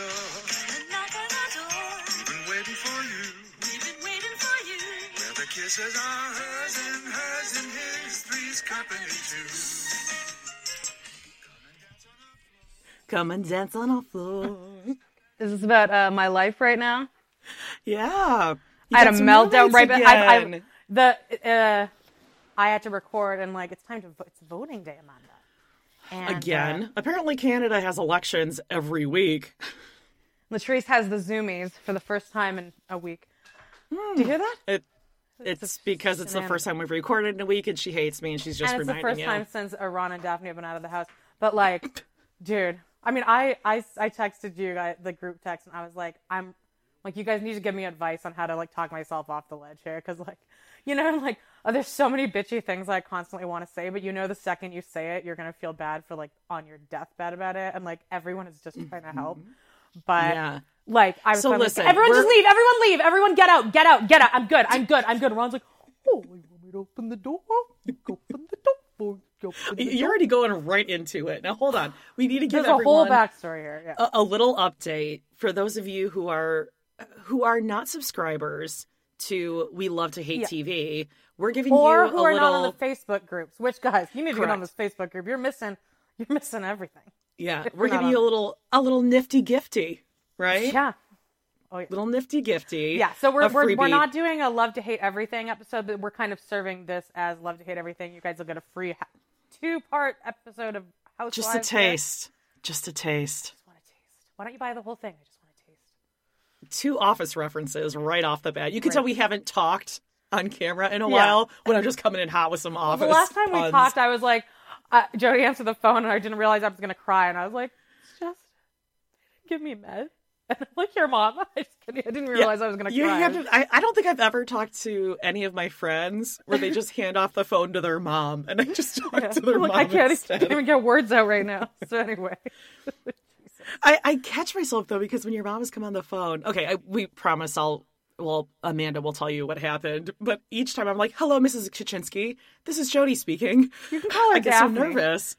Knock on our door. We've been waiting for you. Where the kisses are hers and hers and his. Three's company too. Come and dance on our floor. Is this about uh, my life right now? Yeah. I had a meltdown right. But I, I, the uh, I had to record and like it's time to vo- it's voting day, Amanda. And, Again. uh, Apparently, Canada has elections every week. Latrice has the zoomies for the first time in a week. Do you hear that? Hmm. It, it's because it's the first time we've recorded in a week, and she hates me, and she's just and it's the first you. time since Iran and Daphne have been out of the house. But like, dude, I mean, I, I, I texted you guys the group text, and I was like, I'm like, you guys need to give me advice on how to like talk myself off the ledge here, because like, you know, like, oh, there's so many bitchy things I constantly want to say, but you know, the second you say it, you're gonna feel bad for like on your deathbed about it, and like everyone is just trying to help. Mm-hmm. But. Yeah. like, I was So listen, everyone just leave, everyone leave, everyone get out, get out, get out. I'm good, I'm good, I'm good. Ron's like, oh, you want me to open the door? Open the door. You open the You're already going right into it. Now, hold on. We need to give There's a whole backstory here. Yeah. a, a little update for those of you who are who are not subscribers to We Love to Hate Yeah. TV. We're giving or you who a are little not on the Facebook groups. Which guys, you need to get on this Facebook group. You're missing, you're missing everything. Yeah. We're giving you a little a little nifty gifty, right? Yeah. Oh yeah. Little nifty gifty. Yeah. So we're we're, we're not doing a love to hate everything episode, but we're kind of serving this as love to hate everything. You guys will get a free ha- two part episode of Housewives. just a taste. Just a taste. Just want to taste. Why don't you buy the whole thing? I just want to taste. Two office references right off the bat. You can tell we haven't talked on camera in a Yeah. while when I'm just coming in hot with some office. The last time we talked, I was like, uh, Jody answered the phone, and I didn't realize I was gonna cry, and I was like, it's just give me med. And I'm like, your mom. I just kidding. I didn't realize I was gonna You cry. handed- I, I don't think I've ever talked to any of my friends where they just hand off the phone to their mom and I just talk to their Look, mom I can't, instead. can't even get words out right now. So anyway, I, I catch myself though because when your mom has come on the phone, okay, I, we promise I'll. Well, Amanda will tell you what happened, but each time I'm like, "Hello, Mrs. Kaczynski. This is Jody speaking." you can call her I get so nervous.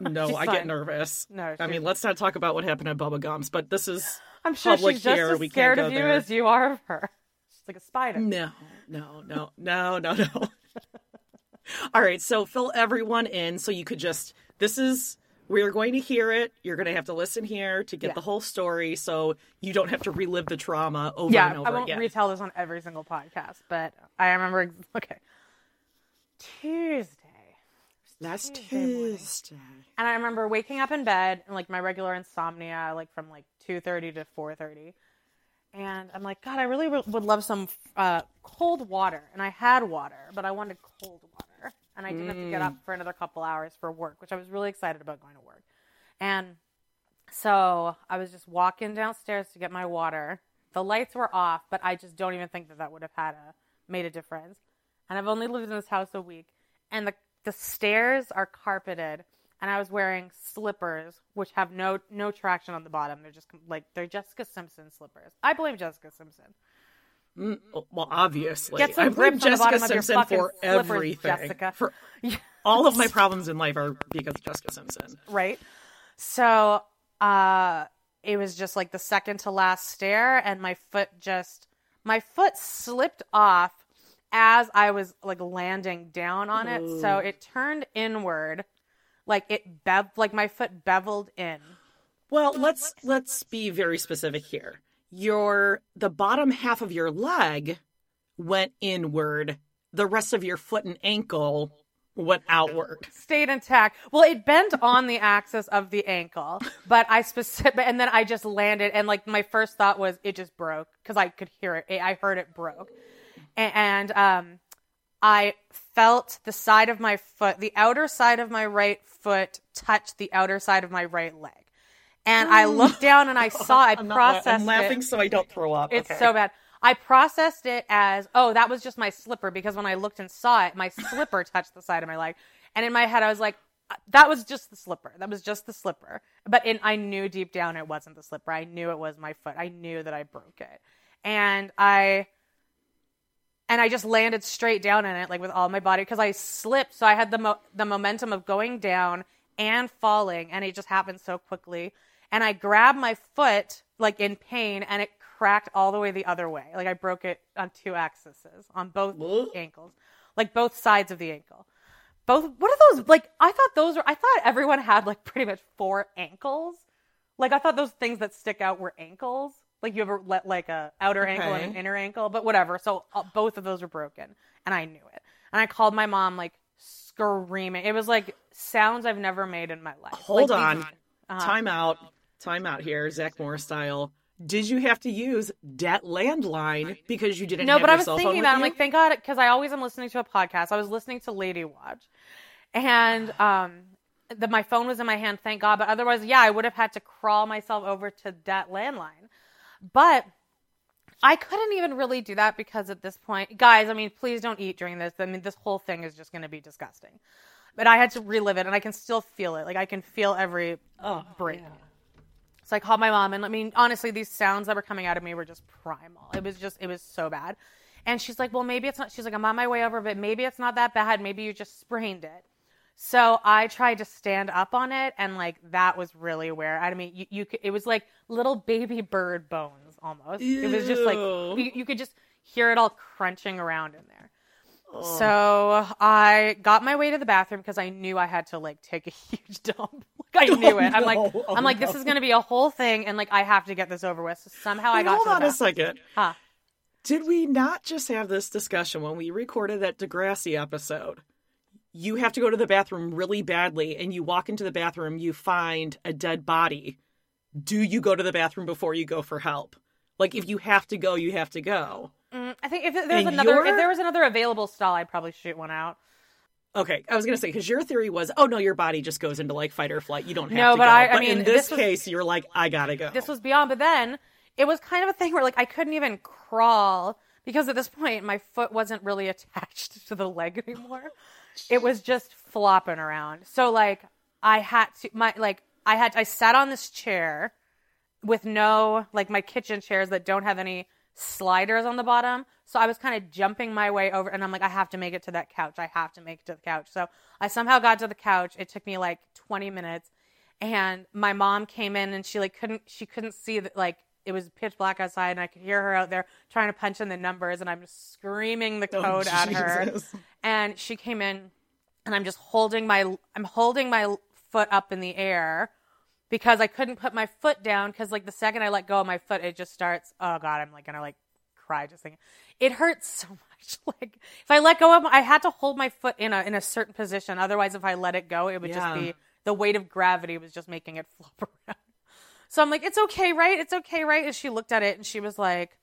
No, She's I get nervous. No, I mean, let's not talk about what happened at Bubba Gumps, but this is I'm sure public she's just here. as we scared of you there. as you are of her. She's like a spider. No, no, no, no, no, no. All right, so fill everyone in so you could just. This is. We're going to hear it. You're going to have to listen here to get Yeah. the whole story so you don't have to relive the trauma over yeah, and over again. I won't again. retell this on every single podcast, but I remember. Okay, Tuesday. Last Tuesday morning. Tuesday. And I remember waking up in bed and like my regular insomnia, like from like two thirty to four thirty, and I'm like, God, I really w- would love some uh, cold water. And I had water, but I wanted cold water, and I didn't have to get up mm. for another couple hours for work, which I was really excited about going to work. And so I was just walking downstairs to get my water. The lights were off, but I just don't even think that that would have had a made a difference. And I've only lived in this house a week, and the the stairs are carpeted, and I was wearing slippers which have no no traction on the bottom. They're just like they're Jessica Simpson slippers. I blame Jessica Simpson. Mm, Well, obviously, Get some I blame grips the Jessica bottom of your Simpson for everything. Jessica. For all of my problems in life are because of Jessica Simpson. right? So uh, it was just like the second to last stair, and my foot just my foot slipped off as I was like landing down on it, so it turned inward, like it bev like my foot beveled in. Well, let's let's be very specific here. Your the bottom half of your leg went inward. The rest of your foot and ankle went outward. stayed intact. Well, it bent on the axis of the ankle, but I specific, and then I just landed, and like my first thought was it just broke because I could hear it. I heard it broke, and, and um, I felt the side of my foot, the outer side of my right foot, touch the outer side of my right leg, and I looked down and I saw. I I'm, not la- processed I'm laughing it. so I don't throw up. It's Okay. so bad. I processed it as, oh, that was just my slipper because when I looked and saw it, my slipper touched the side of my leg. And in my head, I was like, "Uh, that was just the slipper. That was just the slipper. But in, I knew deep down it wasn't the slipper. I knew it was my foot. I knew that I broke it. And I, and I just landed straight down in it, like with all my body, because I slipped. So I had the mo- the momentum of going down and falling, and it just happened so quickly. And I grabbed my foot, like in pain, and it cracked all the way the other way. Like I broke it on two axes, on both ankles, like both sides of the ankle. Both. What are those? Like I thought those were. I thought everyone had like pretty much four ankles. Like I thought those things that stick out were ankles. Like you ever let like a outer ankle and an inner ankle, but whatever. So uh, both of those were broken, and I knew it. And I called my mom like screaming. It was like sounds I've never made in my life. Hold Like, on. these- uh-huh. Time out. Time out here, Zach Morris style. Did you have to use that landline because you didn't No, have but your I was thinking with that I'm like, thank God, because I always am listening to a podcast. I was listening to Lady Watch, and um, the, my phone was in my hand. Thank God, but otherwise, yeah, I would have had to crawl myself over to that landline. But I couldn't even really do that because at this point, guys, I mean, please don't eat during this. I mean, this whole thing is just going to be disgusting. But I had to relive it, and I can still feel it. Like I can feel every oh, break. So I called my mom, and I mean, honestly, these sounds that were coming out of me were just primal. It was just, it was so bad. And she's like, well, maybe it's not. She's like, I'm on my way over, but maybe it's not that bad. Maybe you just sprained it. So I tried to stand up on it, and like that was really where I mean, you, you could, it was like little baby bird bones almost. It was just like you, you could just hear it all crunching around in there. So I got my way to the bathroom because I knew I had to like take a huge dump. Like I knew it. I'm like. Oh, I'm like, this is gonna be a whole thing, and like I have to get this over with. So somehow I got. hold to the on a second. Huh. Did we not just have this discussion when we recorded that Degrassi episode? You have to go to the bathroom really badly, and you walk into the bathroom, you find a dead body. Do you go to the bathroom before you go for help? Like, if you have to go, you have to go. Mm, I think if there was And another, your- if there was another available stall, I'd probably shoot one out. Okay, I was gonna say because your theory was, oh no, your body just goes into like fight or flight. You don't have No, to but go. I- I but mean, in this, this was- case, you're like, I gotta go. This was beyond. But then it was kind of a thing where like I couldn't even crawl because at this point my foot wasn't really attached to the leg anymore. It was just flopping around. So like I had to my like I had I sat on this chair with no like my kitchen chairs that don't have any sliders on the bottom. So I was kind of jumping my way over and I'm like I have to make it to that couch. I have to make it to the couch. So I somehow got to the couch. It took me like 20 minutes and my mom came in and she like couldn't she couldn't see that like it was pitch black outside and I could hear her out there trying to punch in the numbers and I'm just screaming the Oh, code at her and she came in and I'm just holding my I'm holding my foot up in the air because I couldn't put my foot down because like the second I let go of my foot it just starts oh god I'm like gonna like cry just thinking it hurts so much like if I let go of I had to hold my foot in a in a certain position otherwise if I let it go it would Yeah. just be the weight of gravity was just making it flop around so I'm like it's okay right it's okay right and she looked at it and she was like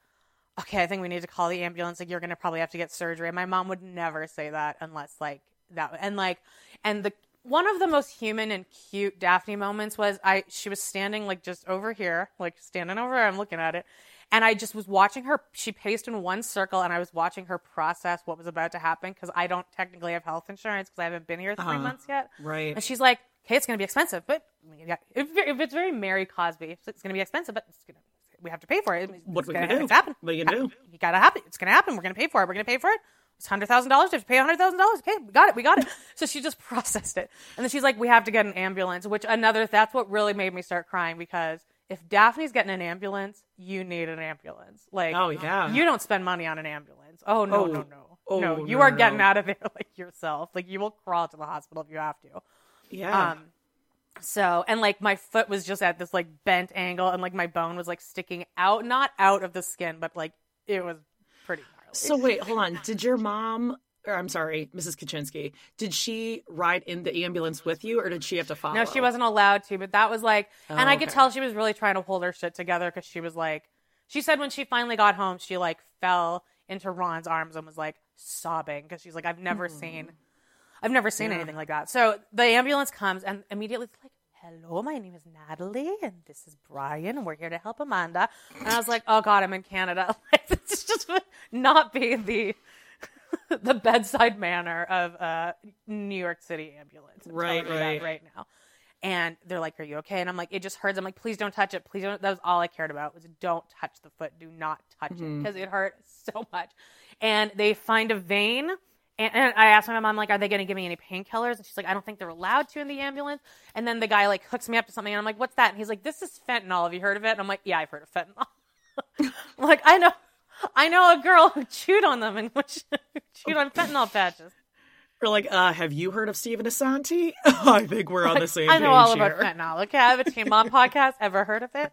okay, I think we need to call the ambulance. Like, you're to probably have to get surgery. And my mom would never say that unless, like, that. And, like, and the one of the most human and cute Daphne moments was I, she was standing, like, just over here, like, standing over here. I'm looking at it. And I just was watching her. She paced in one circle, and I was watching her process what was about to happen because I don't technically have health insurance because I haven't been here 3 Uh-huh. months yet. Right. And she's like, "Okay, it's going to be expensive, but if if it's very Mary Cosby, it's going to be expensive, but it's gonna, we have to pay for it. What It's we gonna- gonna do? It's happening. What are you gonna do? You gotta happen. It's gonna happen. We're gonna pay for it. We're gonna pay for it. It's hundred thousand dollars. We have to pay hundred thousand dollars. Okay, we got it. We got it. so she just processed it, and then she's like, "We have to get an ambulance." Which another that's what really made me start crying because if Daphne's getting an ambulance, you need an ambulance. Like, Oh, yeah. you don't spend money on an ambulance. Oh no, Oh. no, no, Oh, no. You no, are no, getting out of there like yourself. Like, you will crawl to the hospital if you have to. Yeah. Um, so and like my foot was just at this like bent angle, and like my bone was like sticking out, not out of the skin, but like it was. So wait, hold on. Did your mom, or I'm sorry, Mrs. Kaczynski, did she ride in the ambulance with you, or did she have to follow? No, she wasn't allowed to, but that was like, and I could tell she was really trying to hold her shit together because she was like, she said when she finally got home, she like fell into Ron's arms and was like sobbing because she's like, I've never hmm. seen, I've never seen anything like that. So the ambulance comes and immediately it's like, hello, my name is Natalie and this is Brian and we're here to help Amanda. And I was like, oh God, I'm in Canada. Like, just would not be the, the bedside manner of a New York City ambulance. I'm Right, right. right now. And they're like, "Are you okay?" And I'm like, "It just hurts." I'm like, "Please don't touch it. Please don't." That was all I cared about was don't touch the foot. Do not touch it mm-hmm. because it hurt so much. And they find a vein. And, and I asked my mom, like, "Are they going to give me any painkillers?" And she's like, "I don't think they're allowed to in the ambulance." And then the guy like hooks me up to something, and I'm like, "What's that?" And he's like, "This is fentanyl. Have you heard of it?" And I'm like, "Yeah, I've heard of fentanyl." Like, I know, I know a girl who chewed on them and chewed on fentanyl patches. We're like, uh, have you heard of Stephen Asante? I think we're on the same I know all here. about fentanyl. Okay, I have a Teen Mom podcast. Ever heard of it?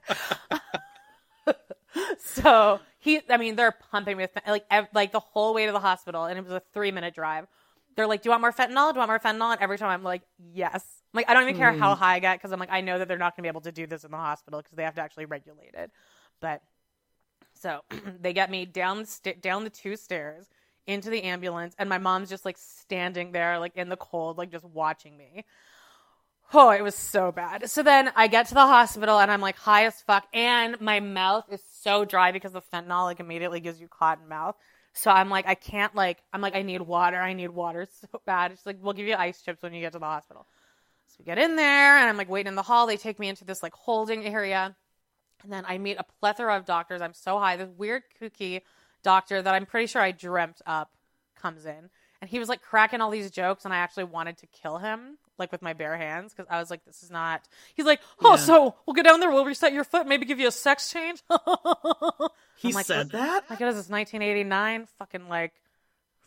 so he, I mean, they're pumping me with like ev- like the whole way to the hospital, and it was a three minute drive. They're like, "Do you want more fentanyl? Do you want more fentanyl?" And every time I'm like, "Yes." I'm like I don't even care how high I get because I'm like I know that they're not going to be able to do this in the hospital because they have to actually regulate it. But so they get me down the st- down the two stairs into the ambulance, and my mom's just like standing there, like in the cold, like just watching me. Oh, it was so bad. So then I get to the hospital and I'm like high as fuck, and my mouth is so dry because the fentanyl like immediately gives you cotton mouth. So I'm like, I can't like, I'm like, I need water. I need water so bad. It's like, we'll give you ice chips when you get to the hospital. So we get in there and I'm like waiting in the hall. They take me into this like holding area. And then I meet a plethora of doctors. I'm so high. This weird kooky doctor that I'm pretty sure I dreamt up comes in. And he was like cracking all these jokes, and I actually wanted to kill him, like with my bare hands, because I was like, this is not. He's like, oh, so we'll go down there, we'll reset your foot, maybe give you a sex change. He like, said that? Like, what is this, 1989? Fucking like,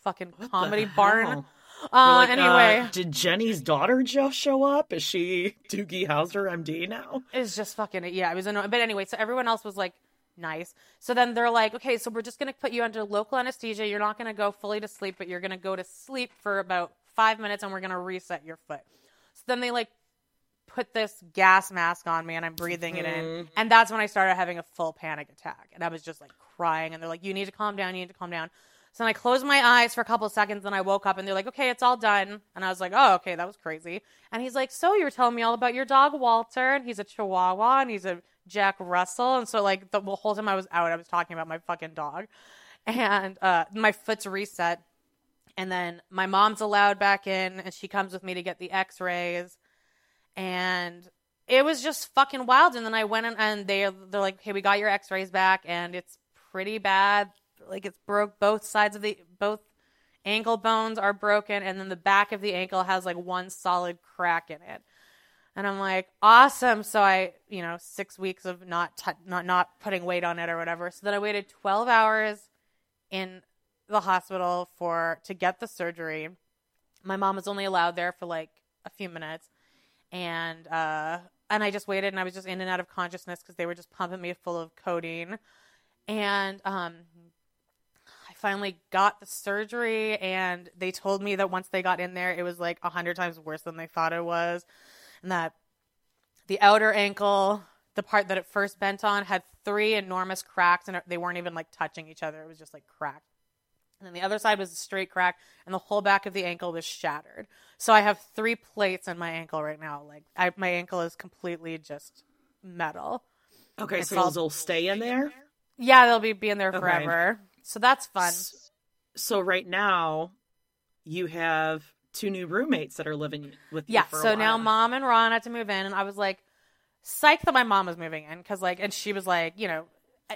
fucking comedy the barn. Uh, Like, anyway, uh, did Jenny's daughter just show up? Is she Doogie Howser, MD now? It's just fucking yeah. It was annoying, but anyway. So everyone else was like nice. So then they're like, okay, so we're just gonna put you under local anesthesia. You're not gonna go fully to sleep, but you're gonna go to sleep for about five minutes, and we're gonna reset your foot. So then they like put this gas mask on me, and I'm breathing it in, and that's when I started having a full panic attack, and I was just like crying, and they're like, you need to calm down, you need to calm down. So then I closed my eyes for a couple seconds, and I woke up, and they're like, okay, it's all done. And I was like, oh, okay, that was crazy. And he's like, so you were telling me all about your dog, Walter, and he's a Chihuahua, and he's a Jack Russell. And so, like, the whole time I was out, I was talking about my fucking dog. And uh, my foot's reset. And then my mom's allowed back in, and she comes with me to get the x rays. And it was just fucking wild. And then I went in, and they, they're like, hey, we got your x rays back, and it's pretty bad. Like, it's broke both sides of the, both ankle bones are broken, and then the back of the ankle has like one solid crack in it. And I'm like, awesome. So I, you know, six weeks of not t- not not putting weight on it or whatever. So then I waited 12 hours in the hospital for to get the surgery. My mom was only allowed there for like a few minutes, and uh, and I just waited, and I was just in and out of consciousness because they were just pumping me full of codeine, and um, finally got the surgery, and they told me that once they got in there, it was like a hundred times worse than they thought it was, and that the outer ankle, the part that it first bent on, had three enormous cracks, and they weren't even like touching each other. It was just like cracked. And then the other side was a straight crack, and the whole back of the ankle was shattered. So I have three plates in my ankle right now. Like I, my ankle is completely just metal. Okay, It's so all- they'll stay in there? Yeah, they'll be being there Okay. So that's fun. So right now, you have two new roommates that are living with you Yeah. So now mom and Ron had to move in, and I was like, psyched that my mom was moving in because, like, and she was like, you know,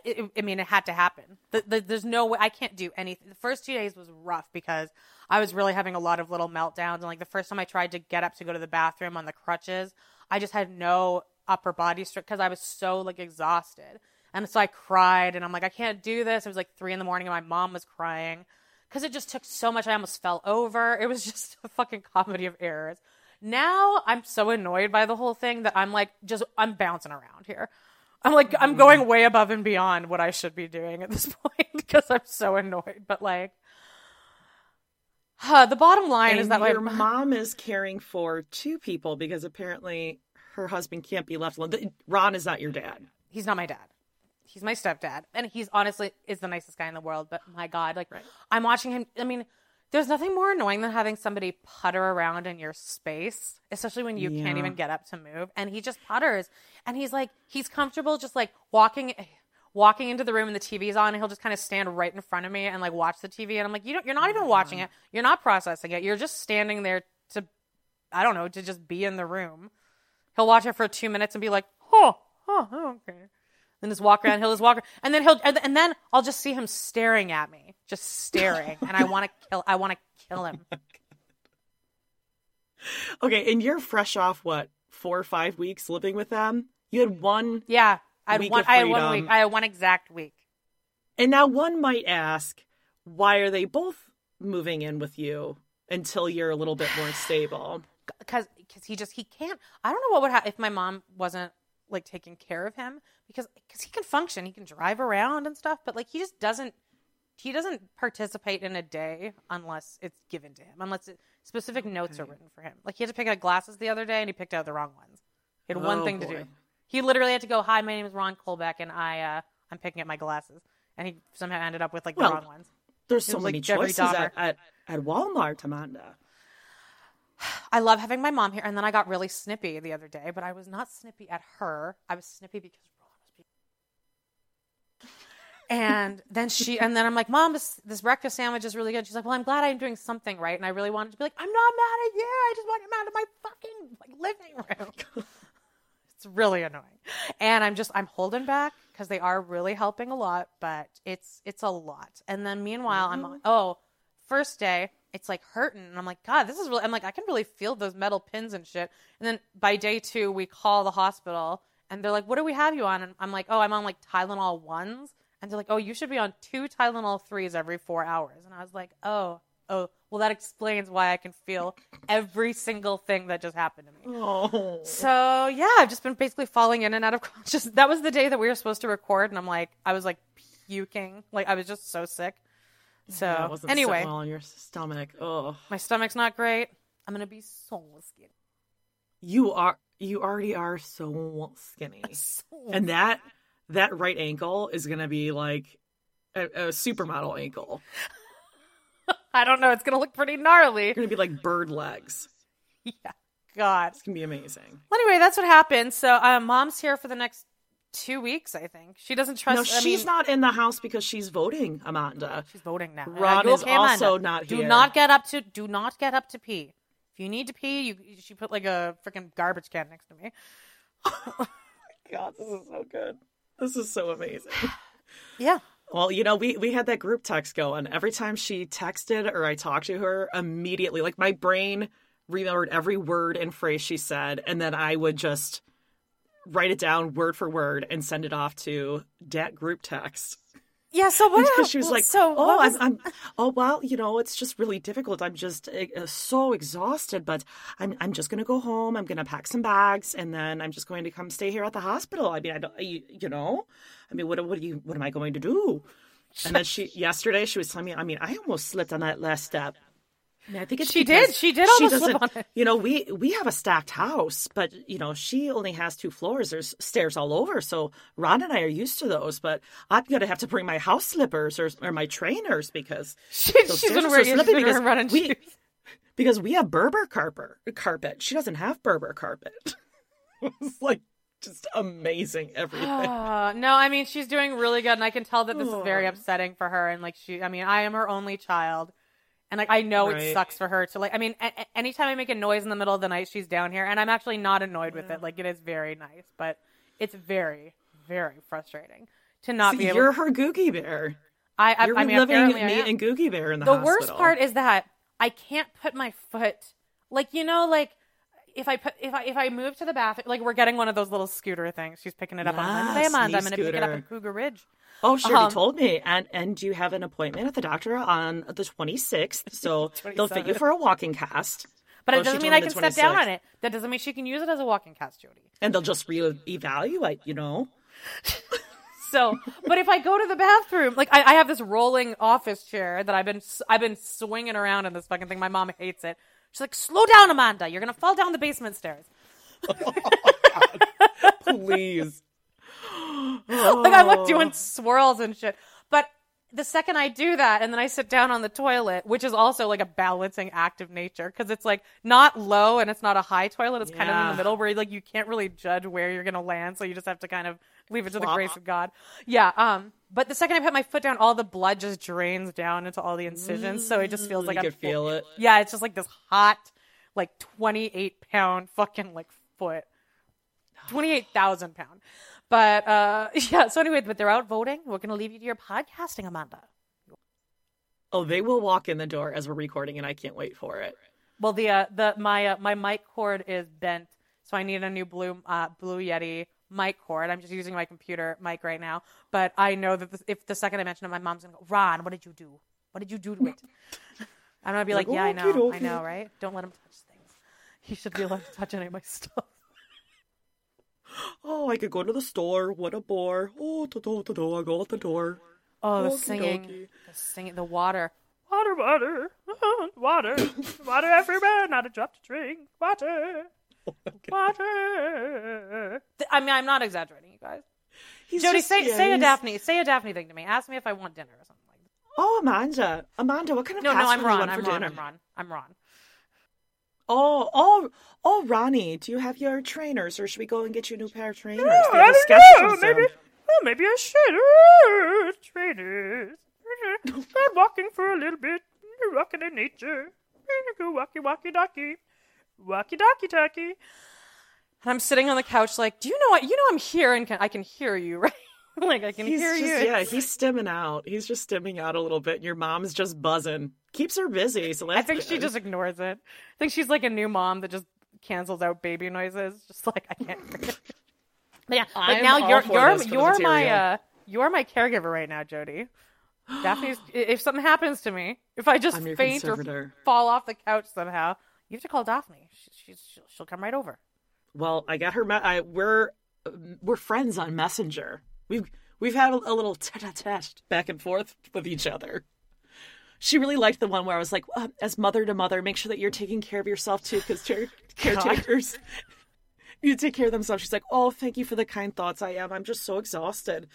it- I mean, it had to happen. The, the, there's no way I can't do anything. The first two days was rough because I was really having a lot of little meltdowns, and like the first time I tried to get up to go to the bathroom on the crutches, I just had no upper body strength because I was so like exhausted. And so I cried and I'm like, I can't do this. It was like three in the morning and my mom was crying because it just took so much. I almost fell over. It was just a fucking comedy of errors. Now I'm so annoyed by the whole thing that I'm like, just, I'm bouncing around here. I'm like, I'm going way above and beyond what I should be doing at this point because I'm so annoyed. But like, uh, the bottom line And is that your my mom is caring for two people because apparently her husband can't be left alone. Ron is not your dad. he's not my dad. He's my stepdad, and he's honestly is the nicest guy in the world. But my God, like I'm watching him. I mean, there's nothing more annoying than having somebody putter around in your space, especially when you can't even get up to move. And he just putters, and he's like he's comfortable just like walking. Walking into the room and the TV's on, and he'll just kind of stand right in front of me and like watch the TV. And I'm like, you don't, you're not even oh, watching it. You're not processing it. You're just standing there to, I don't know, to just be in the room. He'll watch it for two minutes and be like, oh, oh, okay. Then just walk around. He'll just walk, around, and then he'll, and, then I'll just see him staring at me, just staring, and I want to kill. I want to kill him. Okay, and you're fresh off what four or five weeks living with them. You had one, Yeah, I had Week one. I had one week. I had one exact week. and now one might ask, why are they both moving in with you until you're a little bit more stable? because because he just he can't i don't know what would happen if my mom wasn't like taking care of him because because he can function he can drive around and stuff but like he just doesn't he doesn't participate in a day unless it's given to him unless it, specific notes are written for him. Like he had to pick out glasses the other day and he picked out the wrong ones. He had one Oh, thing to do. he literally had to go hi my name is ron colbeck and i uh i'm picking up my glasses. And he somehow ended up with like the Well, wrong ones. There's so was many Jeffrey choices at, at, at Walmart, Amanda. I love having my mom here. And then I got really snippy the other day, but I was not snippy at her. I was snippy because Ron was being. And then she, and then I'm like, Mom, this, this breakfast sandwich is really good. She's like, Well, I'm glad I'm doing something right. And I really wanted to be like, I'm not mad at you. I just want him out of my fucking like living room. it's really annoying. And I'm just, I'm holding back because they are really helping a lot, but it's, it's a lot. And then meanwhile, I'm, like, mm-hmm. oh, first day, it's like hurting. And I'm like, God, this is really, I'm like, I can really feel those metal pins and shit. And then by day two, we call the hospital and they're like, what do we have you on? And I'm like, oh, I'm on like Tylenol ones. And they're like, oh, you should be on two Tylenol threes every four hours. And I was like, oh, oh, well, that explains why I can feel every single thing that just happened to me. Oh, So yeah, I've just been basically falling in and out of consciousness. That was the day that we were supposed to record, and I'm like, I was like puking, like I was just so sick. So yeah, anyway, well in your stomach. Oh, my stomach's not great. I'm gonna be so skinny. you are you already are so skinny, and that that right ankle is gonna be like a, a supermodel ankle. I don't know. It's gonna look pretty gnarly. It's gonna be like bird legs. Yeah. God. It's gonna be amazing. Well, anyway, that's what happened. So uh, mom's here for the next two weeks. I think she doesn't trust. No, I she's mean, not in the house because she's voting, Amanda. Oh, she's voting now. Ron is okay, Amanda? also not Do not get up to. Do not get up to pee. If you need to pee, you she put like a freaking garbage can next to me. Oh God, this is so good. This is so amazing. Yeah. Well, you know, we we had that group text going. Every time she texted or I talked to her, immediately, like my brain remembered every word and phrase she said, and then I would just write it down word for word and send it off to that group text. Yeah. So what? Because she was like, so "Oh, was- I'm, I'm, oh well, you know, it's just really difficult. I'm just uh, so exhausted, but I'm, I'm just gonna go home. I'm gonna pack some bags, and then I'm just going to come stay here at the hospital. I mean, I don't, you, you know, I mean, what, what do you, what am I going to do? And then she, yesterday, she was telling me, I mean, I almost slipped on that last step. I, think it's She did. She did almost slip doesn't- on it. You know, we we have a stacked house, but you know, she only has two floors. There's stairs all over, so Ron and I are used to those. But I'm gonna have to bring my house slippers or, or my trainers because She- she's gonna wear- so she's gonna because run in we shoes. because we have Berber carpet. Carpet. She doesn't have Berber carpet. it's like just amazing everything. Uh, no, I mean she's doing really good, and I can tell that this is very upsetting for her. And like she, I mean, I am her only child, and like I know it sucks for her to like. I mean, a- anytime I make a noise in the middle of the night, she's down here, and I'm actually not annoyed with it. Like it is very nice, but it's very, very frustrating to not be able. you're her Googie Bear. I, I, You're I mean, I me and Googie Bear in the, house. the hospital. worst part is that I can't put my foot like you know like if I put if I if I move to the bathroom, like we're getting one of those little scooter things. She's picking it up on Yes, Wednesday. Amanda, I'm to pick it up at Cougar Ridge. Oh, sure, Um, you told me. And and you have an appointment at the doctor on the 26th? So they'll fit you for a walking cast. But Oh, it doesn't mean I can step down on it. That doesn't mean she can use it as a walking cast, Jody. And they'll just re-evaluate, you know? So, but if I go to the bathroom, like I, I have this rolling office chair that I've been I've been swinging around in this fucking thing. My mom hates it. She's like, "Slow down, Amanda. You're gonna fall down the basement stairs." Please. like I'm like doing swirls and shit. But the second I do that, and then I sit down on the toilet, which is also like a balancing act of nature, because it's like not low and it's not a high toilet. It's kind of in the middle where like you can't really judge where you're gonna land, so you just have to kind of leave it to the grace of God. Yeah. Um. But the second I put my foot down, all the blood just drains down into all the incisions, so it just feels like you I'm could feel it. Yeah, it's just like this hot, like 28 pound fucking like foot. 28,000 pound. But uh yeah, so anyway, but they're out voting. We're going to leave you to your podcasting, Amanda. Oh, they will walk in the door as we're recording, and I can't wait for it. Well, the uh, the my uh, my mic cord is bent, so I need a new blue uh blue Yeti mic cord. I'm just using my computer mic right now, but I know that this, if the second I mention it, my mom's going to go, "Ron, what did you do? What did you do to it?" I'm going to be like, Like, "Yeah, I know. I know, right? Don't let him touch things. He should be allowed to touch any of my stuff." Oh, I could go to the store. What a bore. Oh, da, da, da, da, I go out the door. Oh, the Okey singing, dokey. the singing, the water, water, water, water, water everywhere, not a drop to drink, water, oh, water. Th- I mean, I'm not exaggerating, you guys. He's Jody, just- say yeah, say a he's- Daphne, say a Daphne thing to me. Ask me if I want dinner or something like that. Oh, Amanda. Amanda, what kind of No, no, pasta I'm do you Ron. want I'm for Ron. dinner? I'm Ron. I'm Ron. Oh, oh, oh, Ronnie, do you have your trainers, or should we go and get you a new pair of trainers? Oh, They have a sketch system. oh, maybe I should. Oh, trainers. I'm walking for a little bit. Walking in nature. Go walkie walkie docky. Walkie docky docky. I'm sitting on the couch like, do you know what? You know I'm here and can, I can hear you, right? like I can He's hear just, you. yeah, he's stimming out. He's just stimming out a little bit. And your mom's just buzzing. Keeps her busy. So I think she just ignores it. I think she's like a new mom that just cancels out baby noises. Just like I can't. But yeah, but I'm now you're you're this for the you're my uh you're my caregiver right now, Jody. Daphne's if something happens to me, if I just faint or fall off the couch somehow, you have to call Daphne. She, she's she'll, she'll come right over. Well, I got her. Me- I, we're we're friends on Messenger. We've we've had a, a little tete-a-tete back and forth with each other. She really liked the one where I was like, uh, as mother to mother, make sure that you're taking care of yourself too, because caretakers you take care of themselves. She's like, oh, thank you for the kind thoughts. I am. I'm just so exhausted.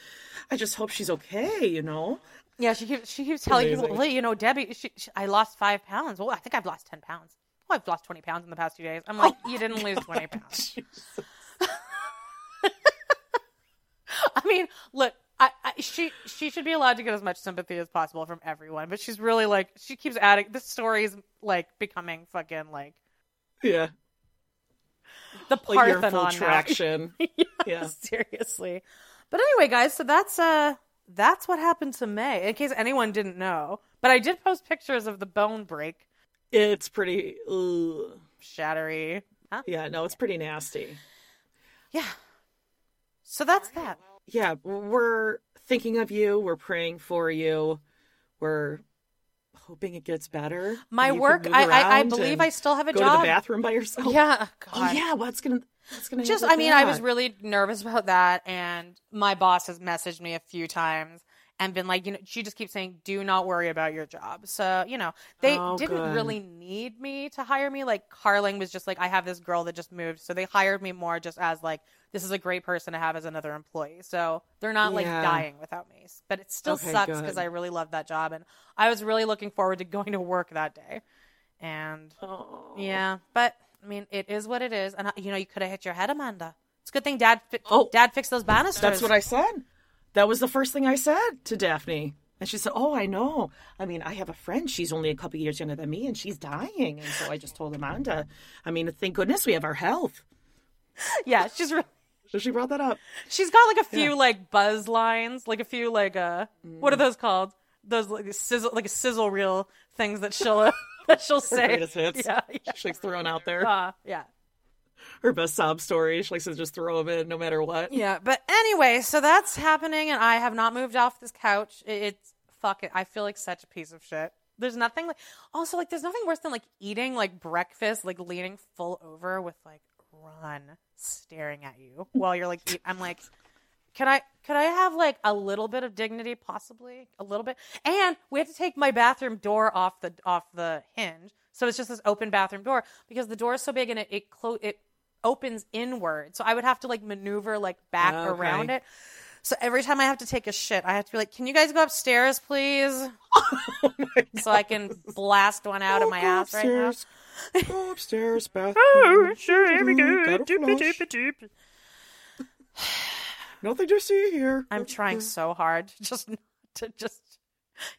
I just hope she's okay. You know. Yeah, she keeps she keeps telling people, Amazing. well, you know, Debbie, she, she, I lost five pounds. Well, I think I've lost ten pounds. Oh, I've lost twenty pounds in the past two days. I'm like, you didn't lose twenty pounds. I mean, look, I, I she she should be allowed to get as much sympathy as possible from everyone, but she's really like she keeps adding. This story is like becoming fucking like Yeah. the Like your Parthenon full traction. yeah, Yeah. seriously. But anyway, guys, so that's uh that's what happened to May. In case anyone didn't know, but I did post pictures of the bone break, It's pretty. Ugh. shattery. Huh? Yeah. No, it's pretty nasty. Yeah. So that's that. yeah, we're thinking of you. We're praying for you. We're hoping it gets better. My and you can work, I, I, I believe I still have a go job. to the bathroom by yourself. Yeah. Oh, God. Oh yeah. What's gonna? What's gonna? just? I mean, I was really nervous about that, and my boss has messaged me a few times and been like, you know, she just keeps saying, "Do not worry about your job." So, you know, they Oh, didn't good. really need me to hire me. Like Carling was just like, I have this girl that just moved, so they hired me more just as like, this is a great person to have as another employee. So they're not like dying without me, but it still Okay, sucks because I really love that job, and I was really looking forward to going to work that day. And Oh. yeah, but I mean, it is what it is, and uh, you know, you could have hit your head, Amanda. It's a good thing Dad. Fi- Oh. Dad fixed those banisters. That's what I said. That was the first thing I said to Daphne. And she said, Oh, I know. I mean, I have a friend. She's only a couple years younger than me and she's dying. And so I just told Amanda, I mean, thank goodness we have our health. Yeah, she's re- So she brought that up. she's got like a few like buzz lines, like a few like uh, what Mm. are those called? Those like sizzle, like a sizzle reel things that she'll that she'll say. Yeah, yeah, She's throwing out there. uh, yeah. Her best sob story. She likes to just throw them in no matter what. Yeah, but anyway, so that's happening, and I have not moved off this couch. It's fuck it. I feel like such a piece of shit. There's nothing like also like there's nothing worse than like eating like breakfast, like leaning full over with like Ron staring at you while you're like eat. I'm like, can I could I have like a little bit of dignity, possibly a little bit? And we have to take my bathroom door off the off the hinge, so it's just this open bathroom door because the door is so big and it it clo- it opens inward. So I would have to like maneuver like back oh, Okay. around it. So every time I have to take a shit, I have to be like, "Can you guys go upstairs, please?" Oh so I can blast one out of my ass right now. Go upstairs, bathroom. Oh, sure, here we go. Gotta Doopy, doop. Nothing to see here. I'm trying so hard just to just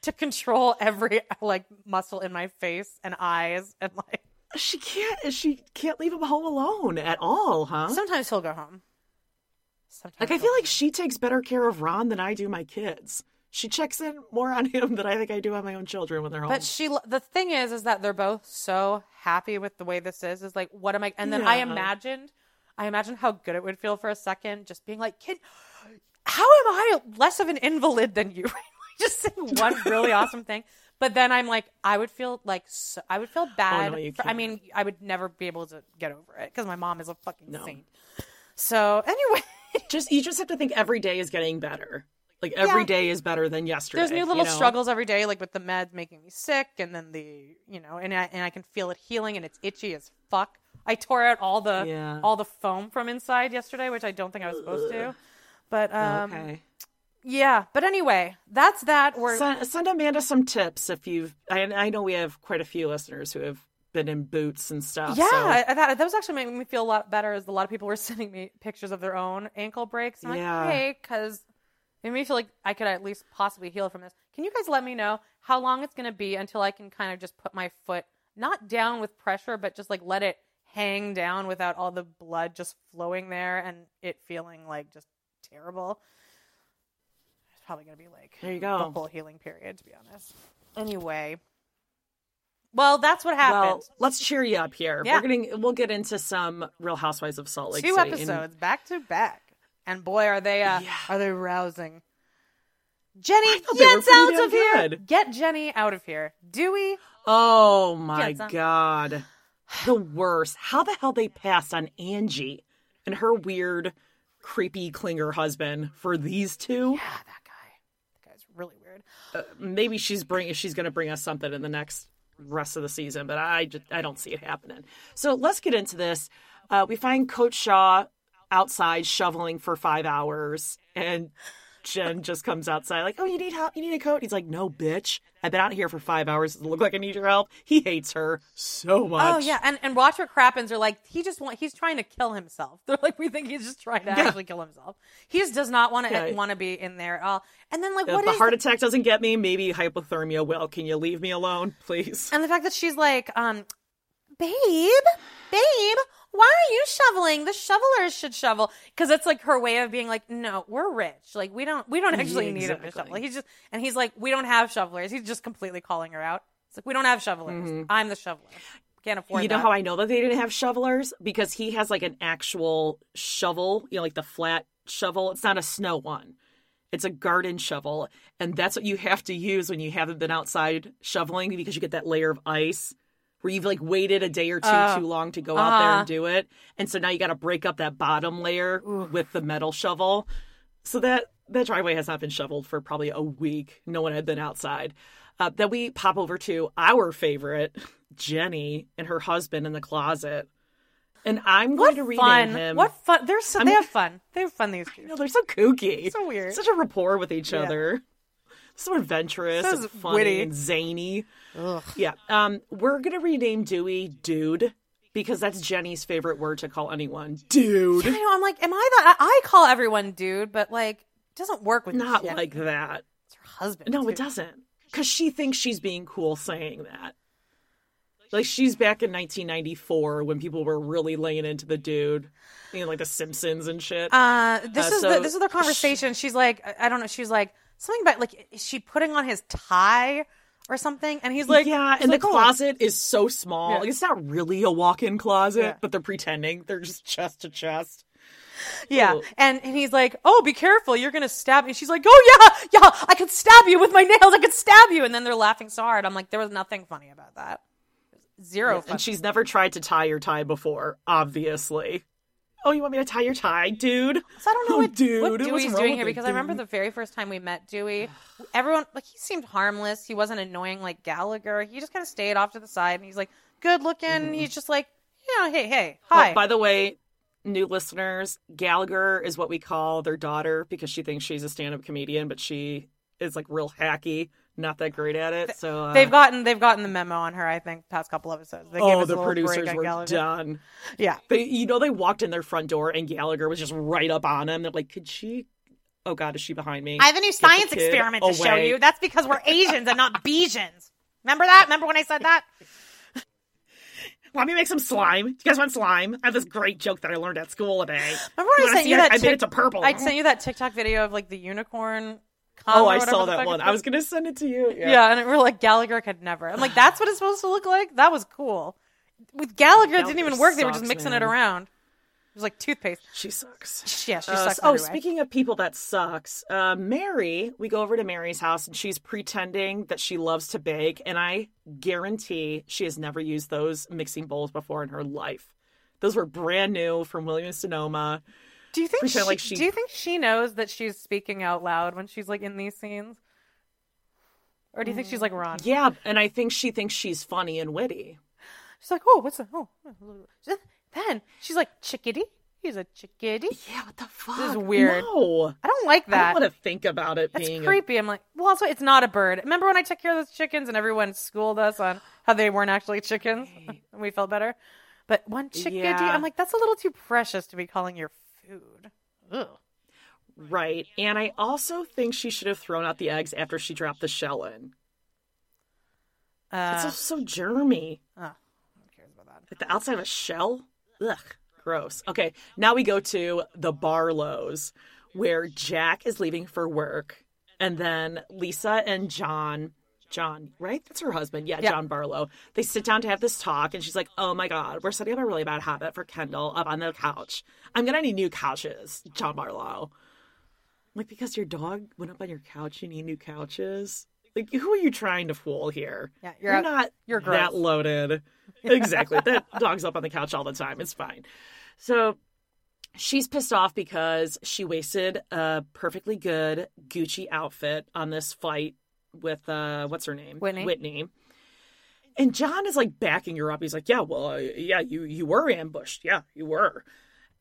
to control every like muscle in my face and eyes and like She can't. She can't leave him home alone at all, huh? sometimes he'll go home. Sometimes Like I feel like she takes better care of Ron than I do my kids. She checks in more on him than I think I do on my own children when they're home. But she, the thing is, is that they're both so happy with the way this is. Is like, what am I? And then I imagined, I imagined how good it would feel for a second, just being like, kid, how am I less of an invalid than you? just saying one really awesome thing. But then I'm like, I would feel like, so, I would feel bad. Oh, you for- I mean, I would never be able to get over it because my mom is a fucking saint. So anyway, just you just have to think every day is getting better. Like every Yeah. day is better than yesterday. there's new you little know? struggles every day, like with the meds making me sick, and then the you know, and I and I can feel it healing, and it's itchy as fuck. I tore out all the Yeah. all the foam from inside yesterday, which I don't think I was supposed to. But um, okay. Yeah. But anyway, that's that. We're Send, send Amanda some tips if you've. I, I know we have quite a few listeners who have been in boots and stuff. yeah, so- I, thought that was actually making me feel a lot better. As a lot of people were sending me pictures of their own ankle breaks. And Yeah. I'm like, hey, because it made me feel like I could at least possibly heal from this. Can you guys let me know how long it's going to be until I can kind of just put my foot not down with pressure, but just like let it hang down without all the blood just flowing there and it feeling like just terrible? Probably going to be like There you go the whole healing period, to be honest. Anyway. Well, that's what happened. Well, let's cheer you up here. Yeah. We're getting. We'll get into some Real Housewives of Salt Lake two City. and- episodes back to back, and boy, are they uh, Yeah. are they rousing. Jenny, thought they were get pretty out of here! good. Get Jenny out of here. Dewey, Oh my god, the worst. How the hell they passed on Angie and her weird, creepy clinger husband for these two? ah, that guy, that guy's really maybe she's bring she's going to bring us something in the next rest of the season, but I just I don't see it happening. So let's get into this. Uh, we find Coach Shah outside shoveling for five hours, and Jen just comes outside like, "Oh, you need help? You need a coat?" He's like, "No, bitch. I've been out here for five hours. It look like I need your help?" He hates her so much. Oh yeah, and and Watch What Crappens are like he just want he's trying to kill himself. They're like we think he's just trying to actually kill himself. He just does not want to Yeah. want to be in there at all. And then like If what the heart attack doesn't get me, maybe hypothermia will. Can you leave me alone, please? And the fact that she's like, um, babe, babe, why are you shoveling? The shovelers should shovel because it's like her way of being like, no, we're rich. Like we don't, we don't actually need him to shovel. He's just, and he's like, we don't have shovelers. He's just completely calling her out. It's like we don't have shovelers. I'm the shoveler. Can't afford. Mm-hmm. You know that. how I know that they didn't have shovelers? Because he has like an actual shovel, you know, like the flat shovel. It's not a snow one. It's a garden shovel. And that's what you have to use when you haven't been outside shoveling because you get that layer of ice where you've like waited a day or two Oh. too long to go out there Uh-huh. and do it. And so now you got to break up that bottom layer with the metal shovel. So that that driveway has not been shoveled for probably a week. No one had been outside. Uh, then we pop over to our favorite, Jenny and her husband in the closet. And I'm What going to rename fun! him. What fun! They're so, I'm- they have fun. They have fun. These two. Know, they're so kooky. So weird. Such a rapport with each Yeah. other. So adventurous So and funny witty. and zany. Yeah. Um, we're gonna rename Dewey Dude because that's Jenny's favorite word to call anyone. Dude. I know. I'm like, am I that? I, call everyone dude, but like, it doesn't work with Not Jenny. like that. It's her husband. No, it doesn't. Because she thinks she's being cool saying that. Like she's back in 1994 when people were really laying into the dude, you know, like the Simpsons and shit. Uh, this Uh, is so the, this is their conversation. She's like, I don't know. She's like something about like, is she putting on his tie or something, and he's like, yeah, he's and like, the "Oh." closet is so small. Yeah. Like it's not really a walk-in closet, Yeah. but they're pretending. They're just chest to chest. Yeah, Oh. and and he's like, "Oh, be careful! You're gonna stab me." She's like, "Oh yeah, yeah, I could stab you with my nails. I could stab you." And then they're laughing so hard. I'm like, there was nothing funny about that. Zero. And she's never tried to tie your tie before, obviously. Oh, you want me to tie your tie, dude? So I don't know Oh, what, dude, what Dewey's doing here because I remember the very first time we met Dewey, everyone like he seemed harmless. He wasn't annoying like Gallagher. He just kind of stayed off to the side and he's like good looking. Mm-hmm. He's just like, yeah, hey, hey, oh, hi. Oh, by the way, new listeners, Gallagher is what we call their daughter because she thinks she's a stand-up comedian, but she is like real hacky, not that great at it. So uh, they've gotten they've gotten the memo on her. I think past couple episodes. They oh, the producers were Gallagher. done. Yeah, They, you know, they walked in their front door and Gallagher was just right up on him. They're like, "Could she? Oh God, is she behind me?" I have a new Get science experiment to show you. That's because we're Asians and not Bejans. Remember that? Remember when I said that? Want me to make some slime? Do You guys want slime? I have this great joke that I learned at school today. Remember when I sent you that? I made it to purple. I sent you that TikTok video of like the unicorn. Oh, I saw that one. I was gonna send it to you. Yeah. Yeah. and we are like Gallagher could never. I'm like, that's what it's supposed to look like. That was cool. With Gallagher, it didn't even work. They were just mixing man. it around. It was like toothpaste. She sucks. Yeah, she Uh, sucks. oh, speaking of people that sucks, uh, Mary, we go over to Mary's house and she's pretending that she loves to bake, and I guarantee she has never used those mixing bowls before in her life. Those were brand new from Williams Sonoma. Do you think she, like she- Do you think she knows that she's speaking out loud when she's like in these scenes? Or do you think she's like Ron? Yeah, and I think she thinks she's funny and witty. She's like, oh, what's that? Oh, oh then she's like, chickadee. He's a chickadee. Yeah, what the fuck? This is weird. No, I don't like that. I don't want to think about it That's creepy. I'm like, well, also, it's not a bird. Remember when I took care of those chickens and everyone schooled us on how they weren't actually chickens, and we felt better. But one chickadee, Yeah. I'm like, that's a little too precious to be calling your food. Ugh. right. And I also think she should have thrown out the eggs after she dropped the shell in. Uh, It's so germy. oh, who cares about that? Like the outside of a shell? Ugh, gross. Okay, now we go to the Barlows, where Jack is leaving for work, and then Lisa and John, John, right? That's her husband. Yeah, Yeah. John Barlow. They sit down to have this talk, and she's like, "Oh my God, we're setting up a really bad habit for Kendall up on the couch. I'm gonna need new couches, John Barlow." Like, because your dog went up on your couch, you need new couches. Like, who are you trying to fool here? Yeah, you're you're out- not you're that loaded. Exactly. that dog's up on the couch all the time. It's fine. So she's pissed off because she wasted a perfectly good Gucci outfit on this fight with uh what's her name? Whitney. Whitney. And John is like backing her up. He's like, "Yeah, well, uh, yeah, you you were ambushed. Yeah, you were."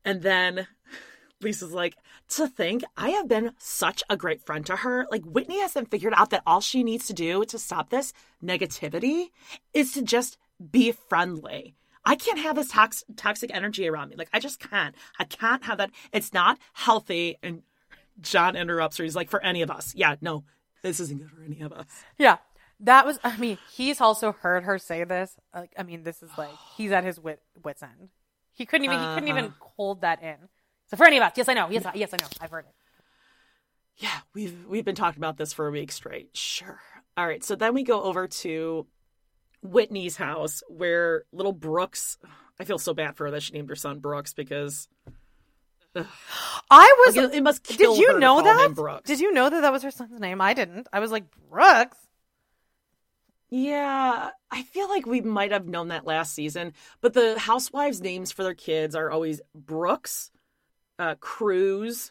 And then Lisa's like, to think I have been such a great friend to her. Like, Whitney hasn't figured out that all she needs to do to stop this negativity is to just be friendly. I can't have this tox- toxic energy around me. Like, I just can't. I can't have that. It's not healthy. And John interrupts her. He's like, for any of us. Yeah, no, this isn't good for any of us. Yeah, that was. I mean, he's also heard her say this. Like, I mean, this is like he's at his wit wit's end. He couldn't even. He couldn't even Uh-huh. hold that in. So for any of us, yes, I know. Yes, I, yes, I know. I've heard it. Yeah, we've we've been talking about this for a week straight. Sure. All right. So then we go over to Whitney's house where little Brooks. I feel so bad for her that she named her son Brooks because I was. like, it, it must kill did you her to know call that? him Brooks. Did you know that that was her son's name? I didn't. I was like Brooks. Yeah, I feel like we might have known that last season, but the housewives' names for their kids are always Brooks, uh, Cruz.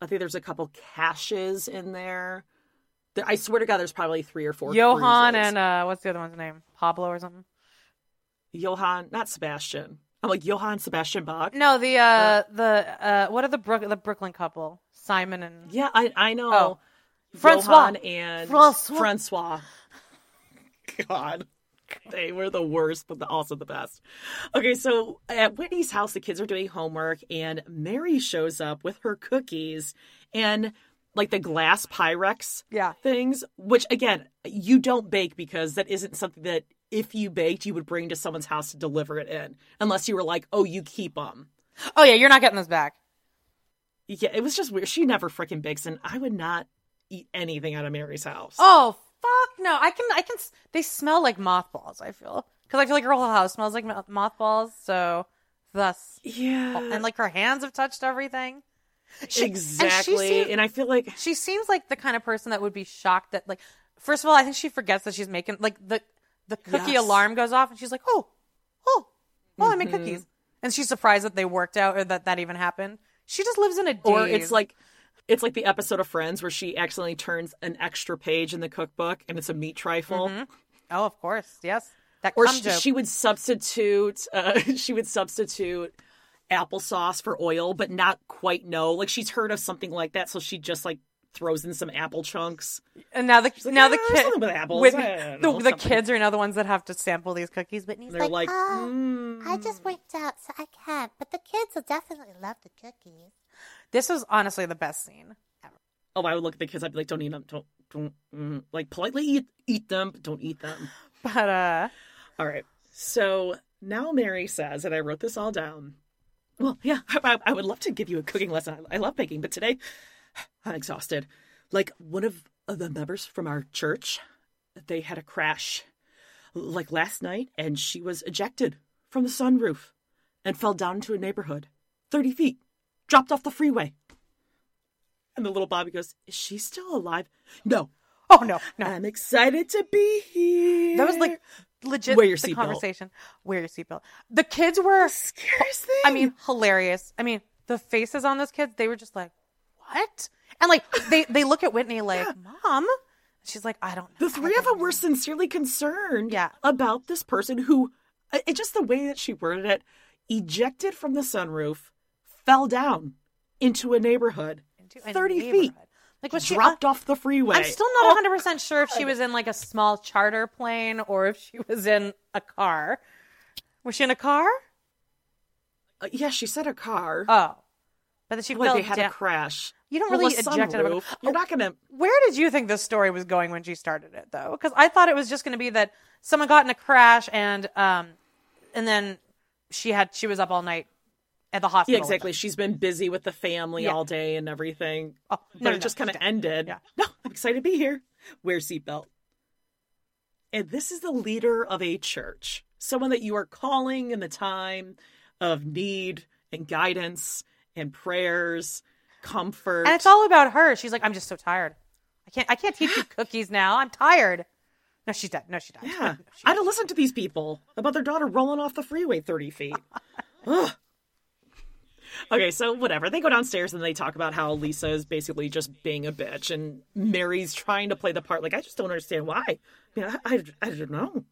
I think there's a couple Cashes in there. There- I swear to God, there's probably three or four. Johan Cruzes. and uh, what's the other one's name? Pablo or something? Johan, not Sebastian. I'm like Johann Sebastian Bach. No, the uh, the uh, what are the Brook the Brooklyn couple? Simon and Yeah, I I know. Oh. Francois. Johann and Francois. Francois. God. They were the worst, but the, also the best. Okay, so at Whitney's house, the kids are doing homework, and Mary shows up with her cookies and like the glass Pyrex Yeah. things, which again, you don't bake because that isn't something that if you baked, you would bring to someone's house to deliver it in, unless you were like, oh, you keep them. Oh yeah, you're not getting this back. Yeah, it was just weird. She never freaking bakes, and I would not eat anything out of Mary's house. Oh fuck no, I can, I can. They smell like mothballs. I feel because I feel like her whole house smells like mo- mothballs. So, thus, Yeah. and like her hands have touched everything. She- and exactly. seems- and I feel like she seems like the kind of person that would be shocked that like first of all i think she forgets that she's making like the the cookie Yes. alarm goes off and she's like oh oh oh i make Mm-hmm. cookies and she's surprised that they worked out or that that even happened she just lives in a daze. or it's like it's like the episode of Friends where she accidentally turns an extra page in the cookbook and it's a meat trifle. oh of course yes that Or she, she would substitute uh, she would substitute applesauce for oil, but not quite know. Like she's heard of something like that, so she just like throws in some apple chunks. and now the like, now "Yeah, the kid with apples. with- the, know, the kids are now the ones that have to sample these cookies Whitney's They're like, "Oh, "Mm." I just worked out, so I can't. But the kids will definitely love the cookies. this was honestly the best scene ever. oh, I would look at the kids. I'd be like, don't eat them. Don't don't mm. like politely eat eat them, but don't eat them. but uh All right. So now Mary says, and I wrote this all down. Well, yeah, I, I would love to give you a cooking lesson. I, I love baking, but today I'm exhausted. Like one of the members from our church, they had a crash like last night, and she was ejected from the sunroof and fell down into a neighborhood 30 feet, dropped off the freeway. And the little Bobby goes, Is she still alive? No. oh no no I'm excited to be here. That was like legit Wear your the conversation. Wear your seatbelt. The kids were scariest thing. I mean, hilarious. I mean, the faces on those kids, they were just like, "What?" And like they they look at Whitney like, "Mom." She's like, "I don't know." the three of them were sincerely concerned Yeah. about this person who it it just the way that she worded it ejected from the sunroof fell down into a neighborhood Into a 30 feet. Like was she dropped off the freeway I'm still not 100 percent sure if she was in like a small charter plane or if she was in a car. Was she in a car? Uh, yeah she said a car Oh, but then she fell they had down. a crash You don't Well, really eject out of a You're not gonna Where did you think this story was going when she started it, though? Because I thought it was just going to be that someone got in a crash and um, and then she had she was up all night at the hospital. yeah exactly she's been busy with the family Yeah. all day and everything Oh, but no, it no, just no, kind of ended Yeah. no i'm excited to be here wear seatbelt and this is the leader of a church someone that you are calling in the time of need and guidance and prayers comfort And it's all about her. She's like, I'm just so tired. I can't I can't teach you cookies now. I'm tired. No, she's dead. No, she died. yeah i had to listen to these people about their daughter rolling off the freeway 30 feet Ugh. Okay, so whatever. They go downstairs and they talk about how Lisa is basically just being a bitch, and Mary's trying to play the part. Like, I just don't understand why. I mean, I, I, I don't know.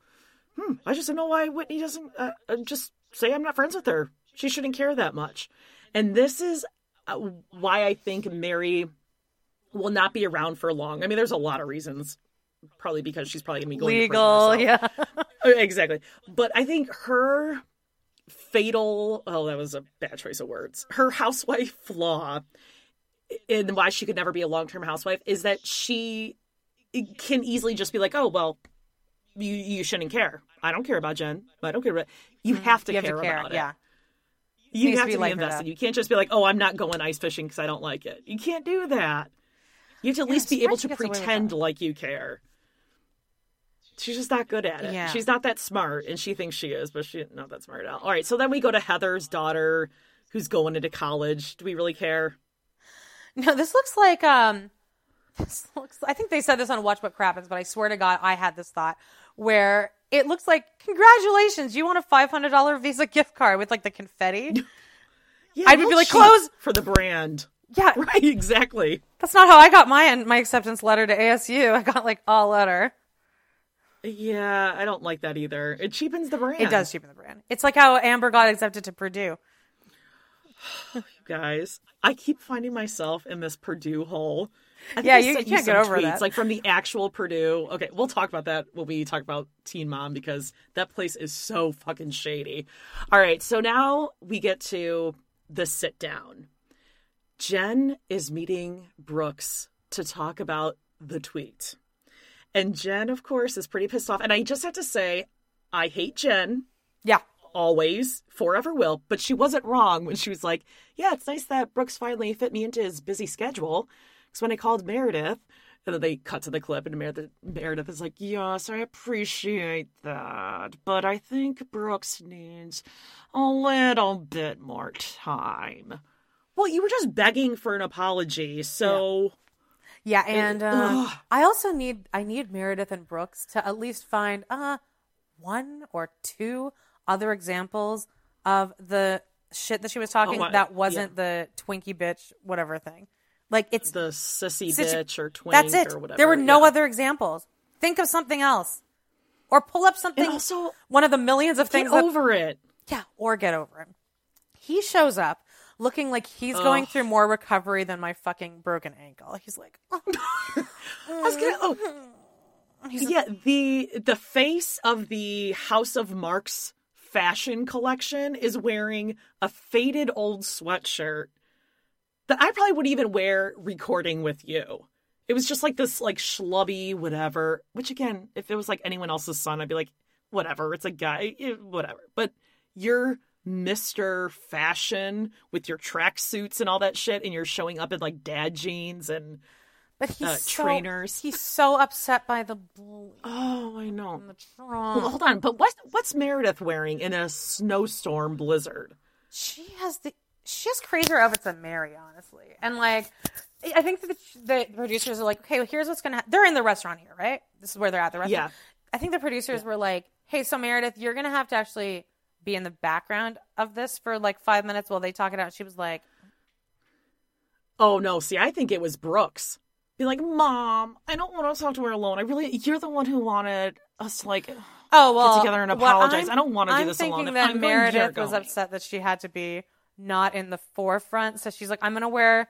Hmm, I just don't know why Whitney doesn't uh, uh, just say I'm not friends with her. She shouldn't care that much. And this is uh, why I think Mary will not be around for long. I mean, there's a lot of reasons. Probably because she's probably gonna be going Legal, herself. yeah. exactly. But I think her fatal oh that was a bad choice of words her housewife flaw and why she could never be a long-term housewife is that she can easily just be like oh well you you shouldn't care i don't care about jen i don't care about you have to, Mm-hmm. You have care, to care. about Yeah. You have to to be like invested you can't just be like oh i'm not going ice fishing because i don't like it you can't do that you have to at Yeah, least be able to gets away with pretend like you care She's just not good at it. Yeah. She's not that smart, and she thinks she is, but she's not that smart at all. All right, so then we go to Heather's daughter, who's going into college. Do we really care? No, this looks like um this looks I think they said this on Watch What Crappens, but I swear to God I had this thought where it looks like congratulations, you won a five hundred dollar Visa gift card with like the confetti. Yeah, I would be like, close- for the brand. Yeah, Right, exactly. that's not how I got my my acceptance letter to ASU. I got like a letter. Yeah, I don't like that either. It cheapens the brand. It does cheapen the brand. It's like how Amber got accepted to Purdue. guys. I keep finding myself in this Purdue hole. Yeah, you- you can't get over tweets, that. Like from the actual Purdue. Okay, we'll talk about that when we talk about Teen Mom because that place is so fucking shady. All right, so now we get to the sit down. Jen is meeting Brooks to talk about the tweet. And Jen, of course, is pretty pissed off. And I just have to say, I hate Jen Yeah. always, forever will. But she wasn't wrong when she was like, "Yeah, it's nice that Brooks finally fit me into his busy schedule." Because when I called Meredith, And then they cut to the clip, and Meredith, Meredith is like, Yes, I appreciate that, but I think Brooks needs a little bit more time. Well, you were just begging for an apology, so. Yeah, and uh. I also need I need Meredith and Brooks to at least find uh one or two other examples of the shit that she was talking Oh, that wasn't the Twinkie bitch whatever thing. Like it's The sissy situ- bitch or twink That's it. or whatever. There were no yeah. other examples. Think of something else, or pull up something. And also, one of the millions of get things. that- over it. yeah, or get over it. He shows up looking like he's going through more recovery than my fucking broken ankle. He's like, oh, I was gonna. Oh, yeah. The the face of the House of Marks fashion collection is wearing a faded old sweatshirt that I probably would even wear recording with you. It was just like this like schlubby whatever. Which again, if it was like anyone else's son, I'd be like, whatever. It's a guy, eh, whatever. But you're Mister Fashion with your tracksuits and all that shit, and you're showing up in like dad jeans and but he's Uh, so, trainers. He's so upset by the bully oh, I know. Well, hold on, but what what's Meredith wearing in a snowstorm blizzard? She has the she has crazier outfits than Mary, honestly. And like, I think that the, the producers are like, okay, well, here's what's gonna. Ha-. They're in the restaurant here, right? This is where they're at the restaurant. Yeah. I think the producers were like, hey, so Meredith, you're gonna have to actually be in the background of this for like five minutes while they talk it out. She was like, Oh no, see, I think it was Brooks. Be like, Mom, I don't want to talk to her alone. I really, you're the one who wanted us to like. oh well, together and apologize. I'm- don't wanna do I'm this alone. thinking If that I'm Meredith was upset that she had to be not in the forefront, so she's like, I'm gonna wear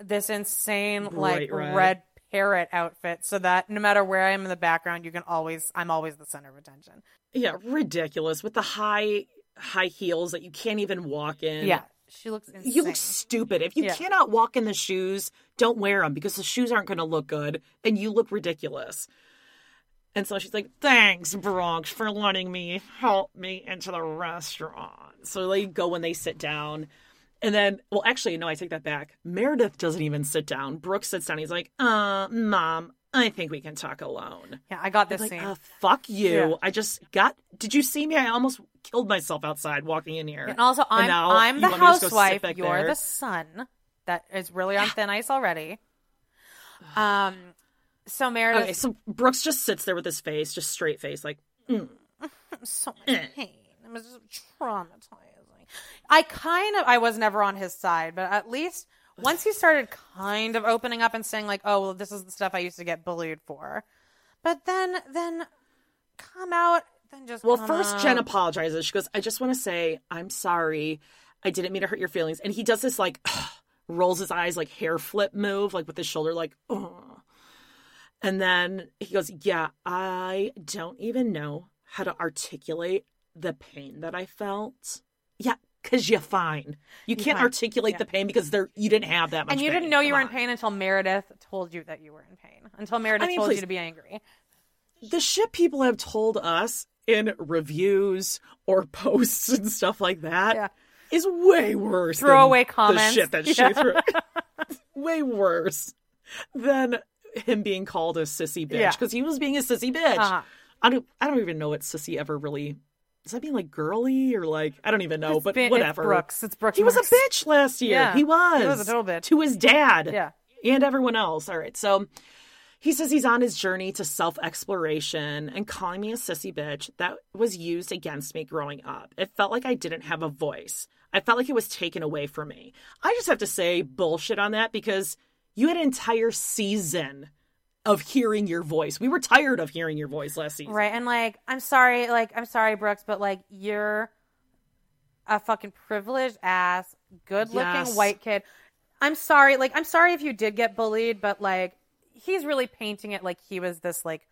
this insane like red. red parrot outfit so that no matter where I am in the background, you can always I'm always the center of attention. Yeah, ridiculous with the high high heels that you can't even walk in. Yeah, she looks insane. You look stupid. If you Yeah. cannot walk in the shoes, don't wear them because the shoes aren't going to look good and you look ridiculous. And so she's like, thanks, Brooks, for letting me help me into the restaurant. So they go when they sit down. And then, well, actually, no, I take that back. Meredith doesn't even sit down. Brooks sits down. He's like, uh, Mom, I think we can talk alone. yeah, I got this Like, scene. uh, fuck you. Yeah. I just got. Did you see me? I almost killed myself outside walking in here. and also, I'm now I'm the want me to just go sit housewife. You're there? the son. That is really on thin ice already. Um, so Meredith, Okay, so Brooks just sits there with his face, just straight face, like, mm. so much pain. It was just traumatizing. I kind of I was never on his side, but at least once he started kind of opening up and saying like, "Oh, well, this is the stuff I used to get bullied for," but then then come out, then just Well, first out. Jen apologizes. She goes, I just want to say, I'm sorry. I didn't mean to hurt your feelings. And he does this, like, rolls his eyes, like, hair flip move, like, with his shoulder, like, oh. And then he goes, Yeah, I don't even know how to articulate the pain that I felt. Yeah, because you're fine. You can't fine. articulate the pain because there you didn't have that much and you pain. didn't know you Come were in pain until Meredith told you that you were in pain. Until Meredith I mean, told please. you to be angry. the shit people have told us in reviews or posts and stuff like that is Yeah. way worse. Throwaway than comments. The shit that Yeah. she threw. way worse than him being called a sissy bitch Yeah. because he was being a sissy bitch. Uh-huh. I don't. I don't even know what sissy ever really. Does that mean like girly or like I don't even know, It's but been- it's whatever. Brooks. It's Brooks He was a bitch last year. Yeah. He was. He was a total bitch. to his dad. Yeah. and everyone else. All right, so he says he's on his journey to self exploration and calling me a sissy bitch that was used against me growing up. It felt like I didn't have a voice. I felt like it was taken away from me. I just have to say bullshit on that because you had an entire season of hearing your voice. We were tired of hearing your voice last season. Right. And like, I'm sorry, like, I'm sorry, Brooks, but like, you're a fucking privileged ass, good looking Yes. white kid. I'm sorry, like, I'm sorry if you did get bullied, but like, he's really painting it like he was this like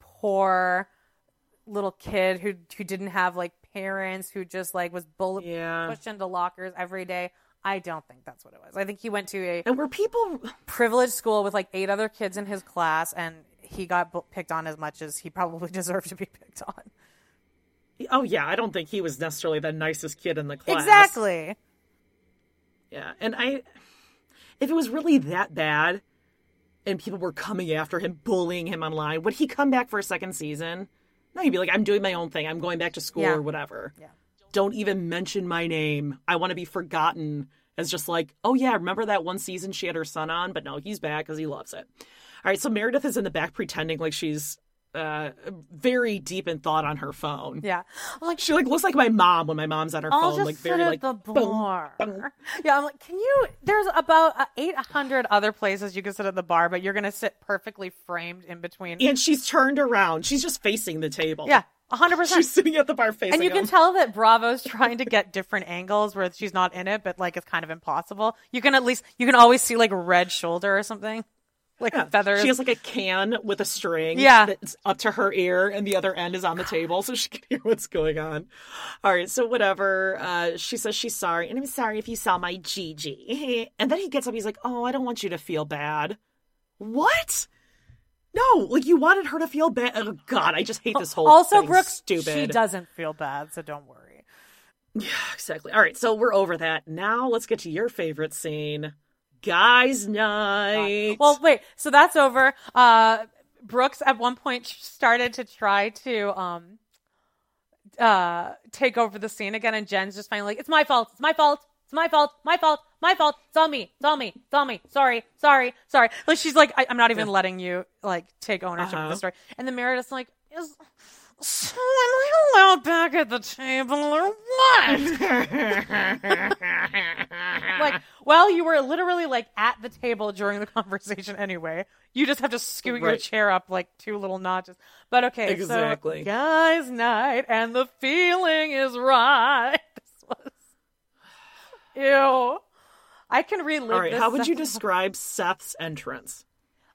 poor little kid who who didn't have like parents who just like was bullied Yeah. pushed into lockers every day. I don't think that's what it was. I think he went to a And were people privileged school with like eight other kids in his class and he got bu- picked on as much as he probably deserved to be picked on. Oh yeah, I don't think he was necessarily the nicest kid in the class. Exactly. Yeah, and I, if it was really that bad, and people were coming after him, bullying him online. Would he come back for a second season? No, he'd be like, I'm doing my own thing. I'm going back to school Yeah. or whatever. Yeah. Don't even mention my name. I want to be forgotten as just like, oh yeah, remember that one season she had her son on? But no, he's back because he loves it. All right, so Meredith is in the back pretending like she's uh, very deep in thought on her phone. Yeah. Like, She like looks like my mom when my mom's on her I'll phone, like very at like the bar. boom. Yeah, I'm like, can you? There's about uh, 800 other places you can sit at the bar, but you're gonna sit perfectly framed in between. and she's turned around. She's just facing the table. Yeah, 100. percent She's sitting at the bar facing And you can tell that Bravo's trying to get different angles where she's not in it, but like it's kind of impossible. You can at least you can always see like red shoulder or something, like Yeah. feathers. She has like a can with a string Yeah. that's up to her ear, and the other end is on the table, so she can hear what's going on. All right, so whatever. Uh, she says she's sorry, and I'm sorry if you saw my Gigi. And then he gets up, he's like, "Oh, I don't want you to feel bad." What? No, like you wanted her to feel bad. Oh God, I just hate this whole. also, thing. Brooke, stupid. she doesn't feel bad, so don't worry. Yeah, exactly. All right, so we're over that. Now let's get to your favorite scene, guys' night. Well, wait. So that's over. Uh, Brooks at one point started to try to um uh take over the scene again, and Jen's just finally like, "It's my fault. It's my fault. It's my fault. My fault. My fault. It's on me. It's on me. It's on me. Sorry. Sorry. Sorry." Like she's like, I- "I'm not even letting you like take ownership of Uh-huh. the story." And then Meredith's like, "Is." So am I allowed back at the table or what? like, well, you were literally like at the table during the conversation anyway. You just have to scoot your chair up like two little notches. But okay, Exactly. so guys' night, and the feeling is right. Ew. I can relive. All right, how would you describe Seth's entrance?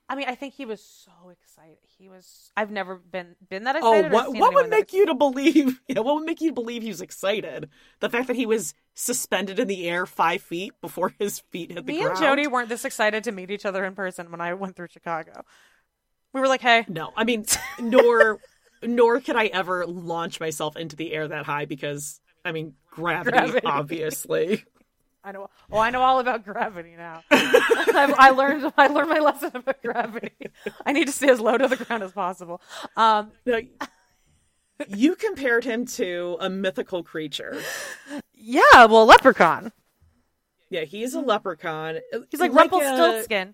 I mean, I think he was so excited. He was. I've never been been that Oh, excited. or what what would that make you to believe? Yeah, what would make you believe he was excited? The fact that he was suspended in the air five feet before his feet hit the Me ground. Me and Jody weren't this excited to meet each other in person when I went through Chicago. We were like, "Hey, No, I mean, nor nor could I ever launch myself into the air that high because I mean gravity, Gravity. obviously. I know. Oh, I know all about gravity now. I, I learned. I learned my lesson about gravity. I need to stay as low to the ground as possible. Um, No, you compared him to a mythical creature. yeah. Well, leprechaun. Yeah, he's a leprechaun. He's like, a- Rumpelstiltskin.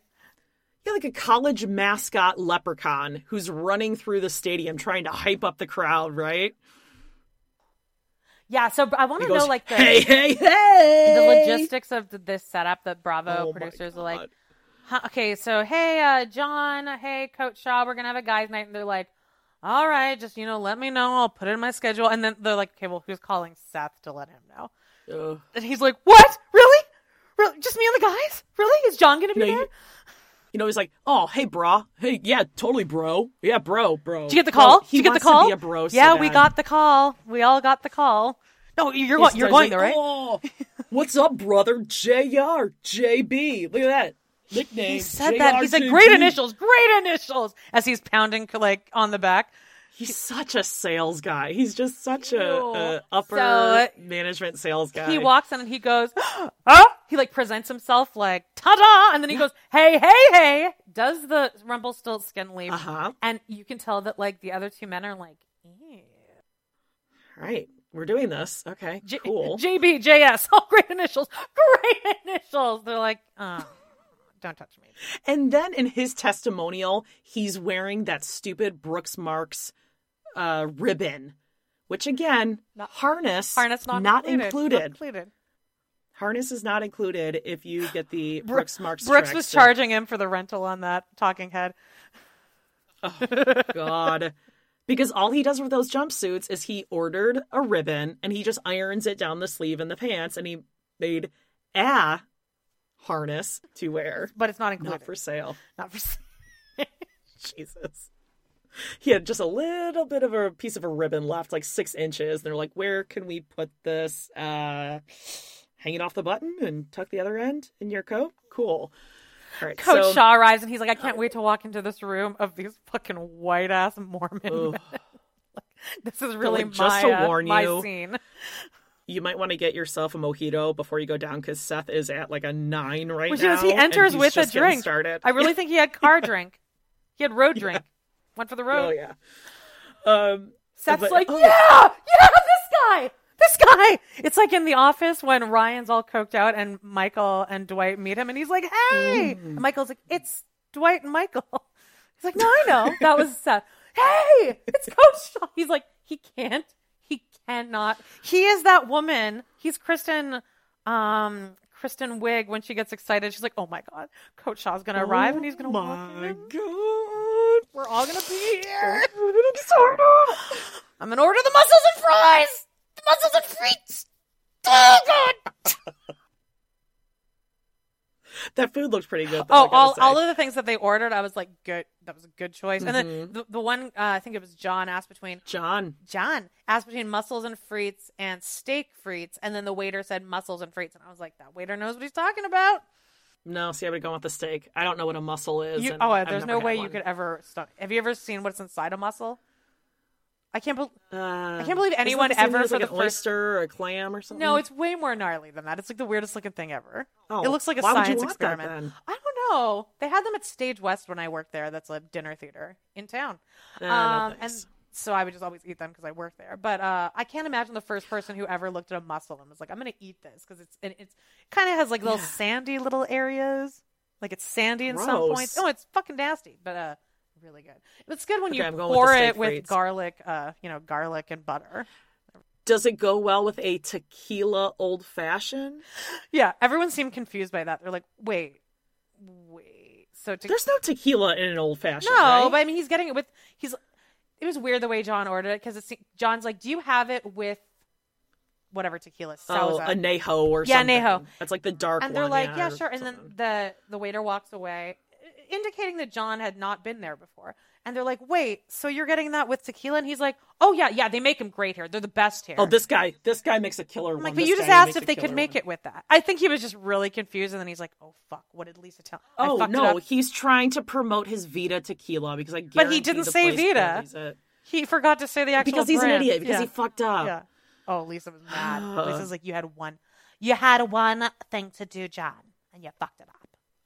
Yeah, like a college mascot leprechaun who's running through the stadium trying to hype up the crowd, right? Yeah. So I want to know like the hey, hey, hey, the logistics of this setup that Bravo Oh producers are like, huh, okay, so hey, uh, John, hey, Coach Shah, we're gonna have a guys' night, and they're like, all right, just you know, let me know, I'll put it in my schedule, and then they're like, okay, well, who's calling Seth to let him know? Ugh. And he's like, what? Really? Really? Just me and the guys? Really? Is John gonna be there? you- You know, he's like, oh, hey, bro. Hey, yeah, totally, bro. Yeah, bro, bro. Did you get the call? he Did you get the call? To be a bro so yeah, we got the call. We all got the call. No, you're. You're going like, there, right? Oh, what's up, brother? Jr. JB. Look at that nickname. he said that. He said, "Great initials, great initials," as he's pounding like on the back. He's such a sales guy. He's just such a, a upper So, management sales guy. He walks in and he goes, "Huh?" He like presents himself like "ta-da," and then he goes, "Hey, hey, hey!" Does the Rumpelstiltskin leave? Uh huh. And you can tell that like the other two men are like, "Ew." Right. We're doing this. Okay. J- cool. JB, JS, all great initials, great initials. They're like, oh, don't touch me. And then in his testimonial, he's wearing that stupid Brooks Marks uh, ribbon, which again, Not- harness, Harness not, not included. included. Not included. Harness is not included if you get the Brooks Marks. Brooks was charging him for the rental on that talking head. God. Because all he does with those jumpsuits is he ordered a ribbon and he just irons it down the sleeve and the pants and he made a harness to wear, But it's not included. not for sale. Not for sale. Jesus. He had just a little bit of a piece of a ribbon left, like six inches. They're like, where can we put this? Uh, hang it off the button and tuck the other end in your coat? Cool. All right. Coach so, Shah arrives and he's like, I can't wait to walk into this room of these fucking white ass Mormon men. this is really like, my, just to uh, warn my scene. You might want to get yourself a mojito before you go down because Seth is at like a nine right Which now. is he enters with a drink. Started. I really think he had car drink. He had road drink. Went for the road. Oh yeah. Um, Seth's but- like, oh. yeah, yeah, this guy, this guy. It's like in The Office when Ryan's all coked out and Michael and Dwight meet him, and he's like, hey. Mm. And Michael's like, it's Dwight and Michael. He's like, no, I know. That was Seth. Hey, it's Coach. He's like, he can't. He cannot. He is that woman. He's Kristen. Um, Kristen Wiig when she gets excited, she's like, "Oh my god, Coach Shah's gonna arrive and he's gonna walk my in. god. We're all gonna be here. I'm gonna order the mussels and fries. The mussels and frites. Oh god. That food looks pretty good. Though, Oh, all, all of the things that they ordered, I was like, good. That was a good choice. And Mm-hmm. then the, the one, uh, I think it was John asked between John. John asked between mussels and frites and steak frites, and then the waiter said mussels and frites, and I was like, that waiter knows what he's talking about. No, see, I would go with the steak. I don't know what a mussel is. You, and oh, I've there's no way you could ever. Stop. Have you ever seen what's inside a mussel? I can't. Be- Uh, I can't believe anyone that the same ever for like the an first. oyster or a clam or something. No, it's way more gnarly than that. It's like the weirdest looking thing ever. Oh, it looks like a why would you science experiment. I don't know. They had them at Stage West when I worked there. That's a dinner theater in town. No um, and so I would just always eat them because I worked there. But uh, I can't imagine the first person who ever looked at a mussel and was like, "I'm going to eat this" because it's and it's kind of has like little sandy little areas. Like it's sandy in some points. Oh, it's fucking nasty, but uh, really good. It's good when Okay, you going with pour it with garlic, uh, you know, garlic and butter. Does it go well with a tequila old fashioned? Yeah, everyone seemed confused by that. They're like, "Wait, wait." So to There's no tequila in an old fashioned. no, right? but I mean, he's getting it with he's. It was weird the way John ordered it because it's John's like, "Do you have it with whatever tequila?" oh, Sauza?" a neho or Yeah, something. Neho. That's like the dark and they're one, like, yeah, "Yeah, sure." And then the the waiter walks away, indicating that John had not been there before. And they're like, "Wait, so you're getting that with tequila?" And he's like, "Oh yeah, yeah, they make them great here. They're the best here." oh, this guy, this guy makes a killer I'm one. like, but you just asked if they could make one. it with that. I think he was just really confused, and then he's like, "Oh fuck, what did Lisa tell?" Oh no, he's trying to promote his Vida tequila because I But he didn't say Vida. He forgot to say the actual because he's an idiot because Yeah. he fucked up. Yeah. Oh, Lisa was mad. Lisa's like, you had one, you had one thing to do, John, and you fucked it up.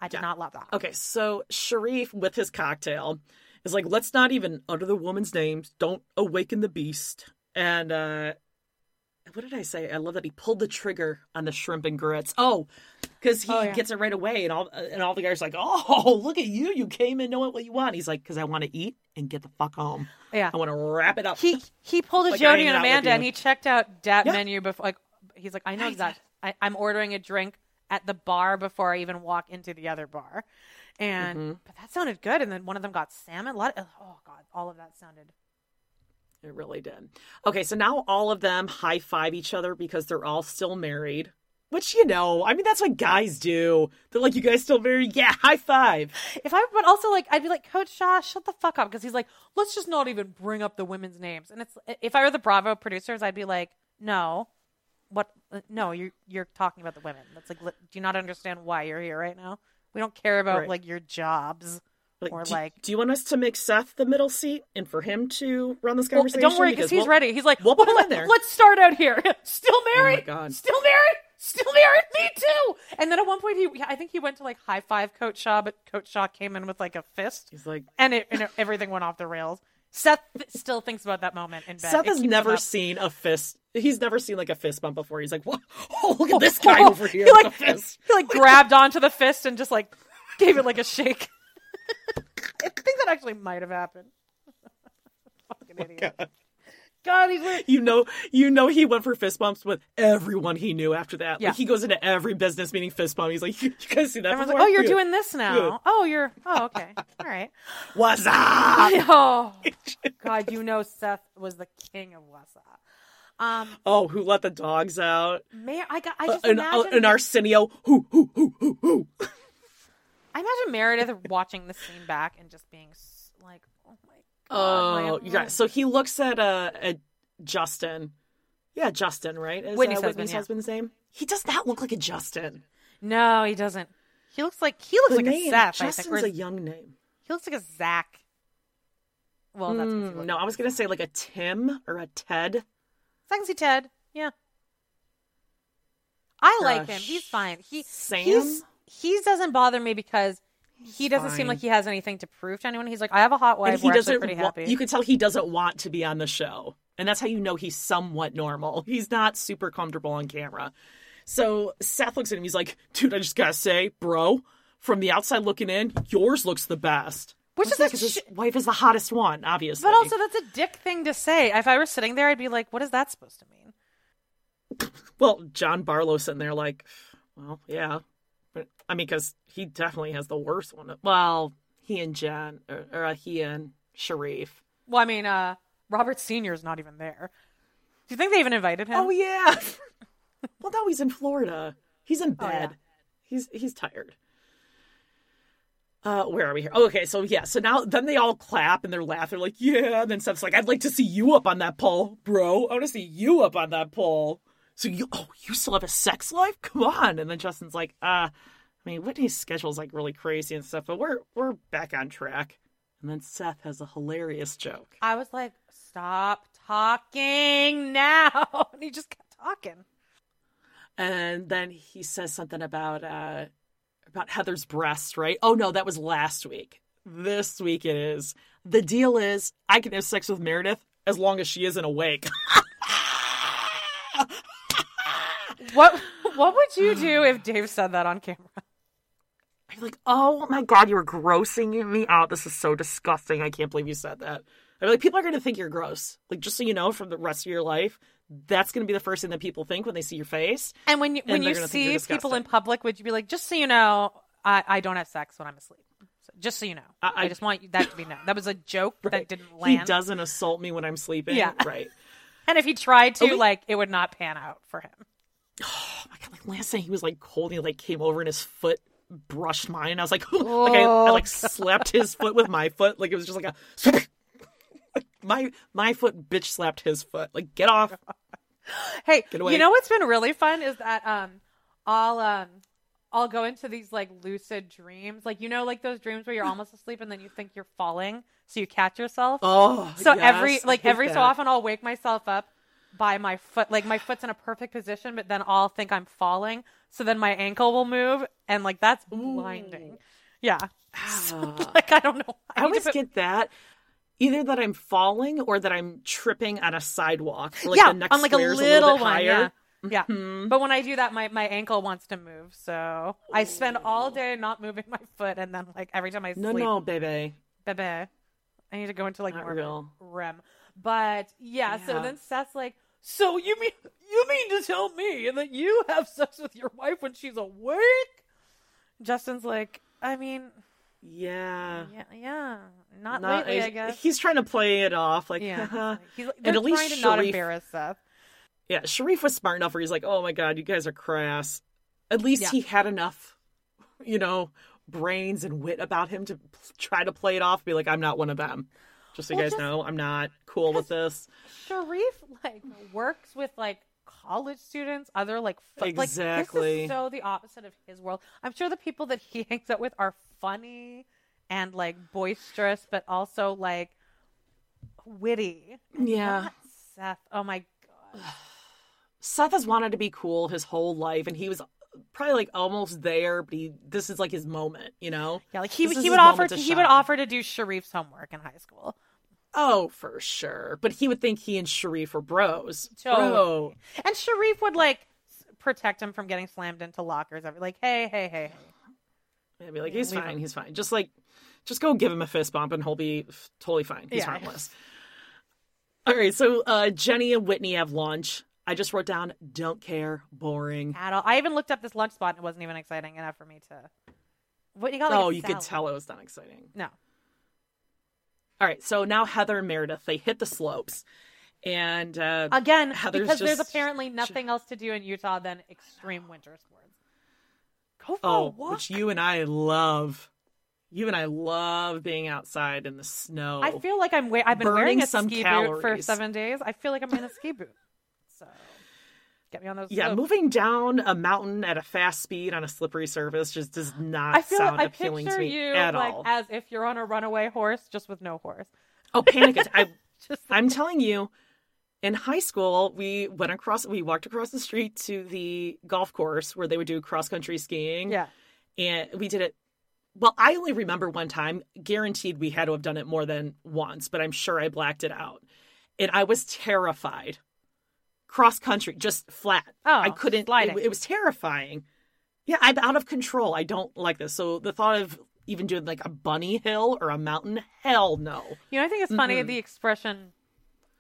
I did Yeah. not love that. Okay, so Sharif with his cocktail is like, let's not even utter the woman's names. Don't awaken the beast. And uh what did I say? I love that he pulled the trigger on the shrimp and grits. Oh, because he Oh, yeah. gets it right away, and all and all the guys are like, "Oh, look at you! You came in knowing what you want." He's like, "Because I want to eat and get the fuck home. Yeah. I want to wrap it up." He he pulled a Like, Jody and Amanda, and he checked out that Yeah. menu before. Like, he's like, I know exactly. I'm ordering a drink at the bar before I even walk into the other bar, and Mm-hmm. but that sounded good. And then one of them got salmon. A lot. Of, oh god, all of that sounded. It really did. Okay, so now all of them high five each other because they're all still married. Which you know, I mean that's what guys do. They're like, "You guys still married? Yeah, high five. If I, but also like, I'd be like, Coach Shah, shut the fuck up, because he's like, let's just not even bring up the women's names. And it's if I were the Bravo producers, I'd be like, no, what? uh, No, you're you're talking about the women. That's like, li- do you not understand why you're here right now? We don't care about Right. like your jobs or do, like. do you want us to make Seth the middle seat and for him to run this Well, conversation? don't worry, because he's we'll- ready. He's like, we'll "Well, in there." Let's start out here. Still married? God. Still married? Still married? Me too. And then at one point, he, I think he went to like high five Coach Shah, but Coach Shah came in with like a fist. He's like, and, it, and it- everything went off the rails. Seth still thinks about that moment in bed. Seth It has never seen a fist. He's never seen like a fist bump before. He's like, "What? Oh, look at this oh, guy over here he like, a fist." he like grabbed onto the fist and just like gave it like a shake. I think that actually might have happened. Fucking oh, idiot. God. God, he's weird. You know, you know, he went for fist bumps with everyone he knew after that. Yeah. Like he goes into every business meeting fist bump. He's like, "You, you guys see that?" Everyone's before? like, "Oh, you're Good. doing this now. Good. Oh, you're. Oh, okay. All right." What's up? oh, God, you know Seth was the king of Wassa. Um, Oh, who let the dogs out? Mayor, I got. I Uh, an, uh, imagine. an Arsenio. Who, who, who, who, who? I imagine Meredith watching the scene back and just being like, "Oh my god." my- you guys. So he looks at uh at Justin. Yeah, Justin, right? Is, Whitney's uh, husband, Whitney's yeah. husband's name. He does not look like a Justin. No, he doesn't. He looks like he looks The like name a Seth. I Justin's think. Or a young name. he looks like a Zach. Well, that's 'cause he Mm, looks no, I was gonna say like a Tim or a Ted. I can see Ted. Yeah. I like him. He's fine. He Sam? he's he doesn't bother me because he doesn't seem like he has anything to prove to anyone. He's like, I have a hot wife. and he We're doesn't. pretty wa- happy. you can tell he doesn't want to be on the show, and that's how you know he's somewhat normal. He's not super comfortable on camera. So Seth looks at him. He's like, "Dude, I just gotta say, bro, from the outside looking in, yours looks the best." Which What's is that? 'Cause his wife is the hottest one, obviously. but also that's a dick thing to say. If I were sitting there, I'd be like, what is that supposed to mean? well, John Barlow sitting there like, well, yeah, I mean, because he definitely has the worst one. Well, he and Jen, or, or uh, he and Sharif. Well, I mean, uh, Robert is not even there. Do you think they even invited him? Oh yeah. well, no, he's in Florida. He's in Oh, bed. yeah. He's he's tired. Uh, where are we here? Oh, okay, so yeah, so now then they all clap and they're laughing, They're like yeah. And then Seth's like, "I'd like to see you up on that pole, bro. I want to see you up on that pole." So you, oh, you still have a sex life? Come on. And then Justin's like, "Uh, I mean, Whitney's schedule's like really crazy and stuff, but we're we're back on track." And then Seth has a hilarious joke. I was like, stop talking now. And he just kept talking. and then he says something about uh about Heather's breast, right? Oh no, that was last week. This week it is. The deal is I can have sex with Meredith as long as she isn't awake. What What would you do if Dave said that on camera? I'm like, oh my god, you were grossing me out. This is so disgusting. I can't believe you said that. I'm like, people are gonna think you're gross. Like, just so you know, from the rest of your life, that's gonna be the first thing that people think when they see your face. And when you And when you gonna think you're see people in public, would you be like, just so you know, I, I don't have sex when I'm asleep. So, just so you know, I, I- just want that to be known. That was a joke that didn't land. He doesn't assault me when I'm sleeping. Yeah. Right. And if he tried to, oh, Okay. like, it would not pan out for him. oh my god, like last night he was like cold and he like came over and his foot brushed mine. And I was like like I, I like slapped his foot with my foot. Like it was just like a my my foot bitch slapped his foot. Like get off. Hey, Get away. you know what's been really fun is that um, I'll um, I'll go into these like lucid dreams, like you know, like those dreams where you're almost asleep and then you think you're falling, so you catch yourself. oh so yes, every like every so often I'll wake myself up by my foot, like my foot's in a perfect position, but then I'll think I'm falling, so then my ankle will move, and like that's blinding. Yeah, So, like I don't know. I to always put- get that either that I'm falling or that I'm tripping on a sidewalk like yeah, the next on like a little, bit one. higher. Yeah. Yeah. Mhm. But when I do that, my, my ankle wants to move. So I spend all day not moving my foot. And then, like, every time I no sleep, no baby bebe, I need to go into like more real. REM. But yeah, so then Seth's like, so you mean you mean to tell me that you have sex with your wife when she's awake? Justin's like, I mean, yeah yeah, yeah, not, Not- lately, I guess. he's trying to play it off like yeah, he's like, And at least trying to not embarrass Seth. Yeah, Sharif was smart enough where he's like, "Oh my god, you guys are crass." At least Yeah. he had enough, you know, brains and wit about him to try to play it off, be like, "I'm not one of them." Just so you guys just- know, I'm not cool with this. Sharif like works with like college students, other like like Exactly. is so the opposite of his world. I'm sure the people that he hangs out with are funny and like boisterous, but also like witty. Yeah. Seth. Oh my god. Seth has wanted to be cool his whole life, and he was probably like almost there, but he this is like his moment, you know? Yeah, like he This he would offer to, he would offer to do Sharif's homework in high school. Oh, for sure. But he would think he and Sharif were bros. Totally. Bro. And Sharif would like protect him from getting slammed into lockers. Every like, hey, hey, hey. I'd be like, he's leave fine, him. he's fine. Just like, just go give him a fist bump and he'll be f- totally fine. He's Yeah. harmless. All right, so uh, Jenny and Whitney have lunch. I just wrote down, don't care, boring. at all. I even looked up this lunch spot and it wasn't even exciting enough for me to. What you got? Like oh, you salad. could tell it was not exciting. No. All right, so now Heather and Meredith, they hit the slopes. And uh, Again, Heather's because there's apparently nothing else to do in Utah than extreme winter sports. Go for a oh, walk. which you and I love. You and I love being outside in the snow. I feel like I'm. Wa- I've been wearing a some ski boot for seven days. I feel like I'm in a ski boot. So get me on those. yeah, slopes. moving down a mountain at a fast speed on a slippery surface just does not I feel. sound I appealing picture to me you at like all. as if you're on a runaway horse, just with no horse. Oh, panic! I, Just I'm telling you, in high school, we went across, we walked across the street to the golf course where they would do cross country skiing. Yeah. And we did it. Well, I only remember one time. Guaranteed we had to have done it more than once, but I'm sure I blacked it out. And I was terrified. Cross country, just flat. Oh, I couldn't. sliding. It, it was terrifying. Yeah, I'm out of control. I don't like this. So the thought of even doing like a bunny hill or a mountain, hell no. You know, I think it's funny the expression,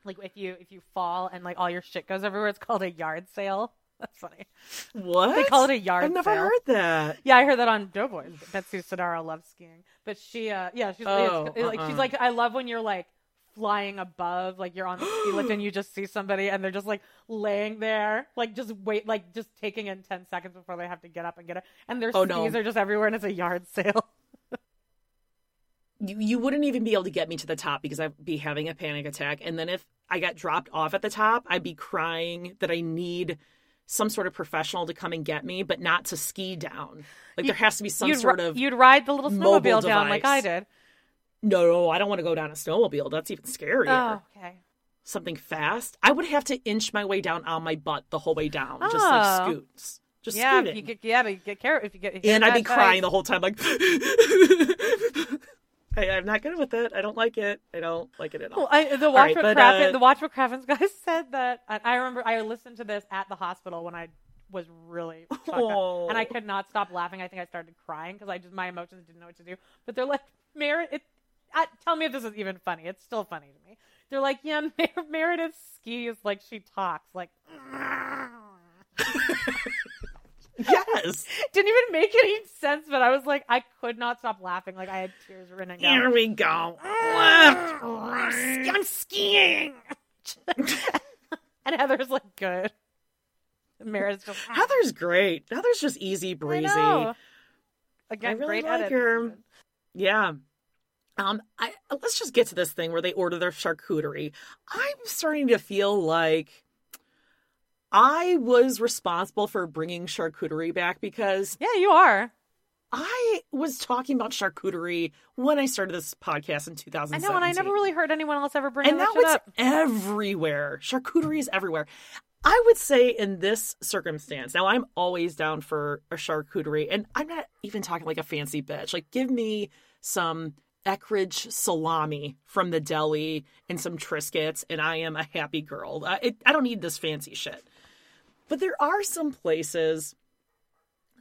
like if you if you fall and like all your shit goes everywhere. It's called a yard sale. That's funny. What? They call it a yard sale. I've never sale. heard that. Yeah, I heard that on Doughboys. Betsy Sodaro loves skiing, but she, uh, yeah, she's Oh, it's- like she's uh-uh. like I love when you're like flying above, like you're on the ski lift and you just see somebody and they're just like laying there, like just wait, like just taking in ten seconds before they have to get up and get it, and their Oh, skis no. are just everywhere and it's a yard sale. you, you wouldn't even be able to get me to the top because I'd be having a panic attack. And then if I got dropped off at the top, I'd be crying that I need some sort of professional to come and get me, but not to ski down. Like there has to be some sort of you'd ride the little mobile snowmobile down like I did. No, no, I don't want to go down a snowmobile. That's even scarier. Oh, okay. Something fast. I would have to inch my way down on my butt the whole way down, just Oh. like scoots, just yeah, scooting. you get, yeah, but you get care if you get. if and I'd be crying the whole time, like. I, I'm not good with it. I don't like it. I don't like it at all. Well, I, the Watch right, Craven, uh, the Watch What Crappens guy said that. I, I remember I listened to this at the hospital when I was really up, and I Oh. could not stop laughing. I think I started crying because I just my emotions didn't know what to do. But they're like, Meredith, it, I, tell me if this is even funny. It's still funny to me. They're like, yeah, Mer- Meredith skis like she talks like. yes. Didn't even make any sense, but I was like, I could not stop laughing. Like I had tears running down. Here we go. Mm. I'm skiing. and Heather's like, good. Mara's just ah. Heather's great. Heather's just easy I breezy. know. Again, I really great like edit. her. Yeah. Um, I let's just get to this thing where they order their charcuterie. I'm starting to feel like I was responsible for bringing charcuterie back because Yeah, you are. I was talking about charcuterie when I started this podcast in 2000. I know, and I never really heard anyone else ever bring it up. and that now it's up. everywhere. Charcuterie is everywhere. I would say in this circumstance, now I'm always down for a charcuterie, and I'm not even talking like a fancy bitch. Like, give me some Eckrich salami from the deli and some Triscuits, and I am a happy girl. Uh, it, I don't need this fancy shit. But there are some places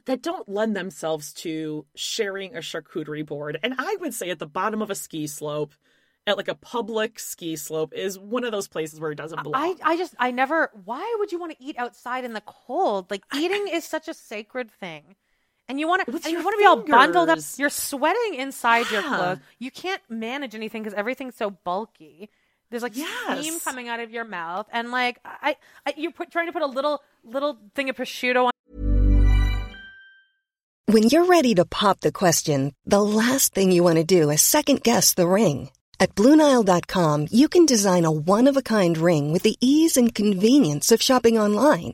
that don't lend themselves to sharing a charcuterie board. And I would say at the bottom of a ski slope, at like a public ski slope, is one of those places where it doesn't belong. I, I just, I never. Why would you want to eat outside in the cold? Like eating is such a sacred thing, and you want to, and you want to be all bundled up. You're sweating inside your clothes. You can't manage anything because everything's so bulky. There's like steam coming out of your mouth, and like I, I you're put, trying to put a little little thing of prosciutto on. When you're ready to pop the question, the last thing you want to do is second guess the ring. At Bluenile.com, you can design a one of a kind ring with the ease and convenience of shopping online.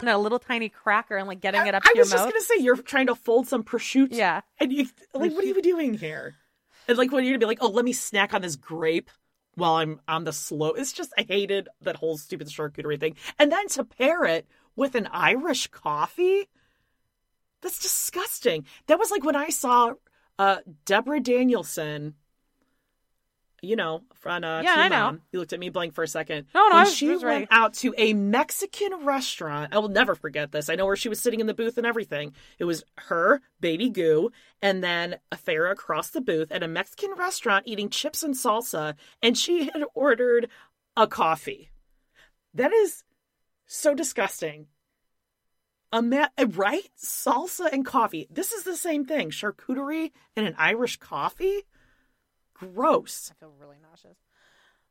And a little tiny cracker and like getting it up I to your was just gonna say you're trying to fold some prosciutto. Yeah. And you like, what are you doing here? And like, when you're gonna be like, oh, let me snack on this grape while I'm on the slow. It's just I hated that whole stupid charcuterie thing. And then to pair it with an Irish coffee, that's disgusting. That was like when I saw uh Deborah Danielson. You know, on uh, Yeah, I know. Mom. You looked at me blank for a second. No, no, when was- she went right. out to a Mexican restaurant. I will never forget this. I know where she was sitting in the booth and everything. It was her, Baby Goo, and then Athera across the booth at a Mexican restaurant eating chips and salsa, and she had ordered a coffee. That is so disgusting. A ma- right? Salsa and coffee. This is the same thing. Charcuterie and an Irish coffee? Gross. I feel really nauseous.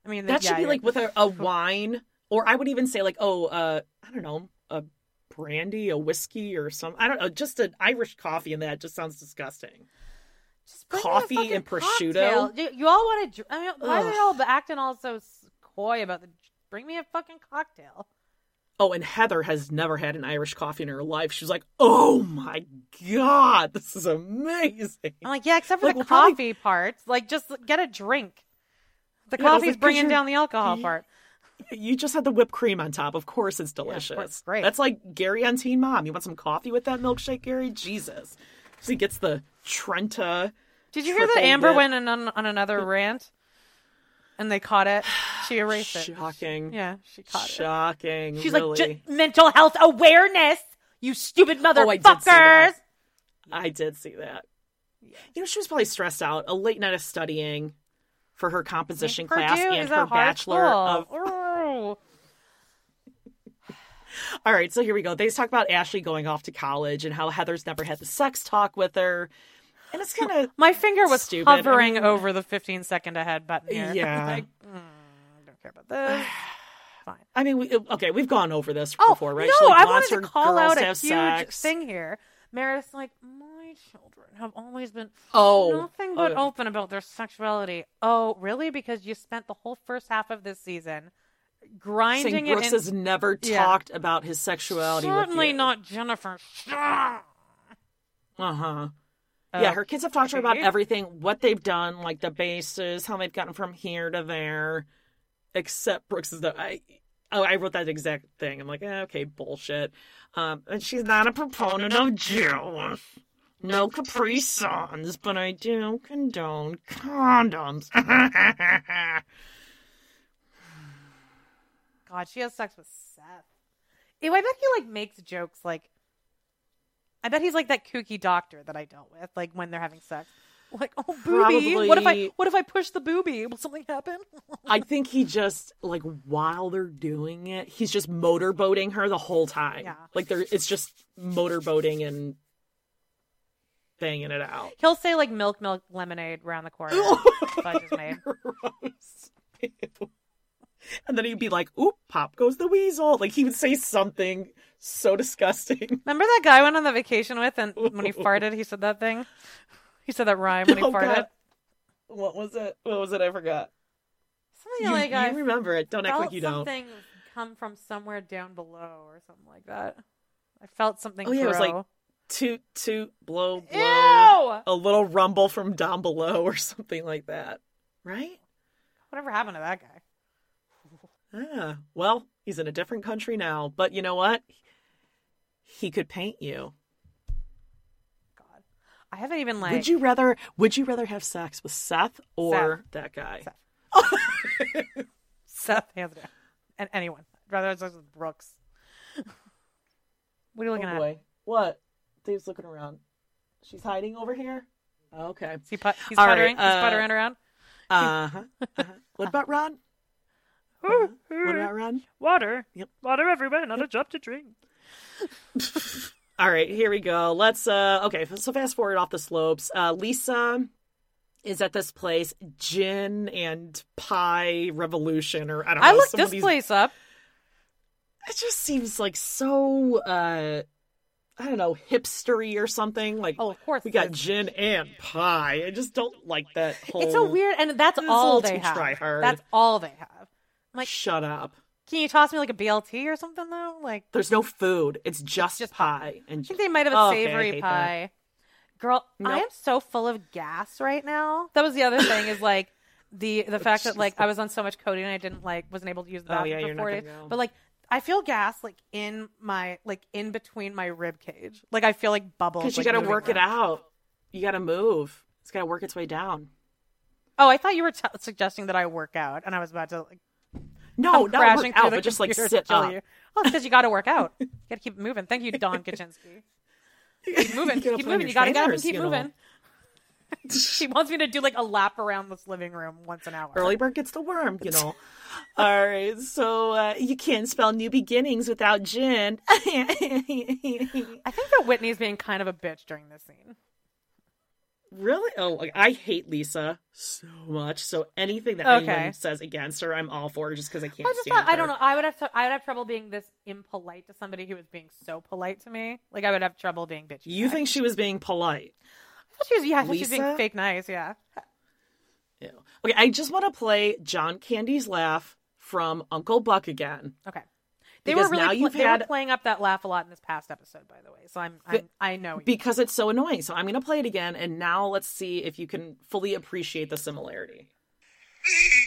I mean, That yeah, should be like with a, a wine, or I would even say like, oh, uh, I don't know, a brandy, a whiskey, or some. I don't know, just an Irish coffee and that just sounds disgusting. Just coffee and cocktail. prosciutto. You, you all want to? I mean, why are they all acting all so coy about the? Bring me a fucking cocktail. Oh, and Heather has never had an Irish coffee in her life. She was like, oh my god, this is amazing. I'm like, yeah, except for Like, the we'll probably- coffee parts. Like, just get a drink. The Yeah, coffee's like, bringing down the alcohol you- part. You just had the whipped cream on top. Of course, it's delicious. course, great. That's like Gary on Teen Mom. You want some coffee with that milkshake, Gary? Jesus. So he gets the Trenta. Did you hear that Amber dip. went on, on another rant? And they caught it. She erased it. Shocking. Yeah, she caught it. Shocking. She's really. like, mental health awareness, you stupid Oh, I did see that. I did see that. You know, she was probably stressed out. A late night of studying for her composition Purdue class and her bachelor of. school. All right, so here we go. They talk about Ashley going off to college and how Heather's never had the sex talk with her, and it's kind of My finger was Stupid. I hovering mean- over the 15 second ahead button here. Yeah. like, mm, care about this. Fine. I mean, we, okay, we've gone over this Oh, before, right? no, like, I wanted to call out a huge sex. thing here. Meredith's like, my children have always been Oh, nothing but oh. open about their sexuality. Oh, really? Because you spent the whole first half of this season grinding Saying it Brooks in- has never Yeah. talked about his sexuality. Certainly not Jennifer. Uh huh. Yeah, her kids have talked to her about everything, what they've done, like the bases, how they've gotten from here to there. Except Brooks is the I. Oh, I wrote that exact thing. I'm like, eh, okay, bullshit. Um, and she's not a proponent of juice. No Capri Suns, but I do condone condoms. God, she has sex with Seth. Ew, I bet he like makes jokes like. I bet he's like that kooky doctor that I dealt with, like when they're having sex. Like, oh booby, what if I what if I push the booby? Will something happen? I think he just like while they're doing it, he's just motorboating her the whole time. Yeah. Like there, it's just motorboating and banging it out. He'll say like milk, milk, lemonade around the corner. Fudge is made. Gross. And then he'd be like, "Oop, pop goes the weasel." Like he would say something so disgusting. Remember that guy I went on the vacation with, and when he farted, he said that thing. He said that rhyme when he Oh, farted. God. What was it? What was it? I forgot. Something You, like you I remember it? Don't act like you don't. something come from somewhere down below or something like that. I felt something. Oh yeah, it was like toot toot blow blow. Ew! A little rumble from down below or something like that. Right? whatever happened to that guy. Ah, well, he's in a different country now, but you know what? He could paint you. I haven't even like. would you rather would you rather have sex with Seth or that guy? Seth hands down, and anyone. I'd rather have sex with Brooks. what are you looking oh at? boy. What? Dave's looking around. She's hiding over here? Okay. Is he put, he's All right, puttering. he's uh, puttering around. Uh-huh. uh-huh. What about Ron? What about Ron? Water. Yep. Water everywhere, not a drop to drink. All right, here we go. Let's uh okay, so fast forward off the slopes. Uh Lisa is at this place, Gin and Pie Revolution, or I don't know. I looked this place up. It just seems like so uh I don't know, hipstery or something. Like Oh, of course we got gin and pie. I just don't like that whole It's so weird, and that's all they have. try-hard. That's all they have. Like, Shut up. Can you toss me like a BLT or something though? Like, There's no food. It's just, just pie. And I think they might have a Oh, okay, savory hate pie. Girl, I am so full of gas right now. That was the other thing is like the the fact that like I was on so much codeine I didn't like wasn't able to use the Oh, bathroom yeah, for four days. go. But like I feel gas like in my like in between my rib cage. Like I feel like bubbles. Because you like, got to moving work it out. You got to move. It's got to work its way down. Oh, I thought you were t- suggesting that I work out, and I was about to like No, not crashing out, but just like sit up. you. Well, because you got to work out. You got to keep moving. Thank you, Don Kaczynski. Keep moving. Keep moving. You got to get up and keep you know. moving. she wants me to do like a lap around this living room once an hour. Early bird gets the worm, you know. All right, so uh, you can't spell new beginnings without gin. I think that Whitney's being kind of a bitch during this scene. Really? Oh, like, I hate Lisa so much. So anything that Okay. anyone says against her, I'm all for, just because I can't I just stand thought I don't know. I would have to, I would have trouble being this impolite to somebody who was being so polite to me. Like I would have trouble being bitchy. You think she was being polite? I thought she was? Yeah, thought she was being fake nice. Yeah. Ew. Okay, I just want to play John Candy's laugh from Uncle Buck again. Okay. They Because were really now you've they had- were playing up that laugh a lot in this past episode, by the way. So I'm, I'm I know because it's so annoying. So I'm going to play it again, and now let's see if you can fully appreciate the similarity.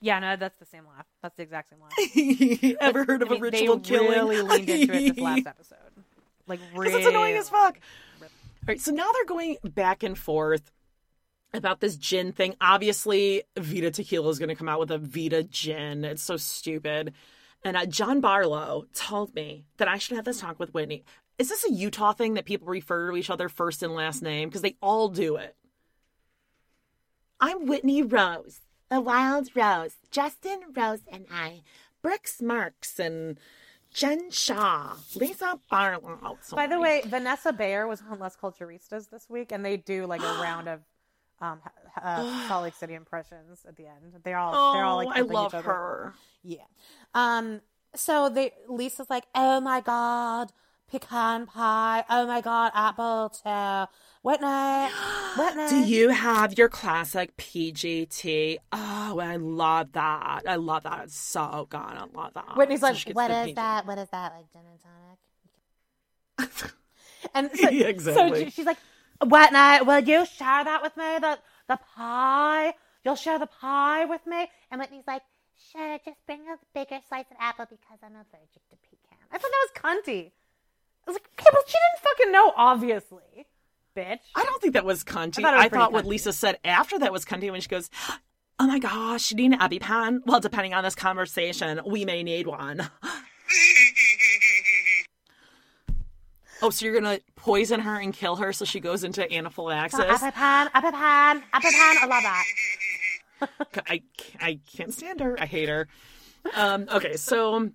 yeah, no, that's the same laugh. That's the exact same laugh. Ever heard of I mean, a ritual they killing? really leaned into it this last episode. Like really, Because it's annoying as fuck. All right, so now they're going back and forth about this gin thing. Obviously, Vida Tequila is going to come out with a Vida gin. It's so stupid. And uh, John Barlow told me that I should have this talk with Whitney. Is this a Utah thing that people refer to each other first and last name? Because they all do it. I'm Whitney Rose, the Wild Rose, Justin Rose, and I, Brooks Marks, and Jen Shah, Lisa Barlow. By the way, Vanessa Bayer was on Les Culturistas this week, and they do like a round of um, uh, Salt Lake City impressions at the end. They're all they're all like Oh, I love her. Yeah. Um. So they Lisa's like, oh my god, pecan pie. Oh my god, apple too. Whitney, Whitney. Do you have your classic PGT? Oh, I love that. I love that. It's so good. I love that. Whitney's So like, What is PG. that? What is that? Like gin and tonic? And so, Yeah, exactly. she- she's like, Whitney, will you share that with me? The the pie. You'll share the pie with me. And Whitney's like, sure, just bring a bigger slice of apple because I'm allergic to pecan. I thought that was cunty. I was like, okay, well, she didn't fucking know, obviously, bitch. I don't think that was cunty. I thought I, was pretty thought what cunty. Lisa said after that was cunty when she goes, Oh my gosh, you need an EpiPen? Well, depending on this conversation, we may need one. oh, so you're to poison her and kill her so she goes into anaphylaxis? Apple pan, apple pan, apple pan. I love that. I, I can't stand her. I hate her. Um, okay, so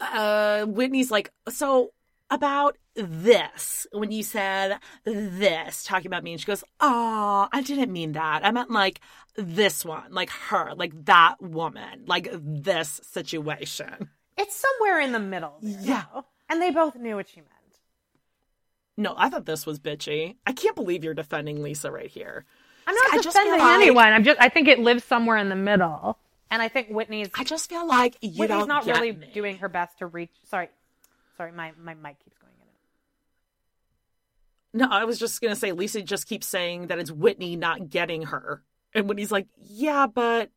uh, Whitney's like, so about this, when you said this, talking about me, and she goes, oh, I didn't mean that. I meant like this one, like her, like that woman, like this situation. It's somewhere in the middle. There, Yeah. though. And they both knew what she meant. No, I thought this was bitchy. I can't believe you're defending Lisa right here. I'm not just defending like- anyone. I'm just. I think it lives somewhere in the middle. And I think Whitney's. I just feel like you Whitney's not really me. doing her best to reach. Sorry, sorry. My my mic keeps going in. it. No, I was just gonna say Lisa just keeps saying that it's Whitney not getting her. And when he's like, Yeah, but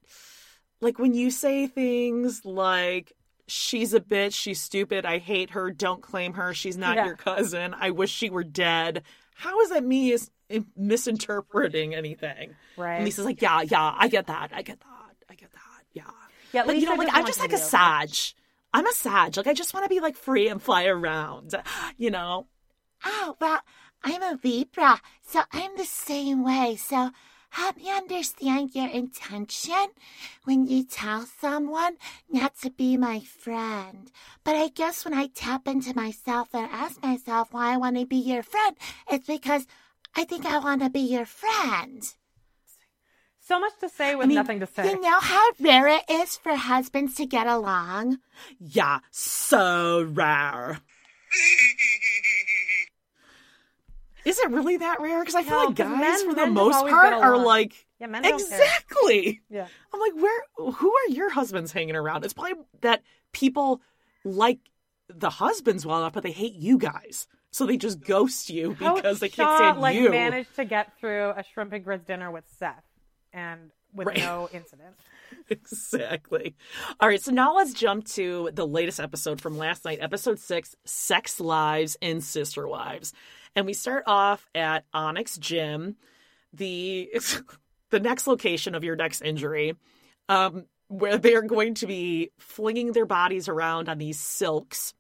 like when you say things like she's a bitch, she's stupid, I hate her, don't claim her, she's not Yeah. your cousin, I wish she were dead. How is that me is misinterpreting anything? Right. And Lisa's like, Yeah, yeah, I get that. I get that. I get that. Yeah. Yeah, Like, you know, like I'm just like a okay. Sag. I'm a Sag. Like I just want to be like free and fly around. You know? Oh, well, I'm a Libra, so I'm the same way. So help me understand your intention when you tell someone not to be my friend. But I guess when I tap into myself and ask myself why I want to be your friend, it's because I think I want to be your friend. So much to say with I mean, nothing to say. You know how rare it is for husbands to get along? Yeah, so rare. Is it really that rare? Because I feel No, like guys, men- for the most part, are like Yeah, men exactly. Yeah. I'm like, where? Who are your husbands hanging around? It's probably that people like the husbands well enough, but they hate you guys, so they just ghost you How because they can't stand like you. managed to get through a shrimp and grits dinner with Seth and with Right. no incident. exactly. All right, so now let's jump to the latest episode from last night, episode six Sex Lives and Sister Wives. And we start off at Onyx Gym, the the next location of your next injury, um, where they're going to be flinging their bodies around on these silks.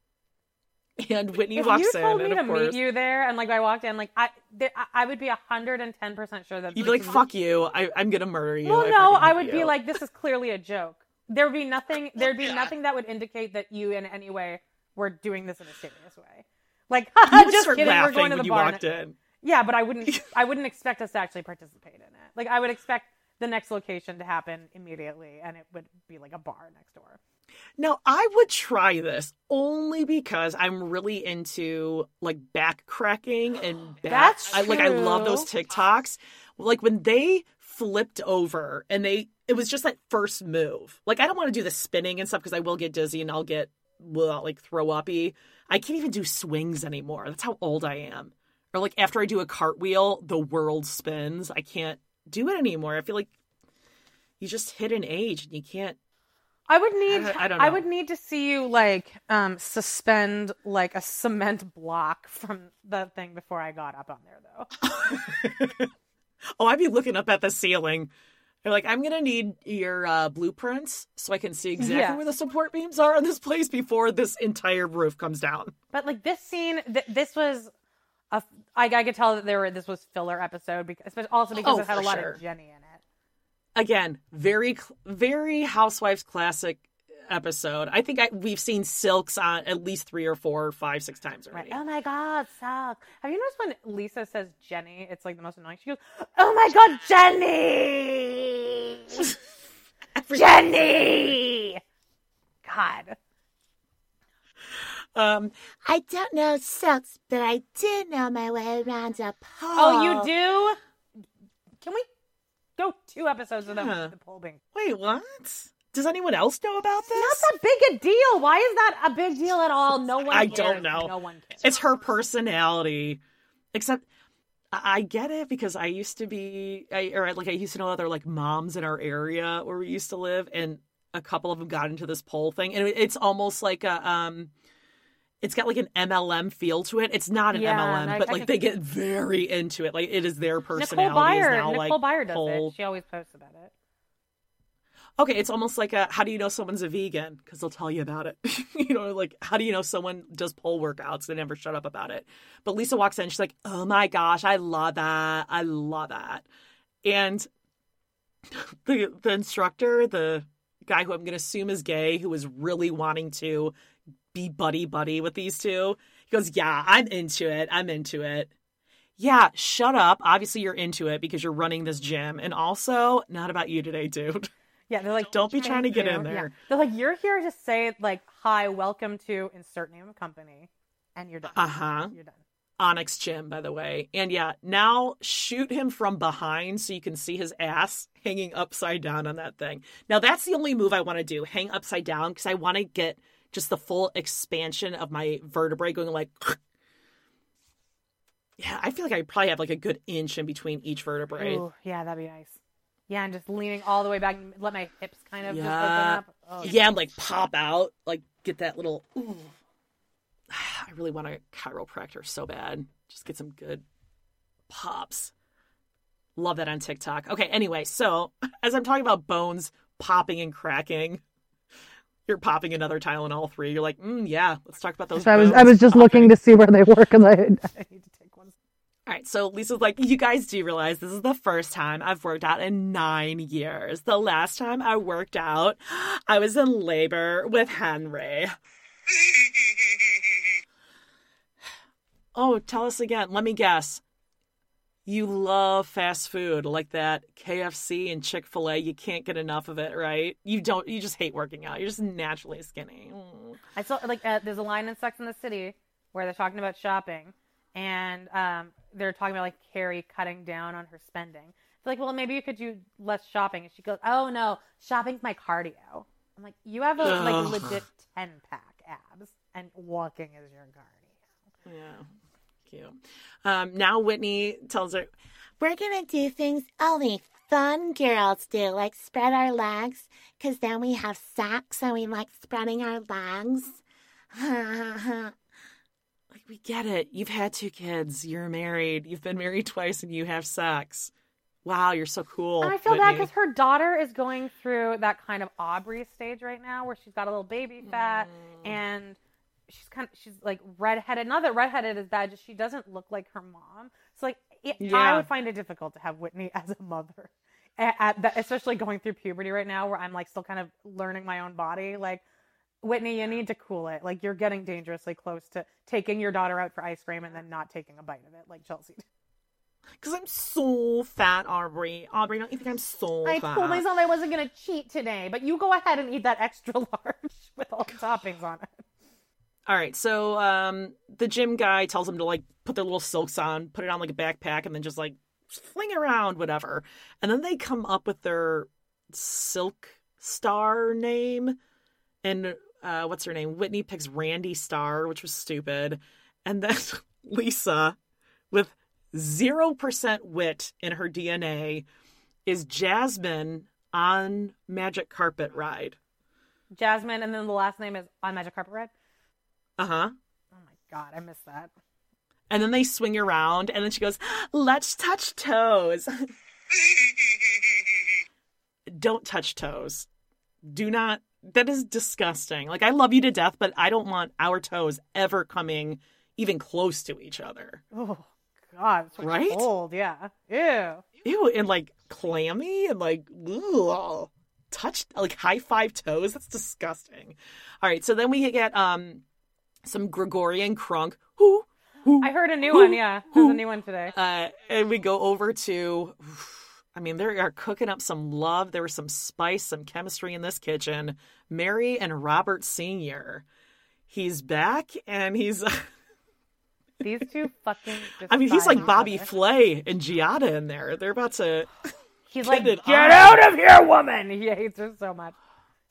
And Whitney if walks you in, told me and to course, meet you there, and like I walked in, like I, there, I- would be hundred and ten percent sure that you'd be like, "Fuck you! I, I'm gonna murder you." Well, no, I would be like, this is clearly a joke. There would be nothing. There'd be nothing that would indicate that you in any way were doing this in a serious way. Like, just kidding. We're going to the when you bar. walked in. Yeah, but I wouldn't. I wouldn't expect us to actually participate in it. Like, I would expect the next location to happen immediately, and it would be like a bar next door. Now, I would try this only because I'm really into like back cracking and back. That's I like I love those TikToks. Like when they flipped over and they it was just that first move. Like I don't want to do the spinning and stuff because I will get dizzy and I'll get well, like throw uppy. I can't even do swings anymore. That's how old I am. Or like after I do a cartwheel, the world spins. I can't do it anymore. I feel like you just hit an age and you can't I would need. I- I don't know. I would need to see you like um suspend like a cement block from the thing before I got up on there, though. Oh, I'd be looking up at the ceiling. They're like, I'm gonna need your uh, blueprints so I can see exactly Yeah. where the support beams are on this place before this entire roof comes down. But like this scene, th- this was a. I, I could tell that there were. This was filler episode because, also because Oh, it had a lot sure. of Jenny in it. Again, very, very Housewives classic episode. I think I, we've seen Silks on at least three or four, or five, six times already. Oh my god, suck! Have you noticed when Lisa says Jenny, it's like the most annoying. She goes, "Oh my god, Jenny, Jenny." God. Um, I don't know silks, but I do know my way around a pole. Oh, you do? Can we go two episodes Yeah. the pole being? wait, what? Does anyone else know about this? Not that big a deal. Why is that a big deal at all? No one. Cares. I cares. don't know. No one cares. It's her personality. Except I get it because I used to be, I, or like I used to know other like moms in our area where we used to live, and a couple of them got into this poll thing, and it's almost like a, um, it's got like an MLM feel to it. It's not an Yeah, MLM, I- but I like they get very into it. Like it is their Nicole personality is Byer. now Nicole like Byer does pole. it. She always posts about it. Okay, it's almost like a how do you know someone's a vegan? Because they'll tell you about it. you know, like how do you know someone does pole workouts? They never shut up about it. But Lisa walks in, she's like, "Oh my gosh, I love that! I love that!" And the the instructor, the guy who I'm to assume is gay, who is really wanting to be buddy buddy with these two, he goes, "Yeah, I'm into it. I'm into it." Yeah, shut up. Obviously, you're into it because you're running this gym, and also not about you today, dude. Yeah, they're like, Don't be trying to get "Thank in there. Yeah. They're like, you're here to say like, hi, welcome to insert name of company, and you're done. Uh huh. You're done. Onyx Gym, by the way. And yeah, now shoot him from behind so you can see his ass hanging upside down on that thing. Now, that's the only move I want to do hang upside down because I want to get just the full expansion of my vertebrae going like. Yeah, I feel like I probably have like a good inch in between each vertebrae. Ooh, yeah, that'd be nice. Yeah, and just leaning all the way back and let my hips kind of just Yeah. open up. Oh, yeah, and like pop out, like get that little. Ooh. I really want a chiropractor so bad. Just get some good pops. Love that on TikTok. Okay, anyway, so as I'm talking about bones popping and cracking, you're popping another Tylenol three. You're like, mm, yeah, let's talk about those. So I was I was just popping. looking to see where they were because I I need to take one. All right, so Lisa's like, you guys do realize this is the first time I've worked out in nine years. The last time I worked out, I was in labor with Henry. oh, tell us again. Let me guess. You love fast food like that KFC and Chick fil A. You can't get enough of it, right? You don't, you just hate working out. You're just naturally skinny. I saw like uh, there's a line in Sex in the City where they're talking about shopping, and um, they're talking about like Carrie cutting down on her spending. It's like, well, maybe you could do less shopping. And she goes, "Oh no, shopping's my cardio." I'm like, you have a like legit ten pack abs, and walking is your cardio. Yeah, cute. Um, now Whitney tells her, We're gonna do things only fun girls do, like spread our legs, 'cause then we have sex and we like spreading our legs. like, we get it. You've had two kids. You're married. You've been married twice, and you have sex. Wow, you're so cool. And I feel bad because her daughter is going through that kind of Aubrey stage right now, where she's got a little baby fat Mm. and she's kind of she's like redheaded. Not that redheaded is bad, just she doesn't look like her mom. So like, it, I would find it difficult to have Whitney as a mother, at, at the, especially going through puberty right now, where I'm like still kind of learning my own body. Like, Whitney, you need to cool it. Like, you're getting dangerously close to taking your daughter out for ice cream and then not taking a bite of it, like Chelsea. Because I'm so fat, Aubrey. Aubrey, don't you think I'm so I fat? told myself I wasn't going to cheat today, but you go ahead and eat that extra large with all the toppings on it. All right, so um, the gym guy tells them to like put their little silks on, put it on like a backpack, and then just like fling it around, whatever. And then they come up with their silk star name, and uh, what's her name? Whitney picks Randy Star, which was stupid, and then Lisa, with zero percent wit in her DNA, is Jasmine on Magic Carpet Ride. Jasmine, and then the last name is on Magic Carpet Ride. Uh huh. Oh my god, I missed that. And then they swing around, and then she goes, Let's touch toes. don't touch toes. Do not. That is disgusting. Like, I love you to death, but I don't want our toes ever coming even close to each other. Oh god, it's so Right? cold. Yeah. Ew. Ew, and like clammy and like, ugh. Touch, like high five toes. That's disgusting. All right, so then we get um some Gregorian crunk. Who? I heard a new one. Yeah, there's a new one today. Uh, and we go over to, I mean, they are cooking up some love. There was some spice, some chemistry in this kitchen. Mary and Robert Sr. He's back and he's, These two fucking. I mean, he's like Bobby other. Flay and Giada in there. They're about to. He's like, get on." out of here, woman. He hates her so much.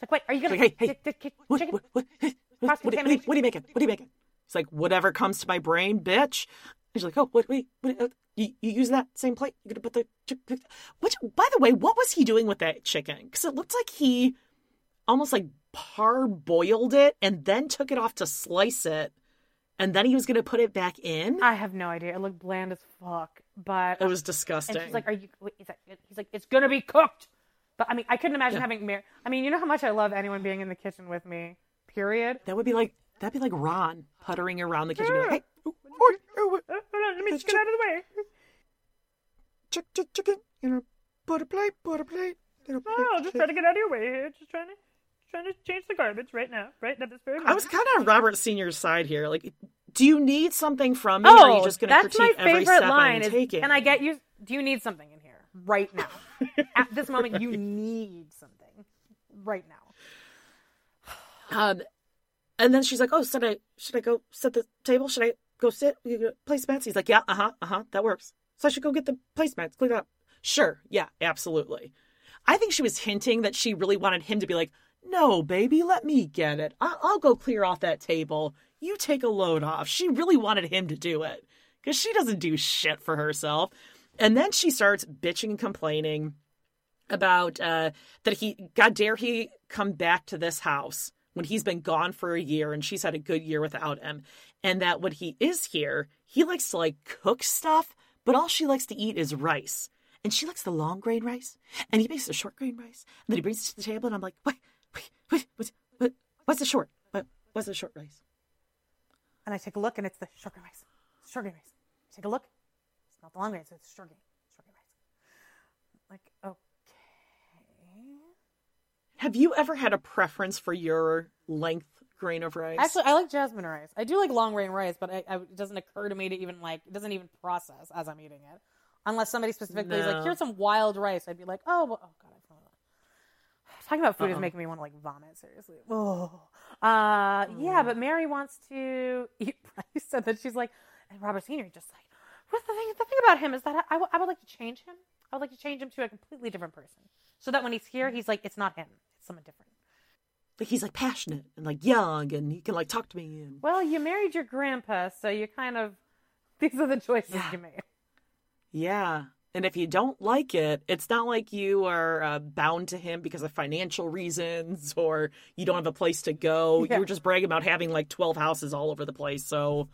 It's like, wait, are you gonna? Like, hey, hey, What, chicken? what, what, what, what, what, are you- what are you making? What are you making? It's like, whatever comes to my brain, bitch. He's like, oh, what, wait, what, you, you use that same plate? You're gonna put the chicken. Which, by the way, what was he doing with that chicken? Because it looked like he almost like parboiled it and then took it off to slice it, and then he was gonna put it back in. I have no idea. It looked bland as fuck, but It was disgusting. And she's like, "Are you?" Wait, is that? He's like, "It's gonna be cooked." But I mean, I couldn't imagine Yeah. having Mar I mean, you know how much I love anyone being in the kitchen with me. Period. that would be like that'd be like Ron puttering around the kitchen. like, hey, let me just get out of the way. chick, chick, chicken, you know, put a plate, put a plate. you know, Oh, just trying to get out of your way here. Just trying to, trying to change the garbage right now. Right at this very I was kind of on Robert Senior's side here. Like, do you need something from me, or are Oh, you just going to that's my critique every favorite step line. I'm Is, taking? Can I get you? Do you need something in here right now? At this moment, you need something right now. Um, and then she's like, "Oh, should I should I go set the table? Should I go sit? Placemats?" He's like, "Yeah, uh huh, uh huh, that works." So I should go get the placemats, clean it up. Sure, yeah, absolutely. I think she was hinting that she really wanted him to be like, "No, baby, let me get it. I'll, I'll go clear off that table. You take a load off." She really wanted him to do it because she doesn't do shit for herself. And then she starts bitching and complaining about uh, that he, God dare he come back to this house when he's been gone for a year and she's had a good year without him. And that when he is here, he likes to like cook stuff, but all she likes to eat is rice. And she likes the long grain rice, and he makes the short grain rice. And then he brings it to the table, and I'm like, wait, wait, wait, what's, what, what's the short? What, what's the short rice? And I take a look, and it's the short grain rice. Short grain rice. Take a look. It's not the long grain, so it's short grain. Short grain rice. Like, okay. Have you ever had a preference for your length grain of rice? Actually, I like jasmine rice. I do like long grain rice, but I, I, it doesn't occur to me to even like, it doesn't even process as I'm eating it. Unless somebody specifically is like, here's some wild rice. I'd be like, oh, well, oh God, I Talking about food is Uh-uh. making me want to like vomit, seriously. Oh. Uh, yeah, but Mary wants to eat rice. And then she's like, and Robert Sr. just like, what's the thing? The thing about him is that I, I, w- I would like to change him. I would like to change him to a completely different person. So that when he's here, he's like, it's not him, it's someone different. Like he's like passionate and like young and he can like talk to me and Well, you married your grandpa, so you kind of, these are the choices you made. yeah. And if you don't like it, it's not like you are uh, bound to him because of financial reasons or you don't have a place to go. Yeah. You were just bragging about having like 12 houses all over the place. So,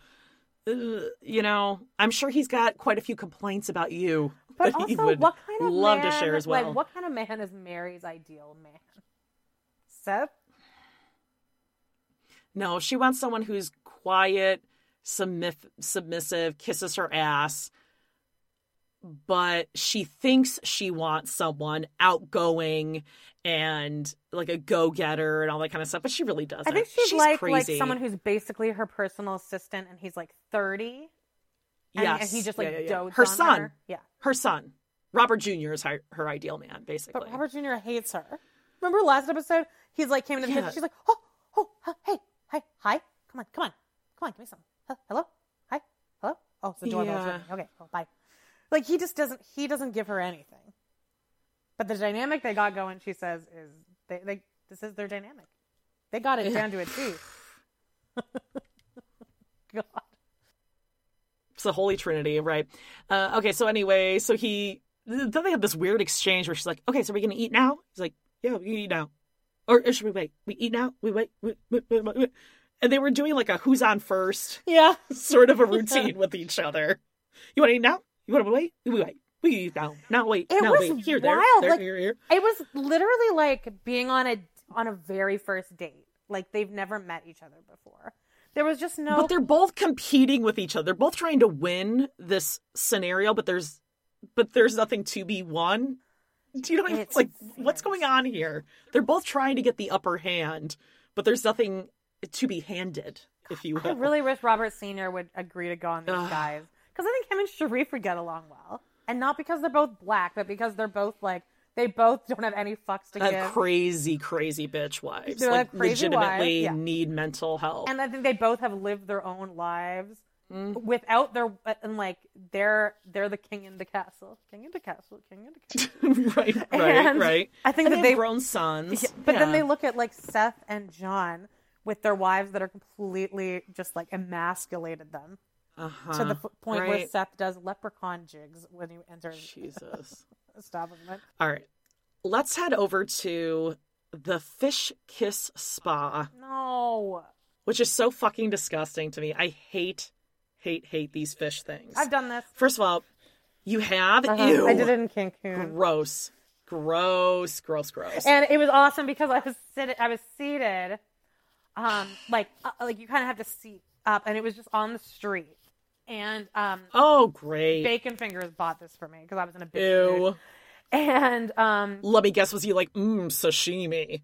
uh, you know, I'm sure he's got quite a few complaints about you. But also, would what kind of love man, to share as well. Like, what kind of man is Mary's ideal man? Seth? No, she wants someone who's quiet, submiss- submissive, kisses her ass, but she thinks she wants someone outgoing and like a go-getter and all that kind of stuff, but she really doesn't. I think she's, like crazy. like someone who's basically her personal assistant, and he's like thirty. And, yes, and he just like Yeah, yeah, yeah. dotes her on son. her. Yeah, her son, Robert Jr. is her, her ideal man, basically. but Robert Jr. hates her. Remember last episode? He's like came into the Yeah. kitchen. She's like, oh, oh, oh hey, hi, hi, come on, come on, come on, give me some. Huh, hello, hi, hello. Oh, it's the doorbell's Yeah. ringing. Okay, oh, bye. Like he just doesn't. He doesn't give her anything. But the dynamic they got going, she says, is they, they this is their dynamic. They got it down to a T. God. It's the Holy Trinity, right? Uh, okay, so anyway, so he then they have this weird exchange where she's like, "Okay, so we're gonna eat now?" He's like, "Yeah, we can eat now." Or, or should we wait? We eat now? We wait? We, we, we. And they were doing like a "Who's on first Yeah. sort of a routine with each other. You want to eat now? You want to wait? We wait. We eat now. Now wait. It now was wait. Here, there, wild. there, like, here, here. It was literally like being on a on a very first date. Like they've never met each other before. There was just no. But they're both competing with each other. They're both trying to win this scenario, but there's but there's nothing to be won. Do you know what I mean? It's like what's going on here? They're both trying to get the upper hand, but there's nothing to be handed, if you will. I really wish Robert Senior would agree to go on these Ugh. guys because I think him and Sharrieff would get along well, and not because they're both black, but because they're both like they both don't have any fucks to Have give. crazy, crazy bitch wives. They're like legitimately wives, yeah. need mental help. and I think they both have lived their own lives Mm. without their and like they're they're the king in the castle, king in the castle, king in the castle. right, right, And right. I think And that they they have grown sons. Yeah, but then they look at like Seth and John with their wives that are completely just like emasculated them uh-huh. to the point where. Seth does leprechaun jigs when he enters Jesus. establishment. All right. Let's head over to the Fish Kiss Spa, No, which is so fucking disgusting to me. I hate, hate, hate these fish things. I've done this. First of all, you have Uh-huh. ew. I did it in Cancun, Gross, gross, gross, gross. and it was awesome because I was sitting, I was seated, um, like uh, like you kind of have to seat up, and it was just on the street, and um, oh, great. Bacon Fingers bought this for me because I was in a big Ew. mood. and um, Let me guess. Was he like, mmm, sashimi?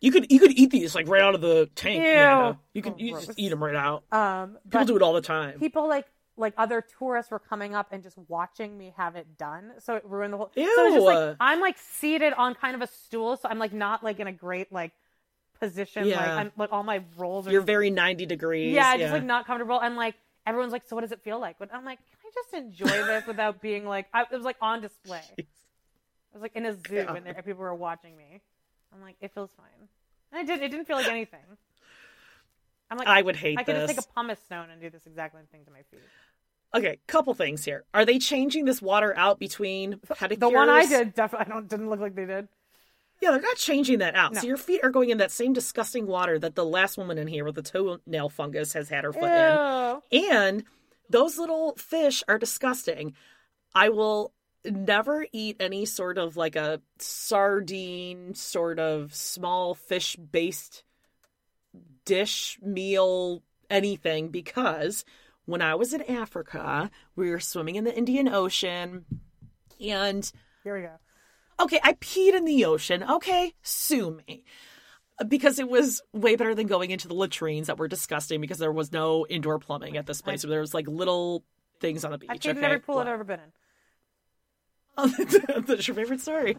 You could you could eat these like right out of the tank. Ew. Amanda. You could you just eat them right out. um, People do it all the time. people like like other tourists were coming up and just watching me have it done so it ruined the whole Ew. so it's just like i'm like seated on kind of a stool so i'm like not like in a great like position like Yeah. i'm like all my rolls are You're just- very ninety degrees. yeah, just like not comfortable and like everyone's like so what does it feel like but i'm like can i just enjoy this without being like I, it was like on display it was like in a zoo and there, people were watching me i'm like it feels fine and it didn't it didn't feel like anything i'm like I would hate i could this. just take a pumice stone and do this exact same thing to my feet Okay, couple things here. Are they changing this water out between pedicures? The one I did definitely I don't didn't look like they did. Yeah, they're not changing that out. No. So your feet are going in that same disgusting water that the last woman in here with the toenail fungus has had her foot Ew. in. And those little fish are disgusting. I will never eat any sort of like a sardine sort of small fish based dish meal anything because when I was in Africa, we were swimming in the Indian Ocean, and Here we go. okay, I peed in the ocean. Okay, sue me. Because it was way better than going into the latrines that were disgusting because there was no indoor plumbing at this place. There was like little things on the beach. I peed in okay? every pool I've ever been in. That's your favorite story.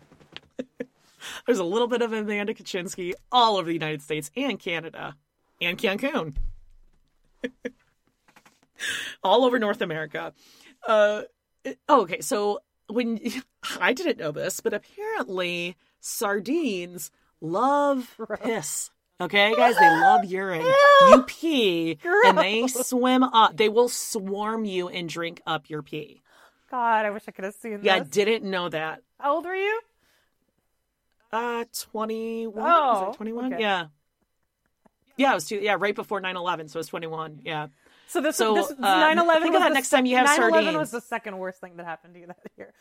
There's a little bit of Amanda Kaczynski all over the United States and Canada and Cancun. all over North America. Uh, it- oh, okay, so when I didn't know this, but apparently sardines love piss. Okay, guys, they love urine. You pee, and they swim up. They will swarm you and drink up your pee. God, I wish I could have seen Yeah, I didn't know that. How old were you? Uh, 21. Oh, 21? okay. Yeah. Yeah, it was two, yeah, right before 9-11, so it was 21. Yeah. So this So, this uh, 9/11 think was of that next time you have 9/11 sardines. was the second worst thing that happened to you that year.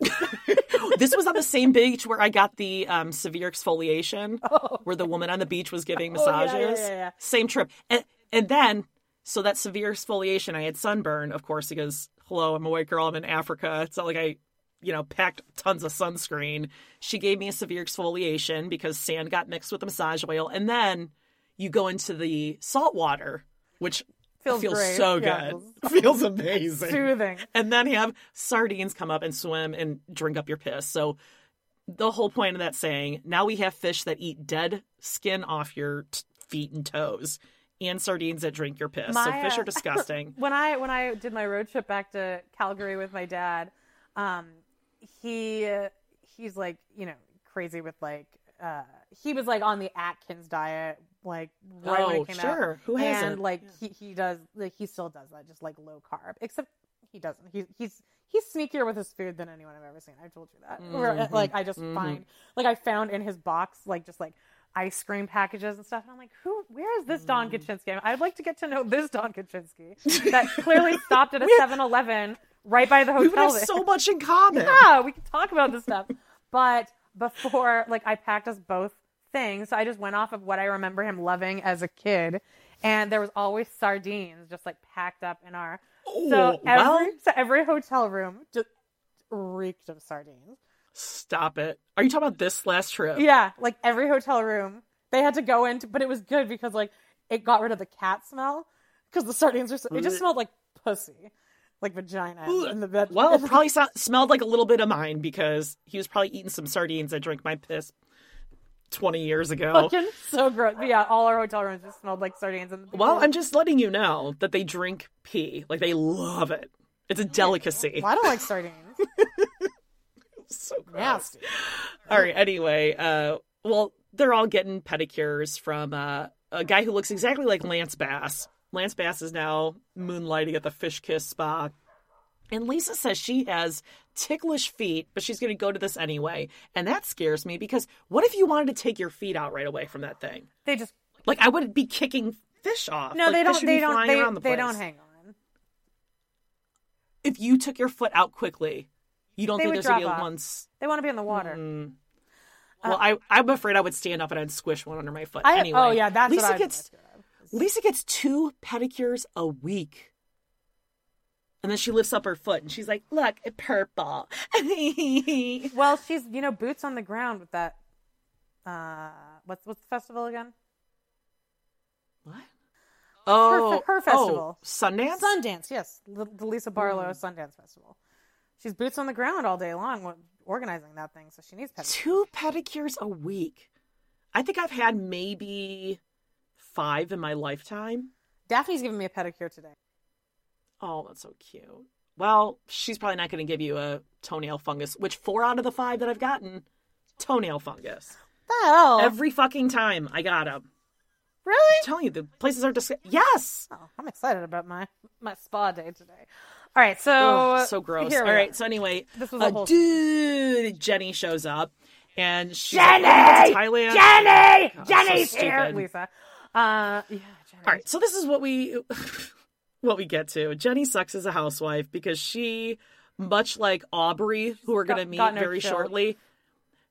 this was on the same beach where I got the um, severe exfoliation, where the woman on the beach was giving Oh, yeah, yeah, massages. yeah, yeah. Same trip. And, and then, so that severe exfoliation, I had sunburn, of course, because, hello, I'm a white girl, I'm in Africa. It's not like I, you know, packed tons of sunscreen. She gave me a severe exfoliation because sand got mixed with the massage oil. And then you go into the salt water, which Feels feels so Yeah, good. feels amazing. Soothing. And then you have sardines come up and swim and drink up your piss. So the whole point of that saying, now we have fish that eat dead skin off your t- feet and toes and sardines that drink your piss. so fish uh, are disgusting. when I when I did my road trip back to Calgary with my dad, um, he uh, he's like you know crazy with like uh, he was like on the Atkins diet like right when Oh, it came out. sure. Who hasn't? And like he he does like he still does that just like low carb except he doesn't. He's he's he's sneakier with his food than anyone I've ever seen. I've told you that. Mhm. like I just Mhm. find like I found in his box like just like ice cream packages and stuff. And I'm like, who? Where is this Don Mm. Kaczynski? I'd like to get to know this Don Kaczynski that clearly stopped at a 7-Eleven right by the hotel. We would have so much in common. yeah, we can talk about this stuff. But before, like, I packed us both things, so I just went off of what I remember him loving as a kid, and there was always sardines just like packed up in our. so Ooh, every well- so every hotel room just reeked of sardines. Stop it. Are you talking about this last trip? Yeah, like every hotel room they had to go into, but it was good because like it got rid of the cat smell because the sardines were. So, it just smelled like pussy, like vagina in the bed. Well, it probably so- smelled like a little bit of mine because he was probably eating some sardines. I drank my piss 20 years ago. fucking so gross. But yeah, all our hotel rooms just smelled like sardines. And Well, I'm just letting you know that they drink pee. Like they love it. It's a delicacy. Well, I don't like sardines. so gross. Nasty. All right. Anyway, uh, well, they're all getting pedicures from uh, a guy who looks exactly like Lance Bass. Lance Bass is now moonlighting at the Fish Kiss Spa. And Lisa says she has ticklish feet, but she's going to go to this anyway. And that scares me because what if you wanted to take your feet out right away from that thing? They just Like I wouldn't be kicking fish off. no, Like, they don't. They don't. They, the they don't hang on. If you took your foot out quickly, you don't They think there's drop be off. once. They want to be in the water. Mm. Well, I I'm afraid I would stand up and I'd squish one under my foot. I- anyway, oh, yeah, that's what Lisa I'd be gets Lisa gets two pedicures a week, and then she lifts up her foot and she's like, "Look, it's purple." Well, she's you know boots on the ground with that. Uh, what's what's the festival again? what? Oh, her, her festival, oh, Sundance. Sundance, yes, the, the Lisa Barlow Sundance Festival. She's boots on the ground all day long, organizing that thing, so she needs pedicures. Two pedicures a week. I think I've had maybe five in my lifetime. Daphne's giving me a pedicure today. Oh, that's so cute. Well, she's probably not going to give you a toenail fungus, which four out of the five that I've gotten, toenail fungus. Hell? Every fucking time I got them. really? I'm telling you, the places are disgusting. Yes. Oh, I'm excited about my my spa day today. All right, so Oh, so gross. All right. are. So anyway, This was a whole- dude, Jenny shows up, and she's Jenny! like, "Oh, Thailand. Jenny! So Jenny's here. Lisa. Uh, yeah, Jenny. All right. So this is what we what we get to. Jenny sucks as a housewife because she, much like Aubrey, who we're going to meet very chill. shortly.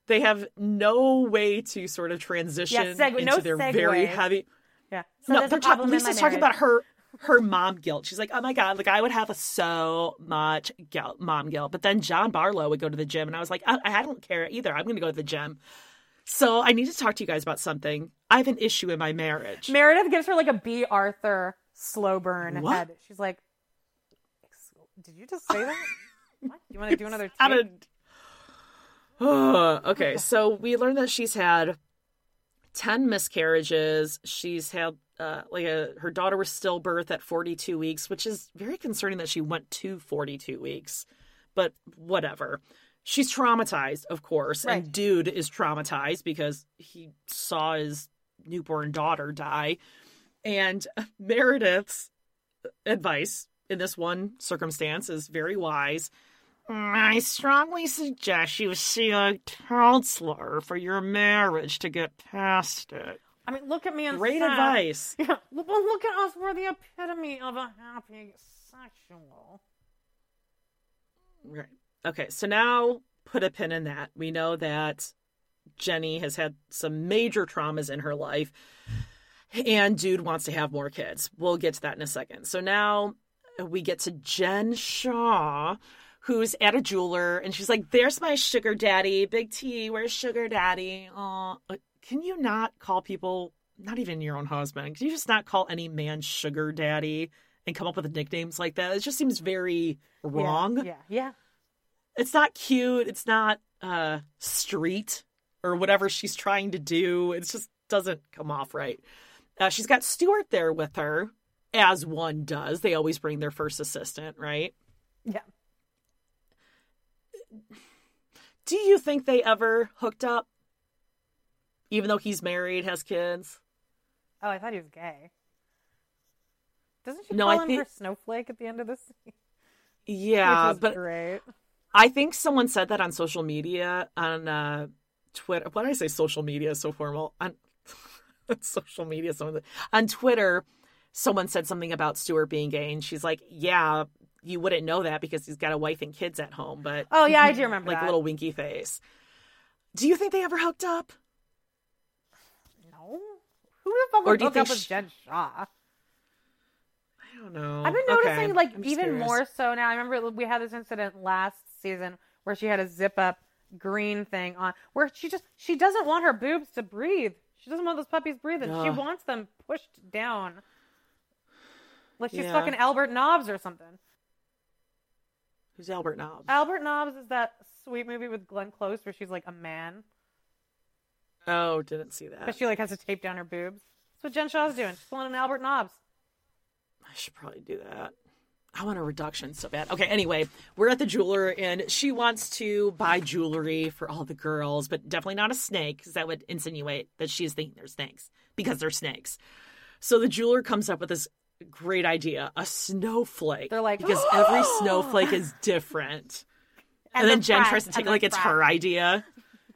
They have no way to sort of transition Yeah, segue- into no their very heavy. Yeah. So no, they're. Lisa's talking about her. Her mom guilt. She's like, oh my God, like I would have so much guilt, mom guilt. But then John Barlow would go to the gym, and I was like, I, I don't care either. I'm going to go to the gym. So I need to talk to you guys about something. I have an issue in my marriage. Meredith gives her like a B. Arthur slow burn What? head. She's like, "Did you just say that? what? You want to do another take?" okay, so we learned that she's had 10 miscarriages. She's had uh, like a, her daughter was stillbirth at 42 weeks, which is very concerning that she went to 42 weeks. But whatever. She's traumatized, of course, Right. and dude is traumatized because he saw his newborn daughter die. And Meredith's advice in this one circumstance is very wise. I strongly suggest you see a counselor for your marriage to get past it. I mean, look at me and Great advice. Yeah, look, well, look at us. We're the epitome of a happy sexual. Right. Okay, so now put a pin in that. We know that Jenny has had some major traumas in her life, and dude wants to have more kids. We'll get to that in a second. So now we get to Jen Shah, who's at a jeweler, and she's like, There's my sugar daddy. Big T, where's sugar daddy? Uh, can you not call people, not even your own husband, can you just not call any man sugar daddy and come up with nicknames like that? It just seems very wrong. Yeah, yeah. it's not cute. It's not uh street or whatever she's trying to do. It just doesn't come off right. Uh, she's got stuart there with her as one does. They always bring their first assistant right? Yeah. do you think they ever hooked up even though he's married has kids Oh, I thought he was gay. Doesn't she No, call I him think- her snowflake at the end of this? scene? yeah but great. I think someone said that on social media on uh, Twitter. Why did I say social media is so formal? On social media, someone on Twitter, someone said something about Stuart being gay, and she's like, "Yeah, you wouldn't know that because he's got a wife and kids at home." But Oh yeah, I do remember like that. a little winky face. Do you think they ever hooked up? No. Who the fuck Or would do you hook up think with sh- Jen Shah? I don't know. I've been Okay, noticing like I'm even curious. more so now. I remember we had this incident last season where she had a zip up green thing on where she just she doesn't want her boobs to breathe. She doesn't want those puppies breathing. She wants them pushed down. Like she's Yeah. fucking Albert Nobbs or something. Who's Albert Nobbs? Albert Nobbs is that sweet movie with Glenn Close where she's like a man, oh, didn't see that. but she like has to tape down her boobs. That's what Jen Shah's doing. She's pulling an Albert Nobbs. I should probably do that. I want a reduction so bad. Okay, anyway, we're at the jeweler and she wants to buy jewelry for all the girls, but definitely not a snake because that would insinuate that she's thinking they're snakes because they're snakes. So the jeweler comes up with this great idea a snowflake. They're like, because every oh! snowflake is different. And, then the Jen tries to take it like it's her idea.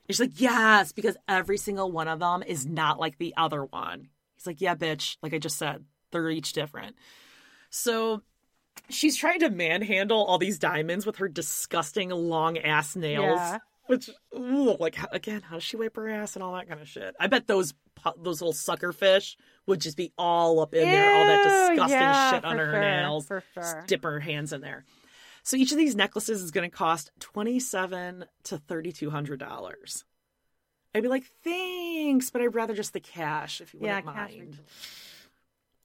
And she's like, yes, because every single one of them is not like the other one. He's like, yeah, bitch. Like I just said, they're each different. So she's trying to manhandle all these diamonds with her disgusting long ass nails. Yeah. Which, ooh, like, again, how does she wipe her ass and all that kind of shit? I bet those those little sucker fish would just be all up in there, all that disgusting yeah, shit under her nails. for sure. Just dip her hands in there. So each of these necklaces is going to cost twenty seven to thirty two hundred dollars. I'd be like, thanks, but I'd rather just the cash if you wouldn't cash mind.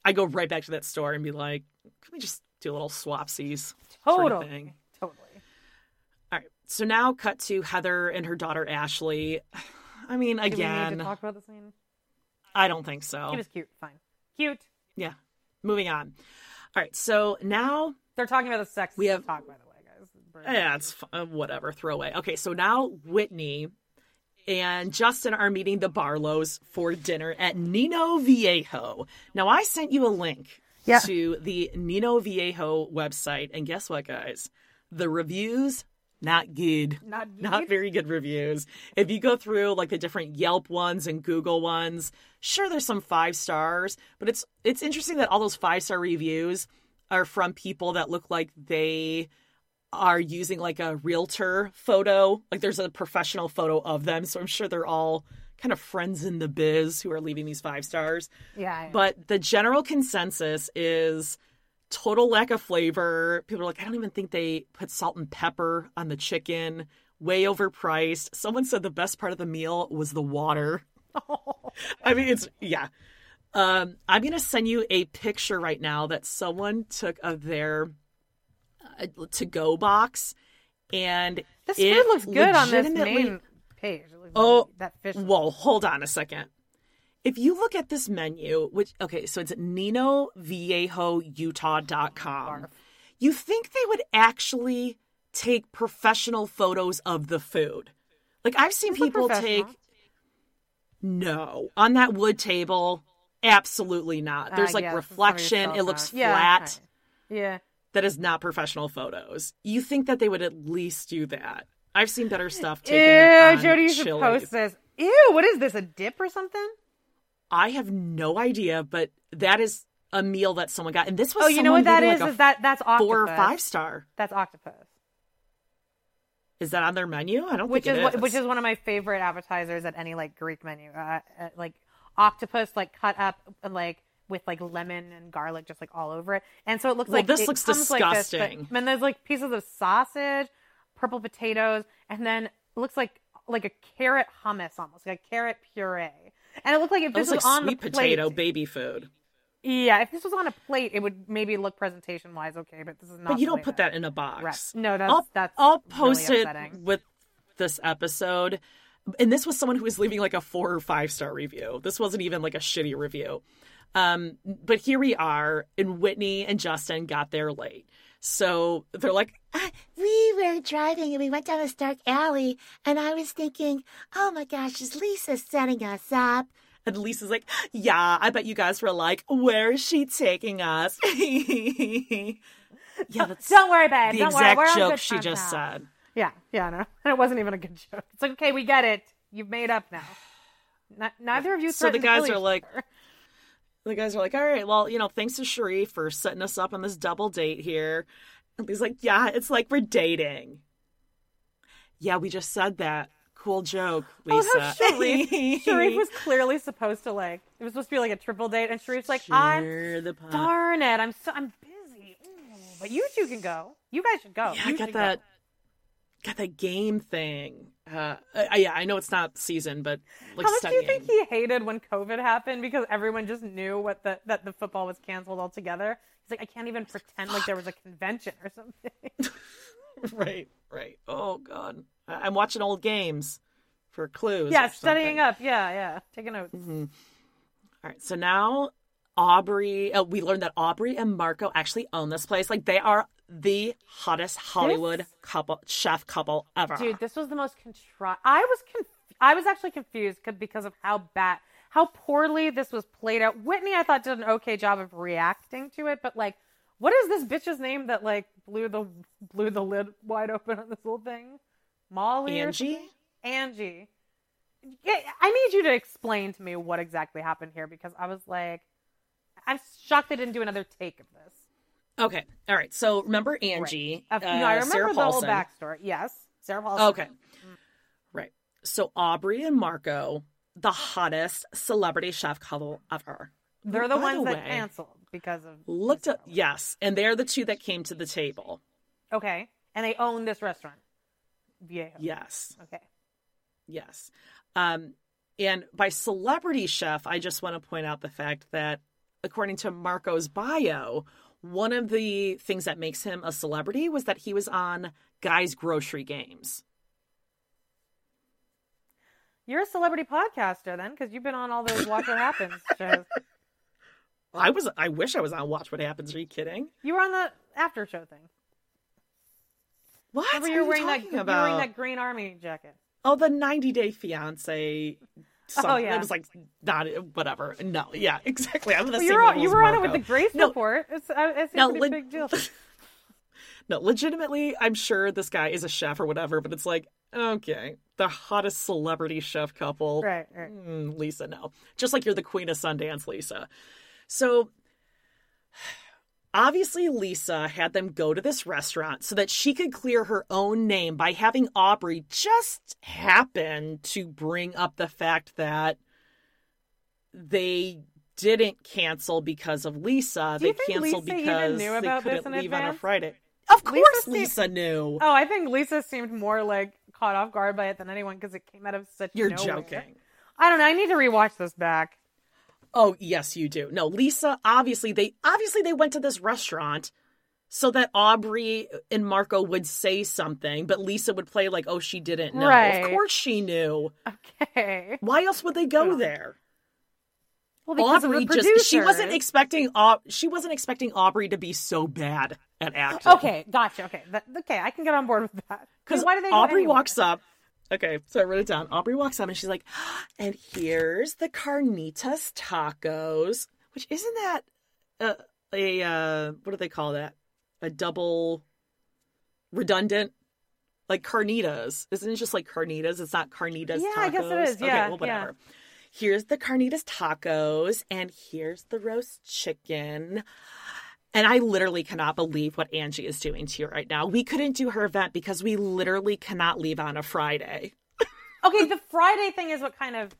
I go right back to that store and be like, can we just do a little swapsies sort of Totally. thing? Totally. All right. So now cut to Heather and her daughter Ashley. I mean, Do we need again, to talk about the scene? I don't think so. He was cute. Fine. Cute. Yeah. Moving on. All right. So now They're talking about the sex We have- talk, by the way, guys. Yeah, it's uh, whatever. Throwaway. Okay, so now Whitney and Justin are meeting the Barlows for dinner at Nino Viejo. Now, I sent you a link Yeah. to the Nino Viejo website, and guess what, guys? The reviews not good. Not Not very good reviews. If you go through like the different Yelp ones and Google ones, sure there's some five stars, but it's it's interesting that all those five star reviews are from people that look like they are using like a realtor photo. Like there's a professional photo of them, so I'm sure they're all kind of friends in the biz who are leaving these five stars. Yeah. But the general consensus is total lack of flavor. People are like, I don't even think they put salt and pepper on the chicken. Way overpriced. Someone said the best part of the meal was the water. I mean, it's yeah. Um, I'm gonna send you a picture right now that someone took of their uh, to-go box, and this it food looks good on this main page. Oh, that fish. Whoa, hold on a second. If you look at this menu, which okay, so it's NinoViejoUtah.com. You think they would actually take professional photos of the food? Like I've seen people take no on that wood table. Absolutely not. There's Uh, like yeah, reflection. It looks cell phone. Yeah, flat. okay. Yeah. That is not professional photos. You think that they would at least do that? I've seen better stuff taken. Ew, Jody, you should Chili's. post this. Ew, what is this? A dip or something? I have no idea, but that is a meal that someone got, and this was Oh, you know what that is? like is that that's octopus. four or five star. That's octopus. Is that on their menu? I don't which think is, it is. which is one of my favorite appetizers at any like Greek menu. Uh, uh, like octopus, like cut up, like with like lemon and garlic, just like all over it. And so it looks Well, like this looks comes like this, but- disgusting. and there's like pieces of sausage, purple potatoes, and then it looks like like a carrot hummus, almost like a carrot puree. And it looked like if this was like on sweet the potato plate, baby food. yeah, if this was on a plate, it would maybe look presentation wise okay, but this is not. But you don't put that in a box. Right. No, that's I'll, that's. I'll really post it with this episode. And this was someone who was leaving like a four or five star review. This wasn't even like a shitty review. Um, but here we are, and Whitney and Justin got there late. So they're like, Uh, we were driving and we went down this dark alley, and I was thinking, oh my gosh, is Lisa setting us up? and Lisa's like, yeah, I bet you guys were like, where is she taking us? yeah, that's Don't worry, babe. the Don't exact worry. Joke she just now. said. Yeah, yeah, no, and it wasn't even a good joke. It's like, okay, we get it. You've made up now. N- neither of you. So the guys are like, other. the guys are like, all right, well, you know, thanks to Sharrieff for setting us up on this double date here. And he's like, yeah, it's like we're dating. Yeah, we just said that. Cool joke, oh, Lisa. Oh, Sharrieff, Sharrieff was clearly supposed to like. It was supposed to be like a triple date, and Sharrieff's like, I'm Sure, the pot. darn it, I'm so I'm busy. Ooh, but you two can go. You guys should go. Yeah, I You got should go. Got that game thing. Uh, I, yeah, I know it's not season, but like How much do you think he hated when COVID happened because everyone just knew what the that the football was canceled altogether? He's like, I can't even pretend like there was a convention or something. right, right. Oh God, I- I'm watching old games for clues. yeah, studying up. Yeah, yeah, taking notes. All right, so now Aubrey, uh, we learned that Aubrey and Marco actually own this place. Like they are the hottest Hollywood couple, chef couple ever. Dude, this was the most contrived. I was conf- I was actually confused 'cause- because of how bad, how poorly this was played out. Whitney, I thought did an okay job of reacting to it, but like, what is this bitch's name that like blew the blew the lid wide open on this whole thing? Molly, Angie? Angie. Yeah, I need you to explain to me what exactly happened here because I was like, I'm shocked they didn't do another take of this. Okay, all right. So remember Angie? Right. Uh, no, I remember Sarah the whole backstory. Yes, Sarah Paulson. Okay, right. So Aubrey and Marco, the hottest celebrity chef couple ever. They're the By ones that way, canceled because of Looked up, yes, and they're the two that came to the table. Okay. And they own this restaurant. Viejo. Yes. Okay. Yes. Um, and by celebrity chef, I just want to point out the fact that according to Marco's bio, one of the things that makes him a celebrity was that he was on Guy's Grocery Games. You're a celebrity podcaster then, because you've been on all those Watch What Happens shows. I was I wish I was on Watch What Happens. Are you kidding? You were on the after show thing. What? Remember you were you wearing that you were wearing that green army jacket. Oh, the 90 Day Fiance. Something. Oh, yeah. It was like not whatever. No, yeah, exactly. I'm the Well, same you were, level you as were on it with the Grace No, report. It's, it's a No, pretty leg- big deal. No, legitimately, I'm sure this guy is a chef or whatever, but it's like, okay, the hottest celebrity chef couple. Right, right. Mm, Lisa, no. Just like you're the queen of Sundance, Lisa. So Obviously, Lisa had them go to this restaurant so that she could clear her own name by having Aubrey just happen to bring up the fact that they didn't cancel because of Lisa. They canceled Lisa because they couldn't leave on a? Friday. Of Lisa course, seemed- Lisa knew. Oh, I think Lisa seemed more like caught off guard by it than anyone because it came out of such. You're nowhere. joking. I don't know. I need to rewatch this back. Oh, yes, you do. No, Lisa, obviously they obviously they went to this restaurant so that Aubrey and Marco would say something, but Lisa would play like, oh, she didn't know. Right. Of course she knew. Okay. Why else would they go there? Well, because Aubrey the just she wasn't expecting she wasn't expecting Aubrey to be so bad at acting. Okay, gotcha. Okay, that, okay, I can get on board with that. Because why do they? Aubrey walks up. Okay, so I wrote it down. Aubrey walks up and she's like, and here's the carnitas tacos, which isn't that a, a uh, what do they call that? A double redundant? Like carnitas. Isn't it just like carnitas? It's not carnitas Yeah, tacos. I guess it is. Okay, Yeah, well, whatever. Here's the carnitas tacos, and here's the roast chicken. And I literally cannot believe what Angie is doing to you right now. We couldn't do her event because we literally cannot leave on a Friday. Okay, the Friday thing is what kind of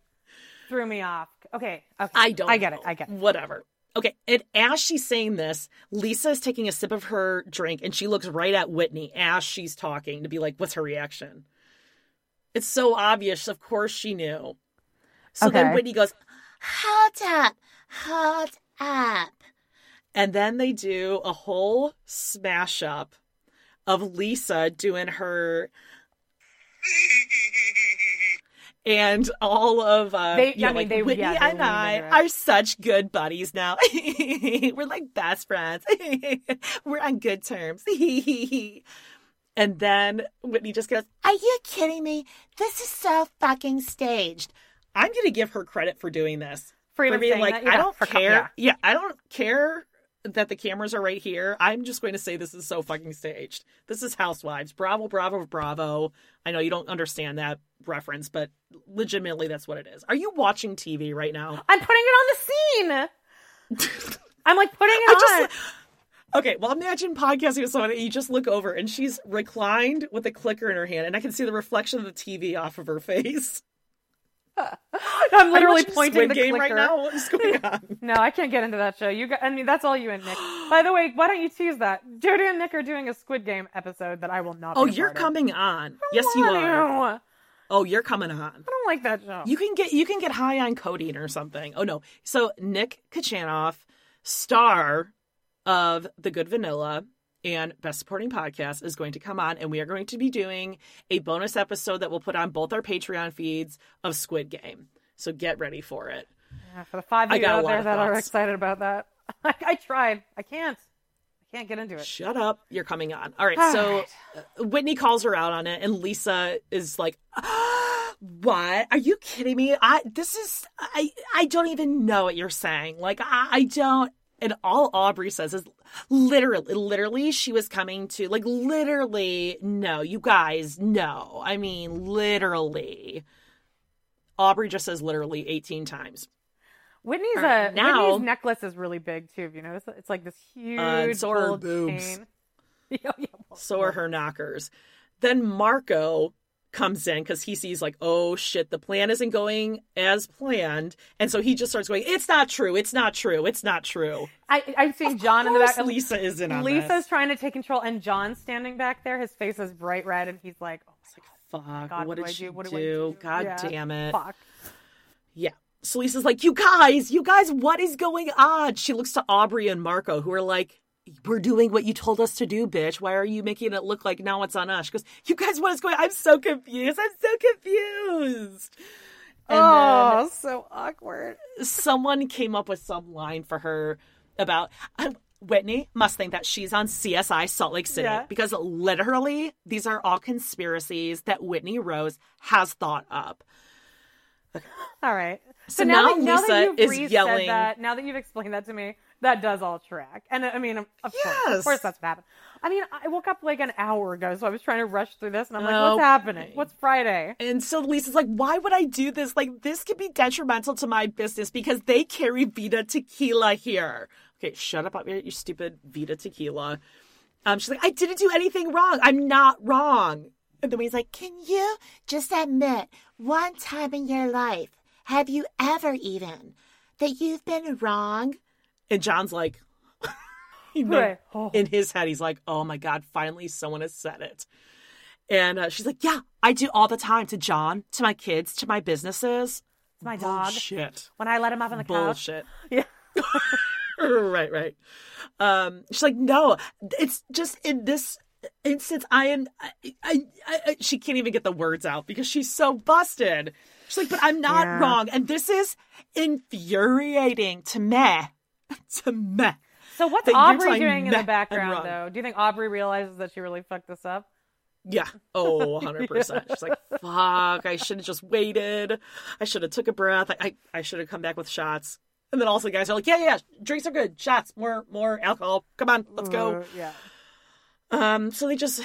threw me off. Okay, okay. I don't. I get it. I get it. Whatever. Okay, and as she's saying this, Lisa is taking a sip of her drink and she looks right at Whitney as she's talking to be like, what's her reaction? It's so obvious. Of course she knew. So then Whitney goes, Hold up. Hold up. And then they do a whole smash up of Lisa doing her and all of uh They- you know, I mean, like they- Whitney yeah, and I are such good buddies now. We're like best friends. We're on good terms. and then Whitney just goes, Are you kidding me? This is so fucking staged. I'm gonna give her credit for doing this. For even being like, that, yeah, I don't for care. yeah. yeah, I don't care that the cameras are right here. I'm just going to say this is so fucking staged. This is Housewives. Bravo, bravo, bravo. I know you don't understand that reference, but legitimately that's what it is. Are you watching TV right now? I'm putting it on the scene. I'm like putting it I on. just Okay, well imagine podcasting with someone and you just look over and she's reclined with a clicker in her hand and I can see the reflection of the TV off of her face. I'm literally you pointing the Game clicker. right now. What is going on? No, I can't get into that show. You, got, I mean, that's all you and Nick. By the way, why don't you tease that? Jody and Nick are doing a Squid Game episode that I will not. Oh, be you're part of. coming on. Yes, you are. to. Oh, you're coming on. I don't like that show. You can get you can get high on codeine or something. Oh no. So Nick Kachanoff, star of The Good Vanilla and Best Supporting Podcast, is going to come on and we are going to be doing a bonus episode that we'll put on both our Patreon feeds of Squid Game. So get ready for it. Yeah, for the five of you out there that are excited about that, I, I tried. I can't. I can't get into it. Shut up. You're coming on. All right. All so right. uh, Whitney calls her out on it, and Lisa is like, "What? Are you kidding me? I this is I I don't even know what you're saying. Like I, I don't." And all Aubrey says is literally, literally, she was coming to like literally. No, you guys, no. I mean, literally. Aubrey just says literally 18 times. Whitney's uh, now- Whitney's necklace is really big too. You noticed? It's like this huge and so are her gold boobs. chain. Yeah, yeah, well, So are her knockers. Then Marco comes in because he sees like, oh shit, the plan isn't going as planned, and so he just starts going, "It's not true. It's not true. It's not true." I, I'm seeing John in the back. Lisa is in on Lisa's this. trying to take control, and John's standing back there. His face is bright red, and he's like, "Oh Fuck! God, what what did do I she do? What do? I do? God Yeah, damn it! fuck." Yeah. So Lisa's like, "You guys, you guys, what is going on?" She looks to Aubrey and Marco, who are like. We're doing what you told us to do, bitch. Why are you making it look like now it's on us? She goes, You guys, what is going I'm so confused. I'm so confused. And oh, so awkward. someone came up with some line for her about um, Whitney must think that she's on CSI Salt Lake City Yeah. because literally these are all conspiracies that Whitney Rose has thought up. All right. So now, now that, now that Lisa you've is yelling- That, now that you've explained that to me, that does all track. And I mean, of course, of course, that's what happened. I mean, I woke up like an hour ago, so I was trying to rush through this, and I'm like, Okay. what's happening? What's Friday? And so Lisa's like, why would I do this? Like, this could be detrimental to my business because they carry Vida tequila here. Okay, shut up, you you stupid Vida tequila. Um, she's like, I didn't do anything wrong. I'm not wrong. And then he's like, Can you just admit one time in your life, have you ever even, that you've been wrong? And John's like, you know, Right. Oh. in his head, he's like, oh my God, finally someone has said it. And uh, she's like, yeah, I do all the time to John, to my kids, to my businesses. It's my dog. Shit. When I let him up on the couch. Bullshit. Yeah. right, right. Um, she's like, no, it's just in this instance, I am. I, I, I, she can't even get the words out because she's so busted. She's like, but I'm not Yeah. wrong, and this is infuriating to me. To me. So what's that Aubrey doing in the background, though? Do you think Aubrey realizes that she really fucked this up? Yeah. Oh, 100%. She's like, fuck, I should have just waited. I should have took a breath. I, I, I should have come back with shots. And then also the guys are like, yeah, yeah, drinks are good. Shots, more, more alcohol. Come on, let's go. Uh, yeah. Um, so they just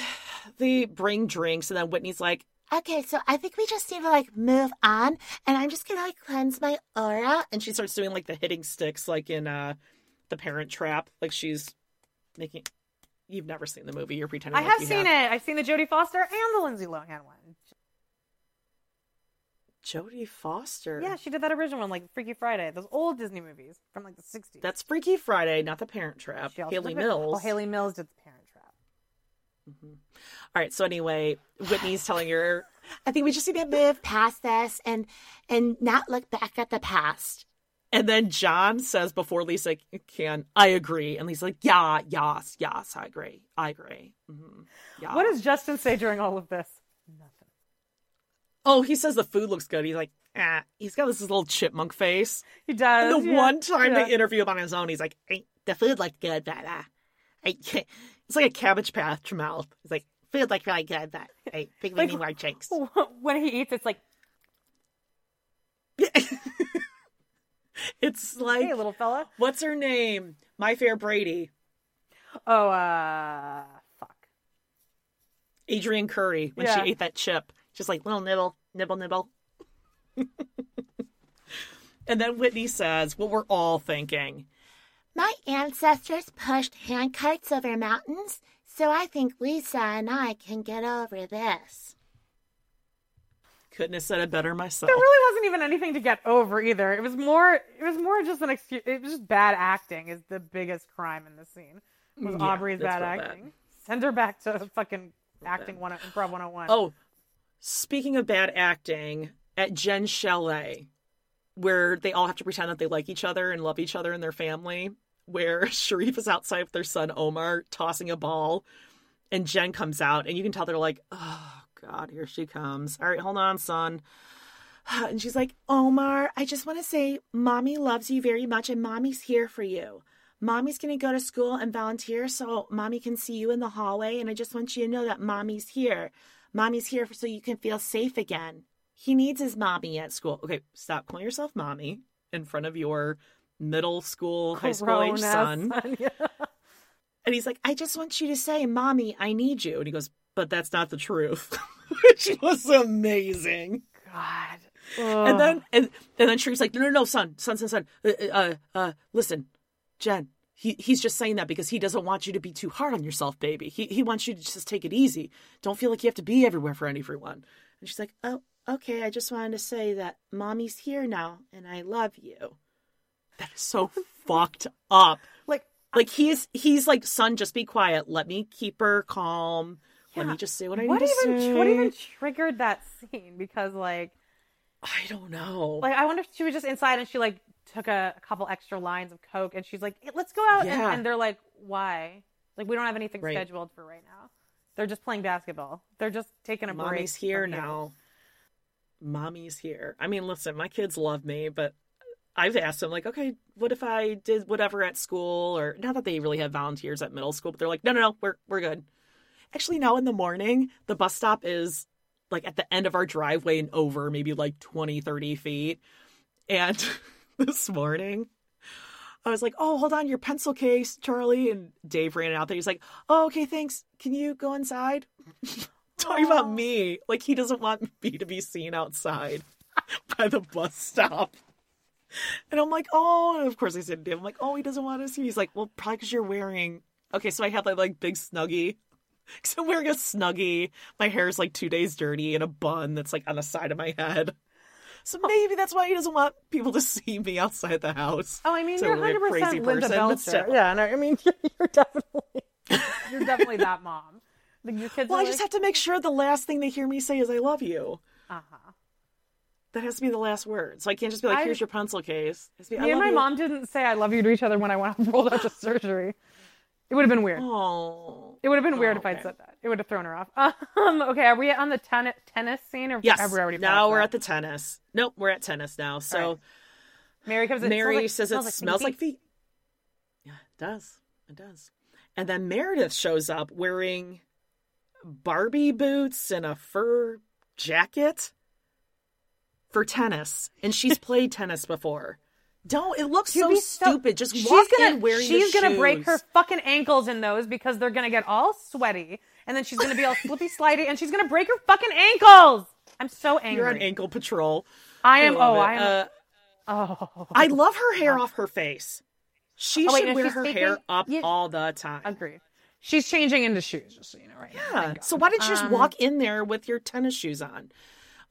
they bring drinks, and then Whitney's like, Okay, so I think we just need to like move on, and I'm just gonna like cleanse my aura. and she starts doing like the hitting sticks, like in uh, the Parent Trap, like she's making. You've never seen the movie. You're pretending. I like have you seen it. I've seen the Jodie Foster and the Lindsay Lohan one. Jodie Foster. Yeah, she did that original one, like Freaky Friday, those old Disney movies from like the 60s. that's Freaky Friday, not the Parent Trap. She Hayley Mills. Oh, Hayley Mills did the Parent Trap. All right. So anyway, Whitney's telling her, I think we just need to move past this and and not look back at the past. and then John says before Lisa can, I agree, and Lisa's like, yeah, yes, yes, I agree, I agree. hmm Yeah. What does Justin say during all of this? Nothing. Oh, he says the food looks good. He's like, ah, he's got this little chipmunk face. He does. And the yeah. one time Yeah. they interview him on his own, he's like, "Hey, the food looked good, but uh, I, it's like a cabbage patch mouth. It's like, food looked really good, but I think we Like- need more drinks. when he eats, it's like, It's like, hey, little fella. what's her name? My Fair Brady, Oh, uh, fuck. Adrianne Curry, when Yeah. she ate that chip, just like little nibble, nibble, nibble. and then Whitney says what we're all thinking. My ancestors pushed hand carts over mountains, so I think Lisa and I can get over this. Couldn't have said it better myself. There really wasn't even anything to get over either. It was more. It was more just an excuse. It was just bad acting. Is the biggest crime in the scene. Was Yeah, Aubrey's bad real bad. acting. Send her back to fucking acting one improv 101. Oh, speaking of bad acting, at Jen Chalet, where they all have to pretend that they like each other and love each other and their family, where Sharrieff is outside with their son Omar tossing a ball, and Jen comes out, and you can tell they're like, oh, God, here she comes. All right, hold on, son. And she's like, Omar, I just want to say, Mommy loves you very much, and Mommy's here for you. Mommy's going to go to school and volunteer so Mommy can see you in the hallway. And I just want you to know that Mommy's here. Mommy's here so you can feel safe again. He needs his mommy at school. Okay, stop calling yourself mommy in front of your middle school, high school age son. son, yeah. And he's like, I just want you to say, Mommy, I need you. And he goes, But that's not the truth. Which was amazing. God. And then and, and then Sharrieff's like, no, no, no, son, son, son, son. Uh, uh, uh, listen, Jen, he he's just saying that because he doesn't want you to be too hard on yourself, baby. He he wants you to just take it easy. Don't feel like you have to be everywhere for everyone. And she's like, oh, okay. I just wanted to say that mommy's here now, and I love you. That is so fucked up. Like, like he's he's like, son, just be quiet. Let me keep her calm. Let me just say what I what need to say. what even triggered that scene? Because like, I don't know. like I wonder if she was just inside and she like took a, a couple extra lines of coke and she's like, "Hey, let's go out. And- Yeah. And, they're like, why? Like we don't have anything Right. scheduled for right now. They're just playing basketball. They're just taking a break. Mommy's here now. Mommy's here. I mean, listen, my kids love me, but I've asked them, like, okay, what if I did whatever at school? Or not that they really have volunteers at middle school, but they're like, no, no, no, we're we're good. Actually, now in the morning, the bus stop is like at the end of our driveway and over maybe like 20, 30 feet. And this morning, I was like, "Oh, hold on, your pencil case, Charlie." And Dave ran out there. He's like, "Oh, okay, thanks. Can you go inside?" Talking about me, like he doesn't want me to be seen outside by the bus stop. And I'm like, "Oh," and of course I said to Dave, "I'm like, oh, he doesn't want to see." me." He's like, "Well, probably because you're wearing." Okay, so I had like like big snuggie. Because I'm wearing a snuggie. My hair is like two days dirty and a bun that's like on the side of my head. So maybe that's why he doesn't want people to see me outside the house. Oh, I mean, So you're a 100 crazy percent Linda Belcher. Yeah, no, I mean, you're, definitely you're definitely that mom. Like, your kids Well, I just have to make sure the last thing they hear me say is "I love you." Uh huh. That has to be the last word. So I can't just be like, I- "Here's your pencil case." It has to be, Me and my you." mom didn't say "I love you" to each other when I went rolled out to surgery. It would have been weird. Oh, It would have been weird Oh, if I'd said that. It would have thrown her off. Um, okay, are we on the ten- tennis scene or yes. have we already? now we're that? at the tennis. Nope, we're at tennis now. So right. Mary comes in. Mary smells says like, it smells like feet. Yeah, it does. It does. And then Meredith shows up wearing Barbie boots and a fur jacket for tennis, and she's played tennis before. Don't it looks so so- stupid? Just she's walk gonna in wearing she's gonna break her fucking ankles in those because they're gonna get all sweaty and then she's gonna be all slippy slidey and she's gonna break her fucking ankles. I'm so angry. You're on ankle patrol. I am. love Oh, it. I am. Uh, oh, I love her hair off her face. She Oh, wait, should no, wear her taking- hair up you- all the time. agreed. She's changing into shoes, just so you know, right. Yeah. So why didn't you just Um, walk in there with your tennis shoes on?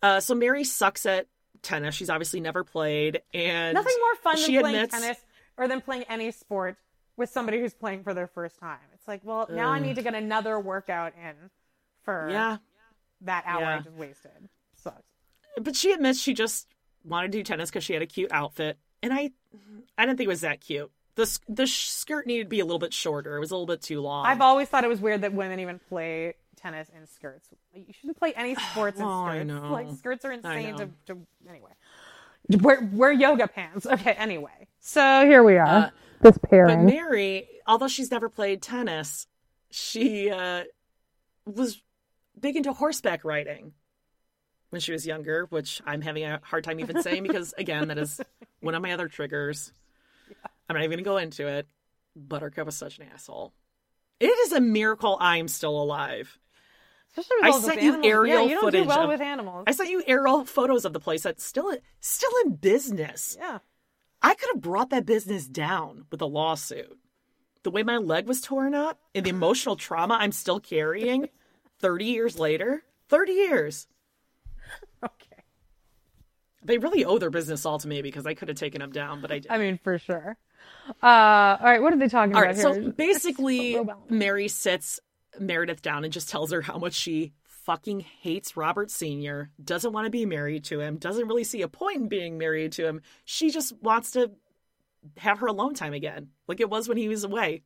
Uh, so Mary sucks at tennis. She's obviously never played, and Nothing more fun than playing admits, tennis or than playing any sport with somebody who's playing for their first time. It's like, well, now I need to get another workout in for Yeah, that hour I just wasted. Sucks. but she admits she just wanted to do tennis because she had a cute outfit, and I, I didn't think it was that cute. The the skirt needed to be a little bit shorter. It was a little bit too long. I've always thought it was weird that women even play tennis in skirts. You shouldn't play any sports in Oh, skirts. I know. Like skirts are insane to, know. to anyway. Wear wear yoga pants. Okay, anyway. So here we are. Uh, this But pairing. Mary, although she's never played tennis, she uh, was big into horseback riding when she was younger, which I'm having a hard time even saying because, again, that is one of my other triggers. I'm not even going to go into it. Buttercup was such an asshole. It is a miracle I'm still alive. I sent you animals. aerial yeah, you don't footage do well of- with animals. I sent you aerial photos of the place that's still still in business. yeah. I could have brought that business down with a lawsuit. The way my leg was torn up and the emotional trauma I'm still carrying 30 years later. 30 years. Okay. They really owe their business all to me because I could have taken them down, but I didn't. I mean, for sure. Uh, all right, what are they talking all about right, so basically. Mary sits Meredith down and just tells her how much she fucking hates Robert Sr., doesn't want to be married to him, doesn't really see a point in being married to him. She just wants to have her alone time again, like it was when he was away.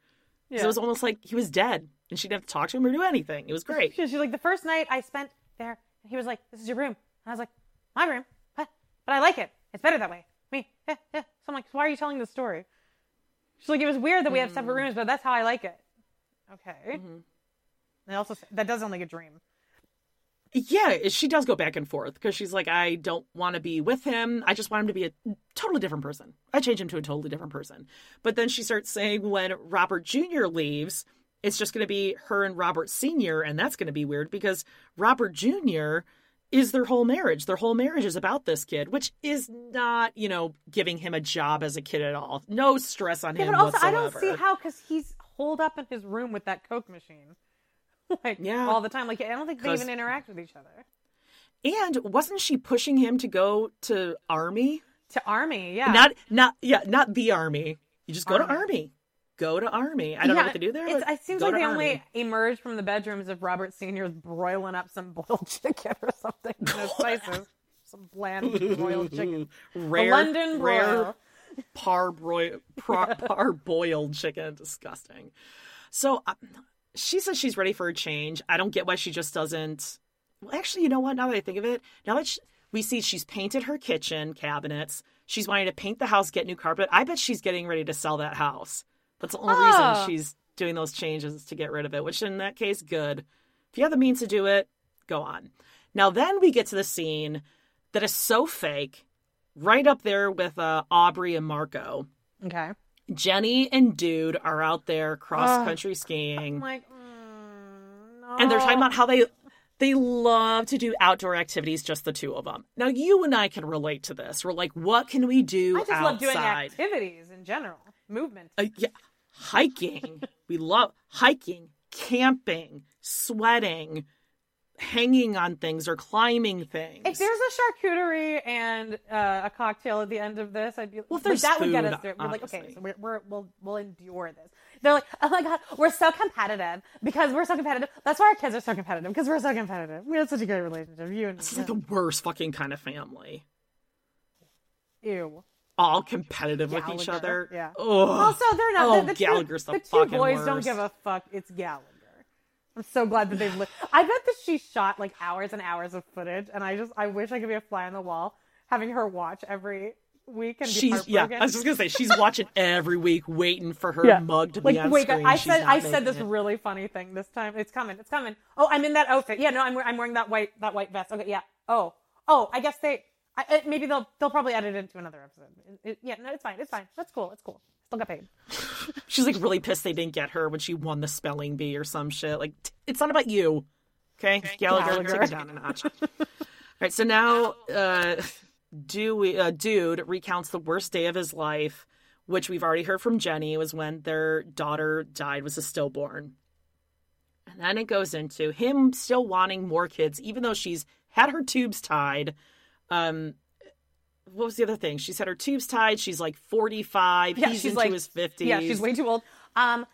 Yeah. It was almost like he was dead and she didn't have to talk to him or do anything. It was great. She's like, the first night I spent there, he was like, "This is your room," and I was like, "My room, what? But I like it. It's better that way." Me, yeah, yeah. So I'm like, "Why are you telling this story?" She's like, "It was weird that we have separate hmm. rooms, but that's how I like it." Okay. Mm-hmm. And also, that does sound like a dream. Yeah, she does go back and forth because she's like, I don't want to be with him. I just want him to be a totally different person. I change him to a totally different person. But then she starts saying when Robert Jr. leaves, it's just going to be her and Robert Sr., and that's going to be weird because Robert Jr. is their whole marriage. Their whole marriage is about this kid, which is not, you know, giving him a job as a kid at all. No stress on Yeah, him but also, I don't see how because he's holed up in his room with that Coke machine, like Yeah. all the time. Like I don't think they even interact with each other. And wasn't she pushing him to go to army? To army, yeah. Not not yeah, not the army. You just go to Army. army. Go to army. I don't know what to do there. It's, it seems like they army. only emerge from the bedrooms of Robert Senior's broiling up some boiled chicken or something in his spices. Some bland broiled chicken. Rare, the London rare broil. Parboiled, par, parboiled chicken. Disgusting. So uh, she says she's ready for a change. I don't get why she just doesn't. Well, actually, you know what? Now that I think of it, now that she, we see she's painted her kitchen cabinets, she's wanting to paint the house, get new carpet. I bet she's getting ready to sell that house. That's the only Oh. reason she's doing those changes to get rid of it. Which, in that case, good. If you have the means to do it, go on. Now, then we get to the scene that is so fake right up there with uh, Aubrey and Marco. Okay. Jenny and Dude are out there cross country skiing. I'm like, mm, no. and they're talking about how they they love to do outdoor activities, just the two of them. Now, you and I can relate to this. We're like, what can we do I just outside? love doing activities in general, movement. Uh, yeah, hiking. we love hiking, camping, sweating, hanging on things or climbing things. If there's a charcuterie and uh, a cocktail at the end of this, I'd be Well, if like, there's that would get us through. We're like, okay, so we're, we're we'll we'll endure this. They're like, oh my god, we're so competitive because we're so competitive. That's why our kids are so competitive because we're so competitive. We have such a great relationship. You and this is like the worst fucking kind of family. ew. All competitive with each other. yeah. Ugh. Also, they're not. Oh, the, the Gallagher's two, the the two fucking boys don't give a fuck. It's Gallagher. I'm so glad that they've. Li- I bet that she shot like hours and hours of footage, and I just I wish I could be a fly on the wall, having her watch every week and be She's yeah. I was just gonna say she's watching every week, waiting for her Yeah. mug to like, be on wait, screen. I She's said I said this it. really funny thing this time. It's coming. It's coming. Oh, I'm in that outfit. Yeah, no, I'm we- I'm wearing that white that white vest. Okay, yeah. Oh, oh, I guess they. I, it- maybe they'll they'll probably edit it into another episode. It- it- yeah, no, it's fine. It's fine. That's cool. It's cool. Still got paid. She's like really pissed they didn't get her when she won the spelling bee or some shit. Like t- it's not about you, okay? Gallagher, Gallagher. take it down a notch. All right, so now, uh, Dewey, uh, dude recounts the worst day of his life, which we've already heard from Jenny. Was when their daughter died, was a stillborn, and then it goes into him still wanting more kids, even though she's had her tubes tied. Um, what was the other thing? She's had her tubes tied. She's like forty five. Yeah, He's she's into like his fifties. Yeah, she's way too old. Um,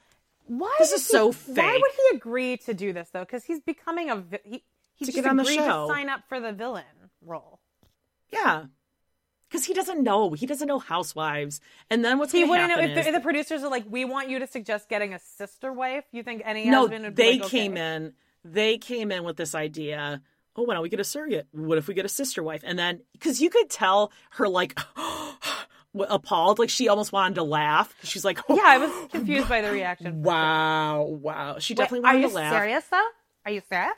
why? This is he- so Why would he agree to do this though? Because he's becoming a he. He To just get on the agreed show. to sign up for the villain role. Yeah. Because he doesn't know. He doesn't know housewives. And then what's He going to wouldn't know happen if the, if the producers are like, "We want you to suggest getting a sister wife." You think any no, husband would be they like, okay. came in. They came in with this idea. Oh, why don't we get a surrogate? What if we get a sister wife? And then, because you could tell her like appalled, like she almost wanted to laugh. She's like, Yeah, I was confused by the reaction. wow, wow. She Wait, definitely wanted to laugh. Are you serious though? Are you serious?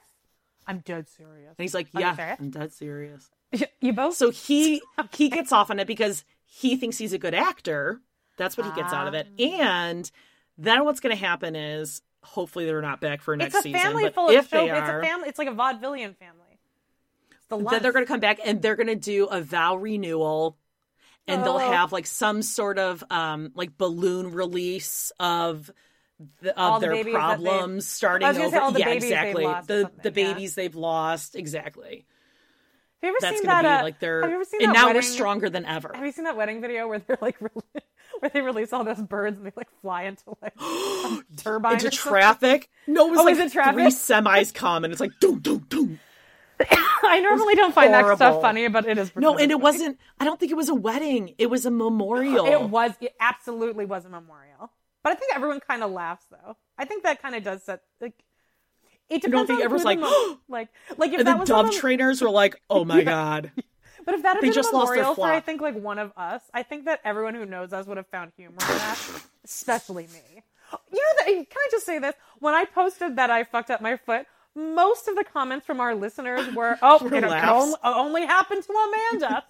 I'm dead serious. And he's like, Are yeah? I'm dead serious. You both? So he he gets off on it because he thinks he's a good actor. That's what he gets out of it. Ah. And then what's going to happen is hopefully they're not back for next season. it's a season. family but full if of show. It's a family. It's like a vaudevillian family. The then they're going to come back and they're going to do a vow renewal. And they'll Oh. have like some sort of um like balloon release of the, of the their problems starting I was gonna over. say all the yeah, exactly. the the yeah. babies they've lost. Exactly. Have you ever That's seen that? be uh, like their. Have you ever seen and now wedding, we're stronger than ever. Have you seen that wedding video where they're like, re- where they release all those birds and they like fly into like a turbine into traffic. No, it was Oh, like it traffic? three semis come and it's like doom doom doom. I normally don't find that stuff funny, but it is. No, and it funny. wasn't. I don't think it was a wedding. It was a memorial. It was. It absolutely was a memorial. But I think everyone kind of laughs though. I think that kind of does set like. It You don't depends think on everyone's like, like, like if and that the dove a trainers were like, "Oh my god!" But if that had They been just a memorial for, I think, like one of us, I think that everyone who knows us would have found humor in that, especially me. You know, that, can I just say this? When I posted that I fucked up my foot, most of the comments from our listeners were, "Oh, it laughs. only, only happen to Amanda."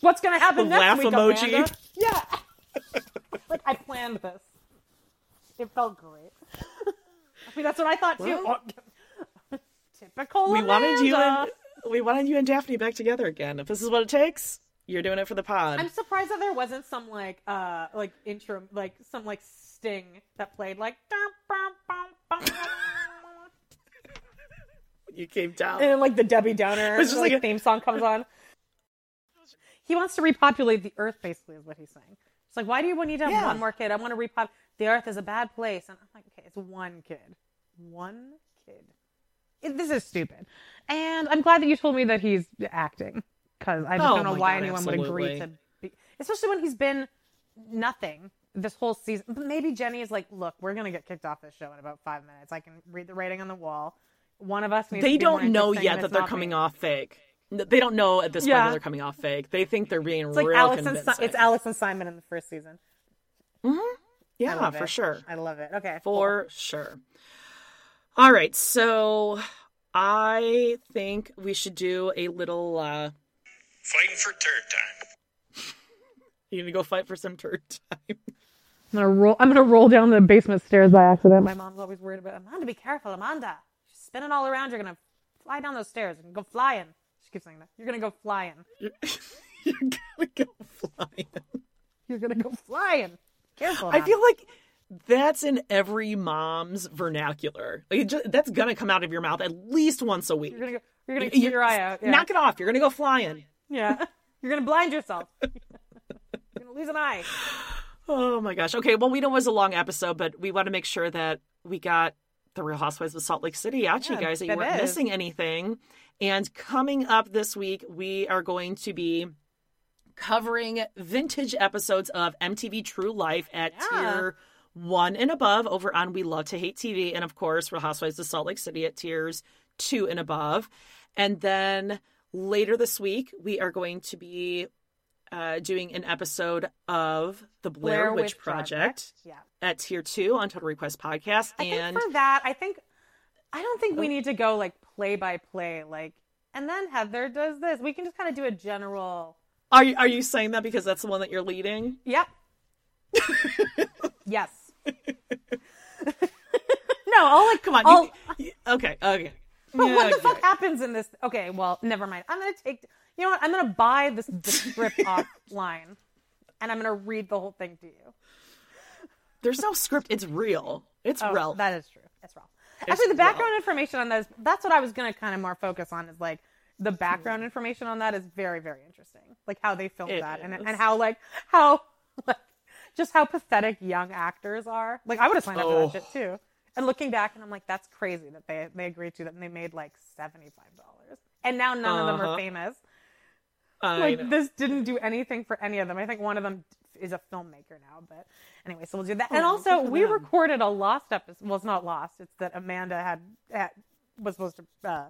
What's going to happen The next laugh week, emoji. Amanda? Yeah, like I planned this. It felt great. I mean, that's what I thought too. Well, Oh, Typical. we wanted you and we wanted you and Daphne back together again. If this is what it takes, you're doing it for the pod. I'm surprised that there wasn't some like uh like intro like some like sting that played like you came down. and then like the Debbie Downer It's just like, like a- theme song comes on. He wants to repopulate the earth, basically, is what he's saying. It's like, why do you need to have Yeah. one more kid? I want to repop. The earth is a bad place, and I'm like, okay, it's one kid, one kid. It, this is stupid, and I'm glad that you told me that he's acting because I just Oh don't know oh why God, anyone would agree to, be, especially when he's been nothing this whole season. But maybe Jennie is like, look, we're gonna get kicked off this show in about five minutes. I can read the writing on the wall. One of us needs they to don't know yet and that they're coming me. off fake. They don't know at this point Yeah. that they're coming off fake. They think they're being It's like real Alex and convincing. si- it's Alex and Simon in the first season. I yeah, for it. sure. I love it. Okay, For sure. All right, so I think we should do a little uh Fighting for third time. You gonna go fight for some turd time? I'm gonna roll. I'm gonna roll down the basement stairs by accident. My mom's always worried about Amanda. Be careful, Amanda. Spinning all around. You're gonna fly down those stairs and go flying. She keeps saying that. You're gonna go flying. You're gonna go flying. You're gonna go flying. Careful. I feel like that's in every mom's vernacular. Like just, that's gonna come out of your mouth at least once a week. you're gonna go. You're gonna You- keep your eye out. Yeah. Knock it off. You're gonna go flying. Yeah. You're gonna blind yourself. you're gonna lose an eye. Oh my gosh. Okay, well, we know it was a long episode, but we want to make sure that we got the Real Housewives of Salt Lake City out to you guys, that you weren't is. missing anything. And coming up this week, we are going to be covering vintage episodes of MTV True Life at Yeah. tier one and above over on We Love to Hate TV. And of course, Real Housewives of Salt Lake City at tiers two and above. And then later this week, we are going to be uh, doing an episode of the Blair, Blair Witch, Witch Project, Yeah. at tier two on Total Request Podcast. I and think for that, I think I don't think we need to go like play by play, like and then Heather does this. We can just kind of do a general. are you, are you saying that because that's the one that you're leading? Yep. yes. no, I'll like Come on. I'll- You, you- okay. Okay. But what the Okay. fuck happens in this? Okay, well, never mind. I'm gonna take. You know what? I'm gonna buy this the script offline, and I'm gonna read the whole thing to you. There's no script. It's real. It's Oh, real. That is true. That's real. It's Actually, the background real. information on that is that's what I was gonna kind of more focus on is like the background information on that is very very interesting. Like how they filmed It that and and how like how like just how pathetic young actors are. Like I would have signed up for Oh. that shit too. And looking back, and I'm like, that's crazy that they they agreed to that, and they made like seventy five dollars, and now none of them Uh-huh. are famous. Like this didn't do anything for any of them. I think one of them is a filmmaker now, but anyway, so we'll do that. and Oh, also, we them. recorded a lost episode. Well, it's not lost. It's that Amanda had, had was supposed to. Uh,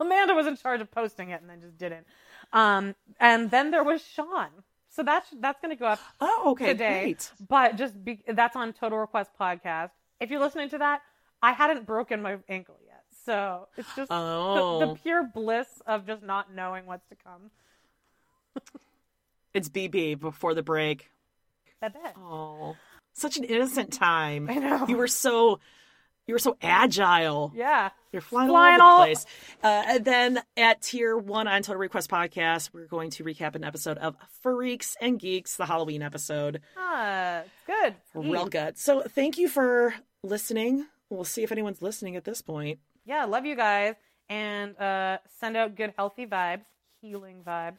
Amanda was in charge of posting it and then just didn't. Um, and then there was Sean. So that's that's going to go up Oh, okay. today. Great. But just be, that's on Total Request podcast. If you're listening to that, I hadn't broken my ankle yet, so it's just the, Oh. the pure bliss of just not knowing what's to come. It's BB before the break. I bet. Oh, such an innocent time. I know. You were so, you were so agile. Yeah. You're flying, Flying all over the place. Uh, and then at tier one on Total Request Podcast, we're going to recap an episode of Freaks and Geeks, the Halloween episode. Ah, it's good. Real good. So thank you for listening. We'll see if anyone's listening at this point. Yeah, love you guys. And uh, send out good, healthy vibes, healing vibes.